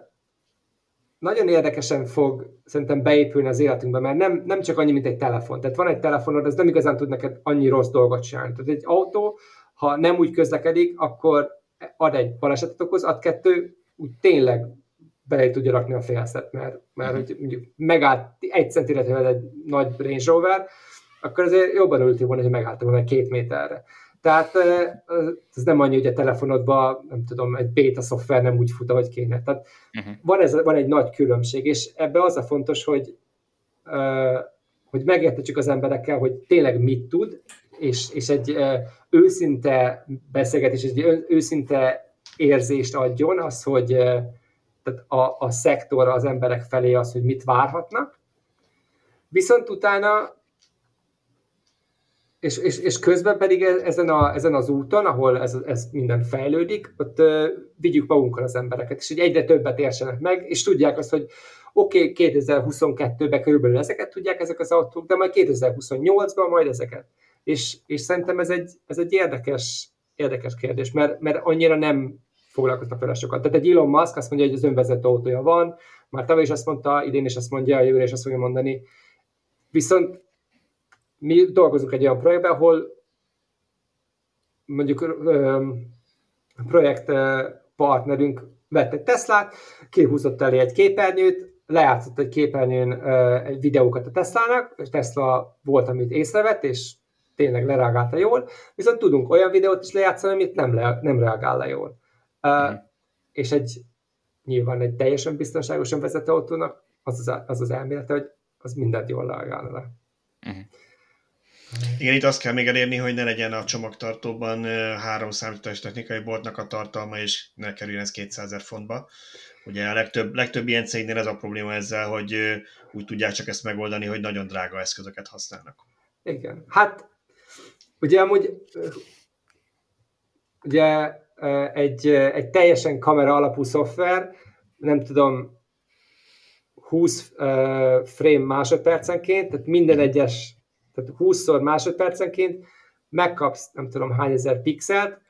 Speaker 2: nagyon érdekesen fog szerintem beépülni az életünkbe, mert nem, nem csak annyi, mint egy telefon. Tehát van egy telefonod, ez nem igazán tud neked annyi rossz dolgot csinálni. Tehát egy autó, ha nem úgy közlekedik, akkor ad egy balesetet okoz, ad kettő, úgy tényleg bele tudja rakni a félszet, mert, mert hogy mondjuk megállt egy centire egy nagy Range Rover, akkor azért jobban ültél volna, hogy megálltam volna két méterre. Tehát ez nem annyi, hogy a telefonodban, nem tudom, egy beta szoftver nem úgy fut, ahogy kéne. Tehát uh-huh. van, ez, van egy nagy különbség, és ebbe az a fontos, hogy, hogy megértetsük az emberekkel, hogy tényleg mit tud, és, és egy őszinte beszélgetés, egy őszinte érzést adjon, az, hogy tehát a, a szektor az emberek felé az, hogy mit várhatnak, viszont utána és, és, és közben pedig e, ezen, a, ezen az úton, ahol ez, ez minden fejlődik, ott uh, vigyük magunkkal az embereket, és hogy egyre többet érsenek meg, és tudják azt, hogy oké, okay, 2022-ben körülbelül ezeket tudják ezek az autók, de majd 2028-ban majd ezeket. És, és szerintem ez egy, ez egy érdekes, érdekes kérdés, mert, mert annyira nem foglalkoznak vele sokat. Tehát egy Elon Musk azt mondja, hogy az önvezető autója van, már tavaly is azt mondta, idén is azt mondja, jövőre is azt fogja mondani. Viszont mi dolgozunk egy olyan projektben, ahol mondjuk projekt partnerünk vett egy Teslát, kihúzott elé egy képernyőt, lejátszott egy képernyőn egy videókat a Teslának, és Tesla volt, amit észrevett, és tényleg lereagálta jól, viszont tudunk olyan videót is lejátszani, amit nem, le, nem reagál le jól. Uh, és egy nyilván egy teljesen biztonságosan vezető autónak az az, az, az elmélete, hogy az mindent jól reagál le. Uh-huh.
Speaker 1: Igen, itt azt kell még elérni, hogy ne legyen a csomagtartóban három számítás technikai boltnak a tartalma, és ne kerüljön ez 200 ezer fontba. Ugye a legtöbb, legtöbb ilyen cégnél ez a probléma ezzel, hogy úgy tudják csak ezt megoldani, hogy nagyon drága eszközöket használnak.
Speaker 2: Igen. Hát ugye amúgy ugye egy, egy teljesen kamera alapú szoftver, nem tudom, 20 frame másodpercenként, tehát minden egyes tehát 20-szor másodpercenként megkapsz nem tudom hány ezer pixelt,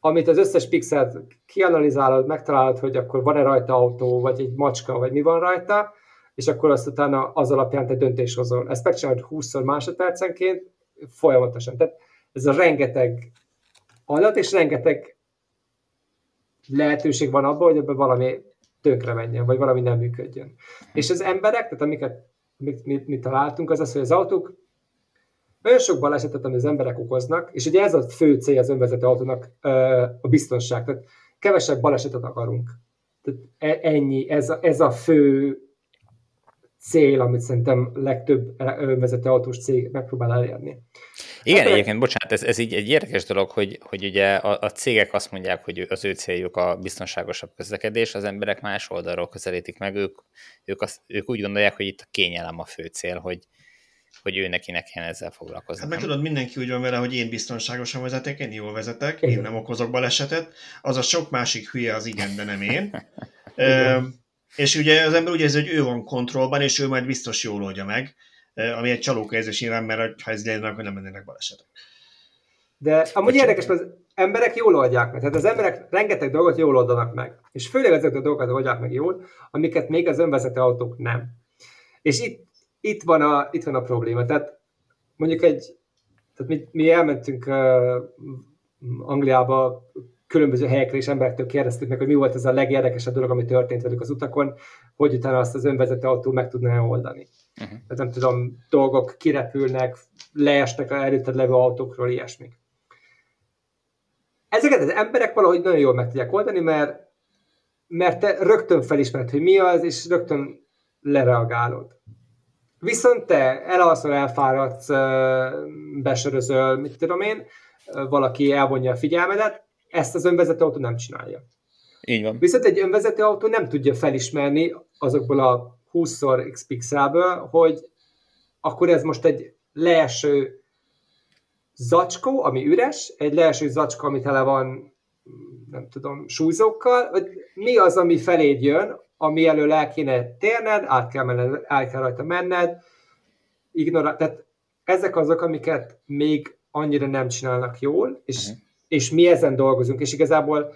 Speaker 2: amit az összes pixelt kianalizálod, megtalálod, hogy akkor van-e rajta autó, vagy egy macska, vagy mi van rajta, és akkor azt utána az alapján te döntés hozol. Ezt megcsinálod 20-szor másodpercenként, folyamatosan. Tehát ez a rengeteg adat, és rengeteg lehetőség van abban, hogy ebben valami tönkre menjen, vagy valami nem működjön. És az emberek, tehát amiket mit, mit, mit találtunk, az az, hogy az autók nagyon sok balesetet, amit az emberek okoznak, és ugye ez a fő cél az önvezető autónak a biztonság. Tehát kevesebb balesetet akarunk. Tehát e, ennyi, ez a, ez a fő cél, amit szerintem legtöbb önvezető autós cég megpróbál elérni.
Speaker 3: Igen, hát, egyébként, bocsánat, ez, ez így egy érdekes dolog, hogy, hogy ugye a, a cégek azt mondják, hogy az ő céljuk a biztonságosabb közlekedés, az emberek más oldalról közelítik meg, ők, ők, azt, ők úgy gondolják, hogy itt a kényelem a fő cél, hogy, hogy ő neki ne kellene ezzel foglalkozni.
Speaker 1: Hát meg tudod, mindenki úgy van vele, hogy én biztonságosan vezetek, én jól vezetek, én nem okozok balesetet, az a sok másik hülye az igen, de nem én. És ugye az ember úgy érzi, hogy ő van kontrollban, és ő majd biztos jól oldja meg, ami egy csalókezés nyilván, mert ha ez lenne, akkor nem mennének balesetek.
Speaker 2: De amúgy Bocsánat. érdekes, mert az emberek jól oldják meg. Tehát az emberek rengeteg dolgot jól oldanak meg. És főleg ezeket a dolgokat oldják meg jól, amiket még az önvezető autók nem. És itt, itt, van, a, itt van a probléma. Tehát mondjuk egy, tehát mi, mi elmentünk uh, Angliába különböző helyekre és emberektől kérdeztük meg, hogy mi volt ez a legérdekesebb dolog, ami történt velük az utakon, hogy utána azt az önvezető autó meg tudná oldani. Uh-huh. Tehát nem tudom, dolgok kirepülnek, leesnek a előtted levő autókról, ilyesmik. Ezeket az emberek valahogy nagyon jól meg tudják oldani, mert, mert te rögtön felismered, hogy mi az, és rögtön lereagálod. Viszont te elalszol, elfáradsz, besörözöl, mit tudom én, valaki elvonja a figyelmedet, ezt az önvezető autó nem csinálja.
Speaker 3: Így van.
Speaker 2: Viszont egy önvezető autó nem tudja felismerni azokból a 20-szor x pixelből, hogy akkor ez most egy leeső zacskó, ami üres, egy leeső zacskó, ami tele van, nem tudom, súlyzókkal, vagy mi az, ami feléd jön, ami elől el kéne térned, át kell, menned, át kell rajta menned, ignorál, tehát ezek azok, amiket még annyira nem csinálnak jól, és uh-huh és mi ezen dolgozunk, és igazából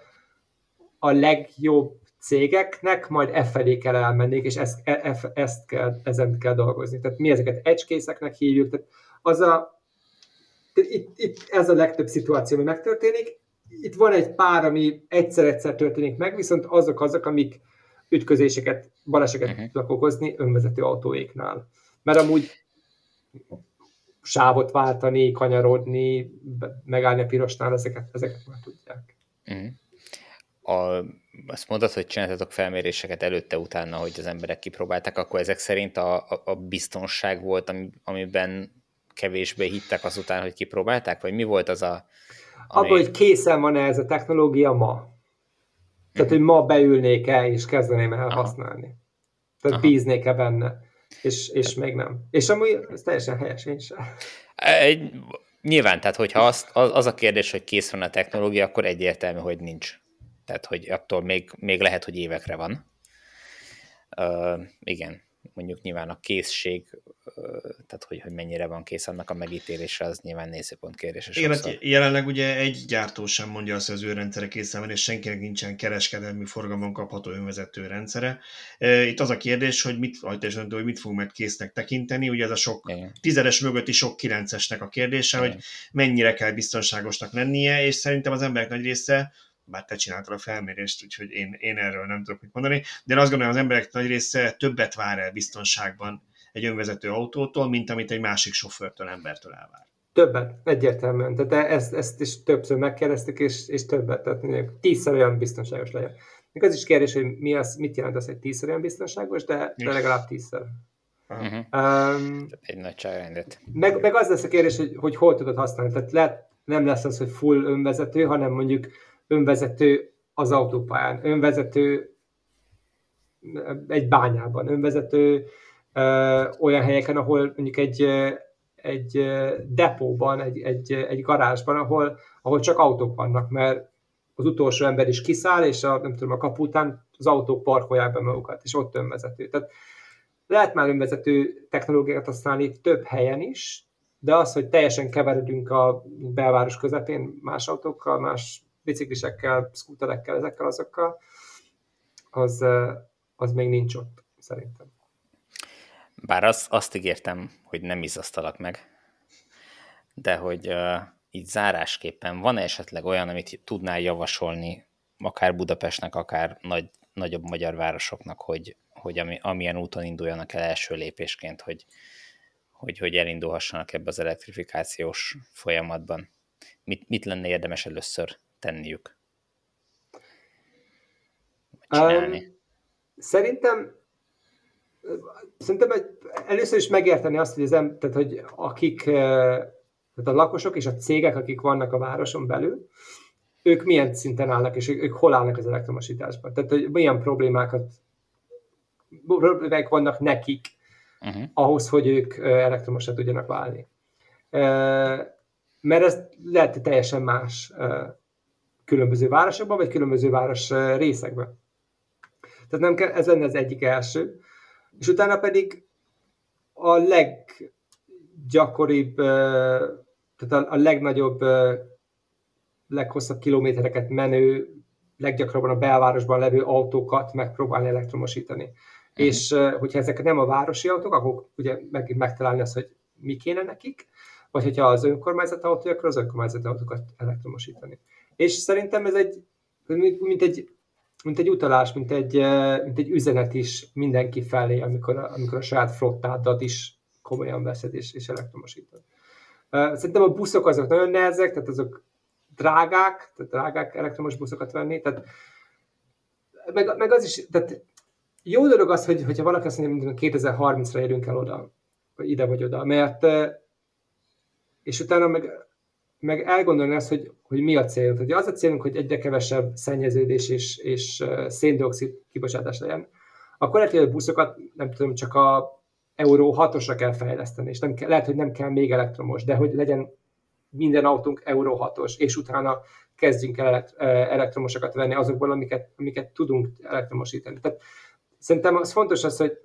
Speaker 2: a legjobb cégeknek majd e felé kell elmenni, és ezt, e, e, ezt kell, ezen kell dolgozni. Tehát mi ezeket edge hívjuk, tehát az a, itt, itt ez a legtöbb szituáció, ami megtörténik. Itt van egy pár, ami egyszer-egyszer történik meg, viszont azok azok, amik ütközéseket, baleseket uh-huh. tudnak okozni önvezető autóéknál. Mert amúgy sávot váltani, kanyarodni, megállni a pirosnál, ezeket, ezeket már tudják. Uh-huh.
Speaker 3: A, azt mondod, hogy csináltatok felméréseket előtte-utána, hogy az emberek kipróbálták, akkor ezek szerint a, a, a biztonság volt, ami, amiben kevésbé hittek azután, hogy kipróbálták? Vagy mi volt az a...
Speaker 2: Ami... Abban, hogy készen van-e ez a technológia ma. Tehát, uh-huh. hogy ma beülnék el, és kezdeném el Aha. használni. Tehát Aha. bíznék-e benne és, és még nem. És amúgy ez teljesen helyes, én sem.
Speaker 3: Egy, nyilván, tehát hogyha az, az, az a kérdés, hogy kész van a technológia, akkor egyértelmű, hogy nincs. Tehát, hogy attól még, még lehet, hogy évekre van. Uh, igen, mondjuk nyilván a készség, tehát hogy, hogy mennyire van kész annak a megítélése, az nyilván nézőpont kérdéses.
Speaker 1: Igen, hát jelenleg ugye egy gyártó sem mondja azt, hogy az ő rendszere készen van, és senkinek nincsen kereskedelmi forgalmon kapható önvezető rendszere. Itt az a kérdés, hogy mit, hogy mit fogunk meg késznek tekinteni, ugye ez a sok Igen. tizedes mögötti sok kilencesnek a kérdése, Igen. hogy mennyire kell biztonságosnak lennie, és szerintem az emberek nagy része bár te csináltad a felmérést, úgyhogy én, én erről nem tudok mit mondani, de én azt gondolom, az emberek nagy része többet vár el biztonságban egy önvezető autótól, mint amit egy másik sofőrtől, embertől elvár.
Speaker 2: Többet, egyértelműen. Tehát ezt, ezt is többször megkérdeztük, és, és többet. Tehát mondjuk tízszer olyan biztonságos legyen. Még az is kérdés, hogy mi az, mit jelent az, hogy tízszer olyan biztonságos, de, de legalább tízszer.
Speaker 3: Uh-huh. Um, egy nagyságrendet.
Speaker 2: Meg, meg az lesz a kérdés, hogy, hogy hol tudod használni. Tehát lehet, nem lesz az, hogy full önvezető, hanem mondjuk önvezető az autópályán, önvezető egy bányában, önvezető ö, olyan helyeken, ahol mondjuk egy, egy depóban, egy, egy, egy garázsban, ahol, ahol csak autók vannak, mert az utolsó ember is kiszáll, és a, nem tudom, a kapu után az autók parkolják be magukat, és ott önvezető. Tehát lehet már önvezető technológiát használni több helyen is, de az, hogy teljesen keveredünk a belváros közepén más autókkal, más biciklisekkel, szkúterekkel, ezekkel azokkal, az, az még nincs ott, szerintem.
Speaker 3: Bár az, azt ígértem, hogy nem izzasztalak meg, de hogy uh, így zárásképpen van esetleg olyan, amit tudnál javasolni, akár Budapestnek, akár nagy, nagyobb magyar városoknak, hogy, hogy ami, amilyen úton induljanak el első lépésként, hogy, hogy, hogy elindulhassanak ebbe az elektrifikációs folyamatban. Mit, mit lenne érdemes először tenniük?
Speaker 2: Csinálni? Um, szerintem szerintem egy, először is megérteni azt, hogy, az em, tehát, hogy akik, tehát a lakosok és a cégek, akik vannak a városon belül, ők milyen szinten állnak, és ők, ők hol állnak az elektromosításban. Tehát, hogy milyen problémákat problémák vannak nekik uh-huh. ahhoz, hogy ők elektromosra tudjanak válni. Mert ez lehet, teljesen más különböző városokban, vagy különböző város részekben. Tehát nem kell, ez lenne az egyik első. És utána pedig a leggyakoribb, tehát a, a legnagyobb, leghosszabb kilométereket menő, leggyakrabban a belvárosban levő autókat megpróbálni elektromosítani. Uh-huh. És hogyha ezek nem a városi autók, akkor ugye meg, megtalálni azt, hogy mi kéne nekik, vagy hogyha az önkormányzat autója, akkor az önkormányzat autókat elektromosítani. És szerintem ez egy, mint egy, mint egy utalás, mint egy, mint egy üzenet is mindenki felé, amikor, amikor a saját flottádat is komolyan veszed és, és elektromosítod. Szerintem a buszok azok nagyon nehezek, tehát azok drágák, tehát drágák elektromos buszokat venni, tehát meg, meg az is, tehát jó dolog az, hogy, hogyha valaki azt mondja, hogy 2030-ra érünk el oda, vagy ide vagy oda, mert és utána meg, meg elgondolni azt, hogy, hogy mi a cél. Hogy az a célunk, hogy egyre kevesebb szennyeződés és, és széndiokszid kibocsátás legyen, a buszokat nem tudom, csak a Euró 6-osra kell fejleszteni, és nem kell, lehet, hogy nem kell még elektromos, de hogy legyen minden autónk Euró 6-os, és utána kezdjünk el elektromosokat venni azokból, amiket, amiket tudunk elektromosítani. Tehát szerintem az fontos az, hogy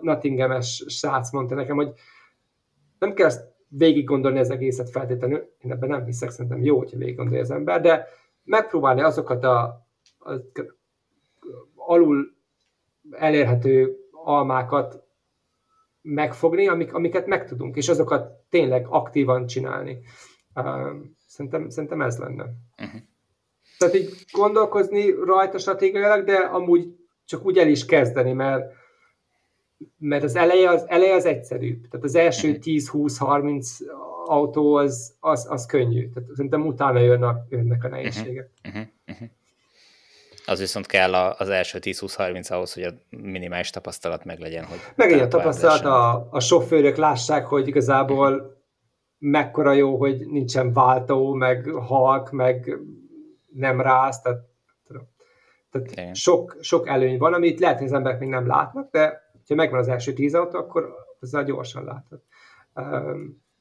Speaker 2: Nottingham-es srác mondta nekem, hogy nem kell végig gondolni az egészet feltétlenül, én ebben nem hiszek, szerintem jó, hogyha végig gondolja az ember, de megpróbálni azokat a, a, a alul elérhető almákat megfogni, amik, amiket megtudunk, és azokat tényleg aktívan csinálni. Szerintem, szerintem ez lenne. Uh-huh. Tehát így gondolkozni rajta stratégiailag, de amúgy csak úgy el is kezdeni, mert mert az eleje az, eleje az egyszerűbb. Tehát az első 10-20-30 mhm. autó az, az, az könnyű. Tehát szerintem utána jönnek, jönnek a nehézségek. Uh-huh, uh-huh.
Speaker 3: Az viszont kell az első 10-20-30 ahhoz, hogy a minimális tapasztalat meg legyen. Hogy
Speaker 2: meg egy a tapasztalat, a, a sofőrök lássák, hogy igazából mekkora jó, hogy nincsen váltó, meg halk, meg nem ráz, tehát, tehát sok, sok előny van, amit lehet, hogy az emberek még nem látnak, de ha megvan az első tíz autó, akkor azzal gyorsan látod.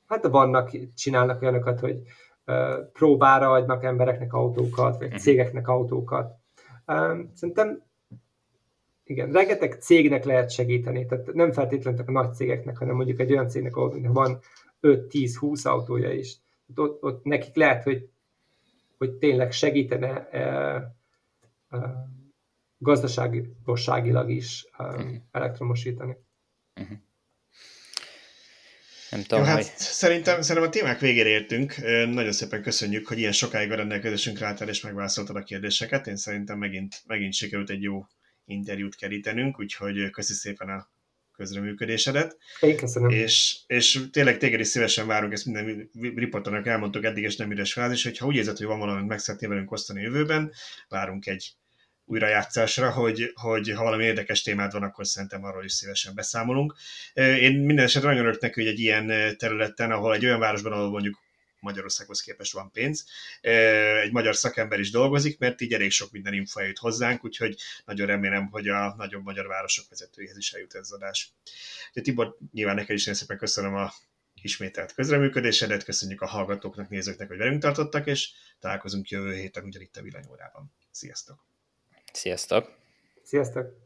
Speaker 2: Hát vannak, csinálnak olyanokat, hogy próbára adnak embereknek autókat, vagy mhm. cégeknek autókat. Szerintem igen, rengeteg cégnek lehet segíteni, tehát nem feltétlenül a nagy cégeknek, hanem mondjuk egy olyan cégnek, ahol van 5-10-20 autója is. Ott, ott nekik lehet, hogy, hogy tényleg segítene gazdaságilag is uh-huh. elektromosítani. Uh-huh.
Speaker 1: Nem tudom, Jó, hát hogy... szerintem, szerintem a témák végére értünk. Nagyon szépen köszönjük, hogy ilyen sokáig a rendelkezésünkre álltál és megválaszoltad a kérdéseket. Én szerintem megint, megint sikerült egy jó interjút kerítenünk, úgyhogy köszi szépen a közreműködésedet.
Speaker 2: Én köszönöm.
Speaker 1: És, és tényleg téged is szívesen várunk, ezt minden riportonak elmondtuk eddig, és nem üres frázis, hogyha úgy érzed, hogy van valamit meg szeretnél velünk osztani jövőben, várunk egy újrajátszásra, hogy, hogy ha valami érdekes témád van, akkor szerintem arról is szívesen beszámolunk. Én minden esetre nagyon örülök neki, hogy egy ilyen területen, ahol egy olyan városban, ahol mondjuk Magyarországhoz képest van pénz. Egy magyar szakember is dolgozik, mert így elég sok minden info eljut hozzánk, úgyhogy nagyon remélem, hogy a nagyobb magyar városok vezetőihez is eljut ez az adás. De Tibor, nyilván neked is nagyon szépen köszönöm a ismételt közreműködésedet, köszönjük a hallgatóknak, nézőknek, hogy velünk tartottak, és találkozunk jövő héten ugyanitt a villanyórában. Sziasztok!
Speaker 3: Sziasztok!
Speaker 2: Sziasztok!